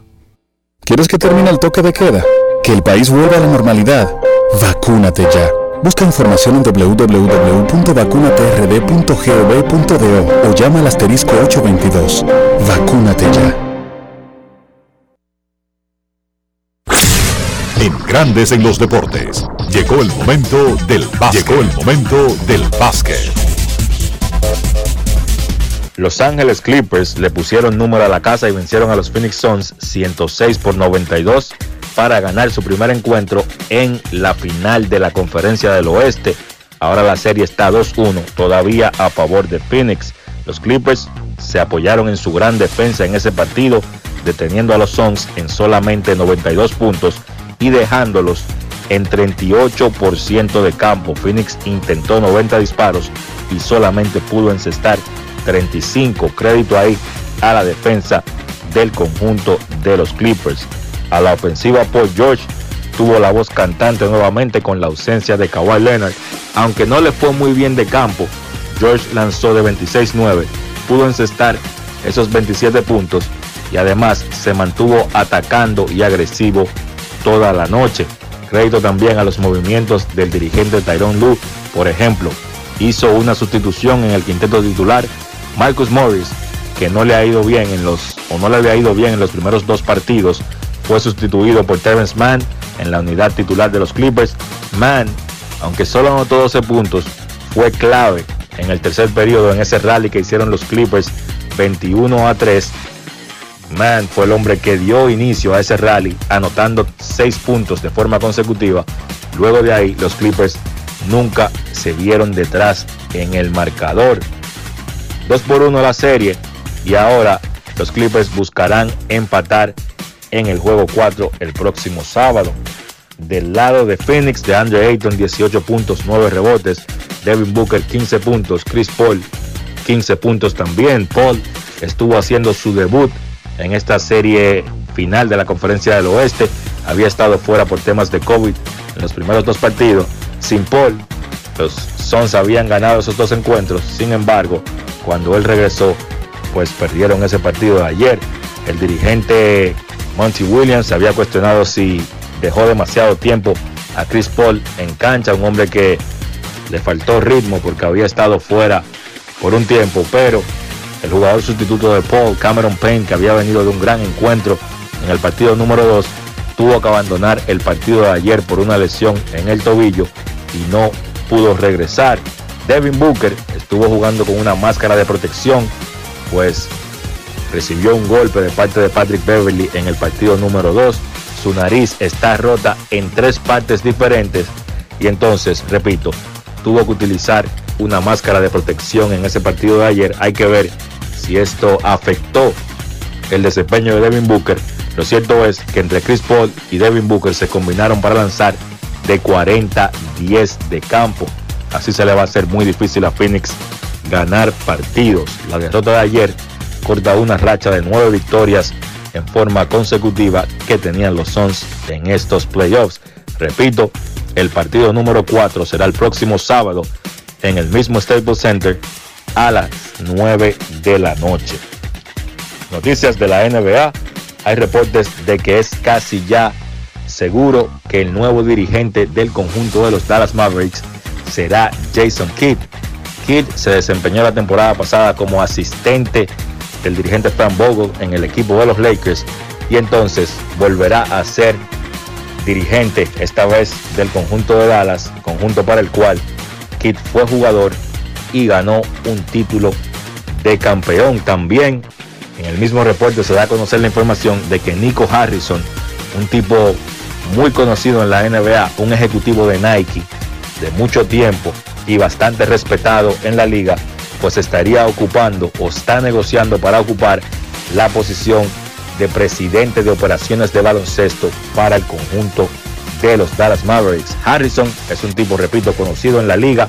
¿Quieres que termine el toque de queda? ¿Que el país vuelva a la normalidad? Vacúnate ya. Busca información en www.vacunatrd.gov.do o llama al asterisco 822. Vacúnate ya. En Grandes en los Deportes. Llegó el momento del básquet. Llegó el momento del básquet. Los Ángeles Clippers le pusieron número a la casa y vencieron a los Phoenix Suns 106 por 92 para ganar su primer encuentro en la final de la Conferencia del Oeste. Ahora la serie está 2-1, todavía a favor de Phoenix. Los Clippers se apoyaron en su gran defensa en ese partido, deteniendo a los Suns en solamente 92 puntos y dejándolos en 38% de campo. Phoenix intentó 90 disparos y solamente pudo encestar 35. Crédito ahí a la defensa del conjunto de los Clippers. A la ofensiva, Paul George tuvo la voz cantante nuevamente con la ausencia de Kawhi Leonard. Aunque no le fue muy bien de campo, George lanzó de 26-9, pudo encestar esos 27 puntos y además se mantuvo atacando y agresivo toda la noche. Crédito también a los movimientos del dirigente Tyrone Lue, por ejemplo, hizo una sustitución en el quinteto titular, Marcus Morris, que no le ha ido bien en los o no le había ido bien en los primeros dos partidos, fue sustituido por Terrence Mann en la unidad titular de los Clippers. Mann, aunque solo anotó 12 puntos, fue clave en el tercer periodo en ese rally que hicieron los Clippers 21 a 3. Mann fue el hombre que dio inicio a ese rally anotando 6 puntos de forma consecutiva. Luego de ahí los Clippers nunca se vieron detrás en el marcador. 2 por 1 la serie y ahora los Clippers buscarán empatar en el juego 4 el próximo sábado. Del lado de Phoenix, de Andre Ayton 18 puntos, 9 rebotes, Devin Booker 15 puntos, Chris Paul 15 puntos también. Paul estuvo haciendo su debut en esta serie final de la Conferencia del Oeste. Había estado fuera por temas de COVID en los primeros dos partidos. Sin Paul, los Suns habían ganado esos dos encuentros. Sin embargo, cuando él regresó, pues perdieron ese partido de ayer. El dirigente Monty Williams había cuestionado si dejó demasiado tiempo a Chris Paul en cancha, un hombre que le faltó ritmo porque había estado fuera por un tiempo, pero el jugador sustituto de Paul, Cameron Payne, que había venido de un gran encuentro en el partido número 2, tuvo que abandonar el partido de ayer por una lesión en el tobillo y no pudo regresar. Devin Booker estuvo jugando con una máscara de protección, pues recibió un golpe de parte de Patrick Beverly en el partido número 2. Su nariz está rota en tres partes diferentes y entonces, repito, tuvo que utilizar una máscara de protección en ese partido de ayer. Hay que ver si esto afectó el desempeño de Devin Booker. Lo cierto es que entre Chris Paul y Devin Booker se combinaron para lanzar de 40-10 de campo. Así se le va a hacer muy difícil a Phoenix ganar partidos. La derrota de ayer corta una racha de nueve victorias en forma consecutiva que tenían los Suns en estos playoffs. Repito, el partido número 4 será el próximo sábado en el mismo Staples Center a las 9 de la noche. Noticias de la NBA. hay reportes de que es casi ya seguro que el nuevo dirigente del conjunto de los Dallas Mavericks será Jason Kidd. Kidd se desempeñó la temporada pasada como asistente del dirigente Frank Vogel en el equipo de los Lakers y entonces volverá a ser dirigente esta vez del conjunto de Dallas, conjunto para el cual Kidd fue jugador y ganó un título de campeón. También en el mismo reporte se da a conocer la información de que Nico Harrison, un tipo muy conocido en la NBA, un ejecutivo de Nike de mucho tiempo y bastante respetado en la liga, pues estaría ocupando o está negociando para ocupar la posición de presidente de operaciones de baloncesto para el conjunto de los Dallas Mavericks. Harrison es un tipo, repito, conocido en la liga.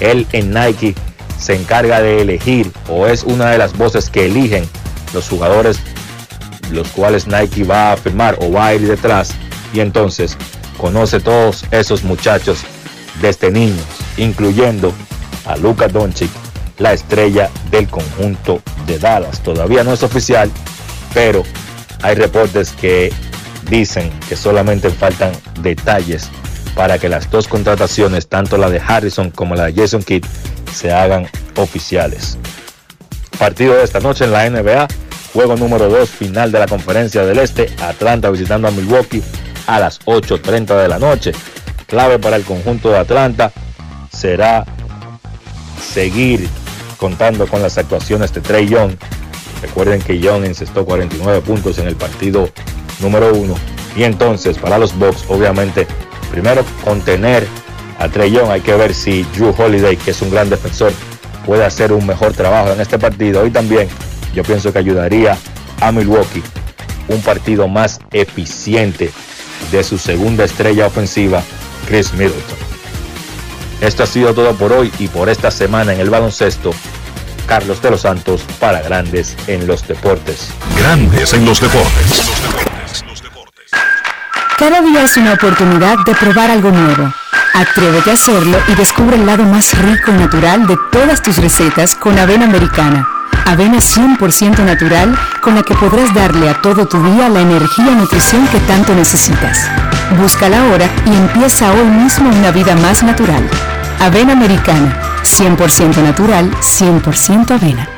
Él en Nike se encarga de elegir o es una de las voces que eligen los jugadores los cuales Nike va a firmar o va a ir detrás y entonces conoce todos esos muchachos desde niños, incluyendo a Luka Doncic, la estrella del conjunto de Dallas. Todavía no es oficial, pero hay reportes que dicen que solamente faltan detalles para que las dos contrataciones, tanto la de Harrison como la de Jason Kidd, se hagan oficiales. Partido de esta noche en la NBA, juego número 2, final de la conferencia del Este, Atlanta visitando a Milwaukee a las 8.30 de la noche. Clave para el conjunto de Atlanta será seguir contando con las actuaciones de Trey Young. Recuerden que Young encestó 49 puntos en el partido número 1. Y entonces para los Bucks, obviamente, primero contener a Trey Young. Hay que ver si Drew Holiday, que es un gran defensor, puede hacer un mejor trabajo en este partido. Y también yo pienso que ayudaría a Milwaukee un partido más eficiente de su segunda estrella ofensiva, Chris Middleton. Esto ha sido todo por hoy y por esta semana en el baloncesto. Carlos de los Santos para Grandes en los Deportes. Grandes en los Deportes. Cada día es una oportunidad de probar algo nuevo. Atrévete a hacerlo y descubre el lado más rico y natural de todas tus recetas con avena americana. Avena 100% natural con la que podrás darle a todo tu día la energía y nutrición que tanto necesitas. Búscala ahora y empieza hoy mismo una vida más natural. Avena americana, 100% natural, 100% avena.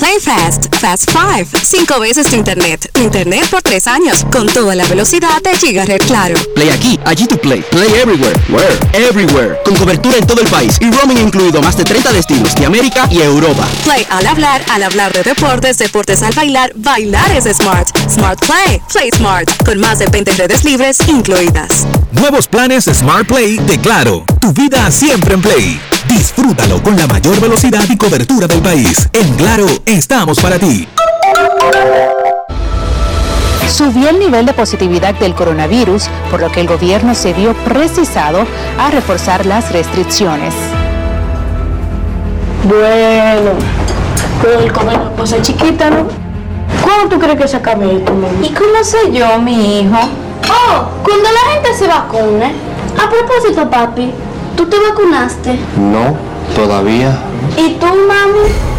Play Fast, Fast 5, 5 veces tu internet. Tu internet por 3 años, con toda la velocidad de Gigaret Claro. Play aquí, allí tu play. Play everywhere. Where? Everywhere. Con cobertura en todo el país y roaming incluido más de 30 destinos de América y Europa. Play al hablar, al hablar de deportes, deportes al bailar, bailar es smart. Smart Play, Play Smart, con más de 20 redes libres incluidas. Nuevos planes Smart Play de Claro. Tu vida siempre en Play. Disfrútalo con la mayor velocidad y cobertura del país. En Claro, estamos para ti. Subió el nivel de positividad del coronavirus, por lo que el gobierno se vio precisado a reforzar las restricciones. Bueno, el comer cosa chiquita, ¿no? ¿Cuándo tú crees que se acabe esto, mami? ¿Y cómo sé yo, mi hijo? Oh, cuando la gente se vacune. A propósito, papi, ¿tú te vacunaste? No, todavía. ¿Y tú, mami?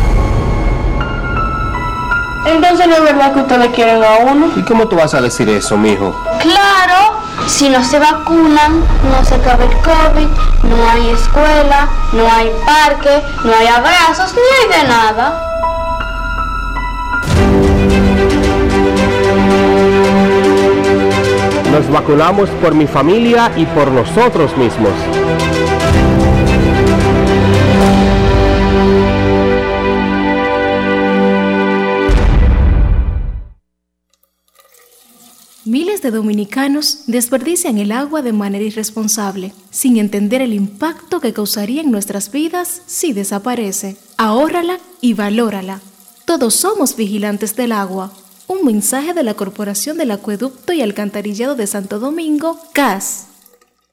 Entonces no es verdad que ustedes quieren a uno. ¿Y cómo tú vas a decir eso, mijo? Claro, si no se vacunan, no se acaba el COVID, no hay escuela, no hay parque, no hay abrazos, ni hay de nada. Nos vacunamos por mi familia y por nosotros mismos. Miles de dominicanos desperdician el agua de manera irresponsable, sin entender el impacto que causaría en nuestras vidas si desaparece. Ahórrala y valórala. Todos somos vigilantes del agua. Un mensaje de la Corporación del Acueducto y Alcantarillado de Santo Domingo, CAS.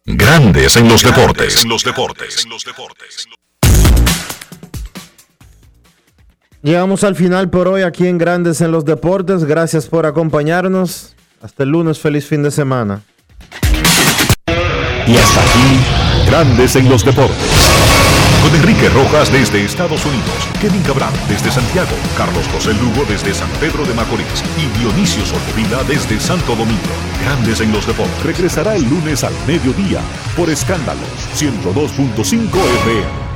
Grandes en los deportes. En los deportes. Llegamos al final por hoy aquí en Grandes en los Deportes. Gracias por acompañarnos. Hasta el lunes, feliz fin de semana. Y hasta aquí, Grandes en los Deportes. Con Enrique Rojas desde Estados Unidos, Kevin Cabral desde Santiago, Carlos José Lugo desde San Pedro de Macorís y Dionisio Solterida desde Santo Domingo. Grandes en los Deportes. Regresará el lunes al mediodía por Escándalos 102.5 FM.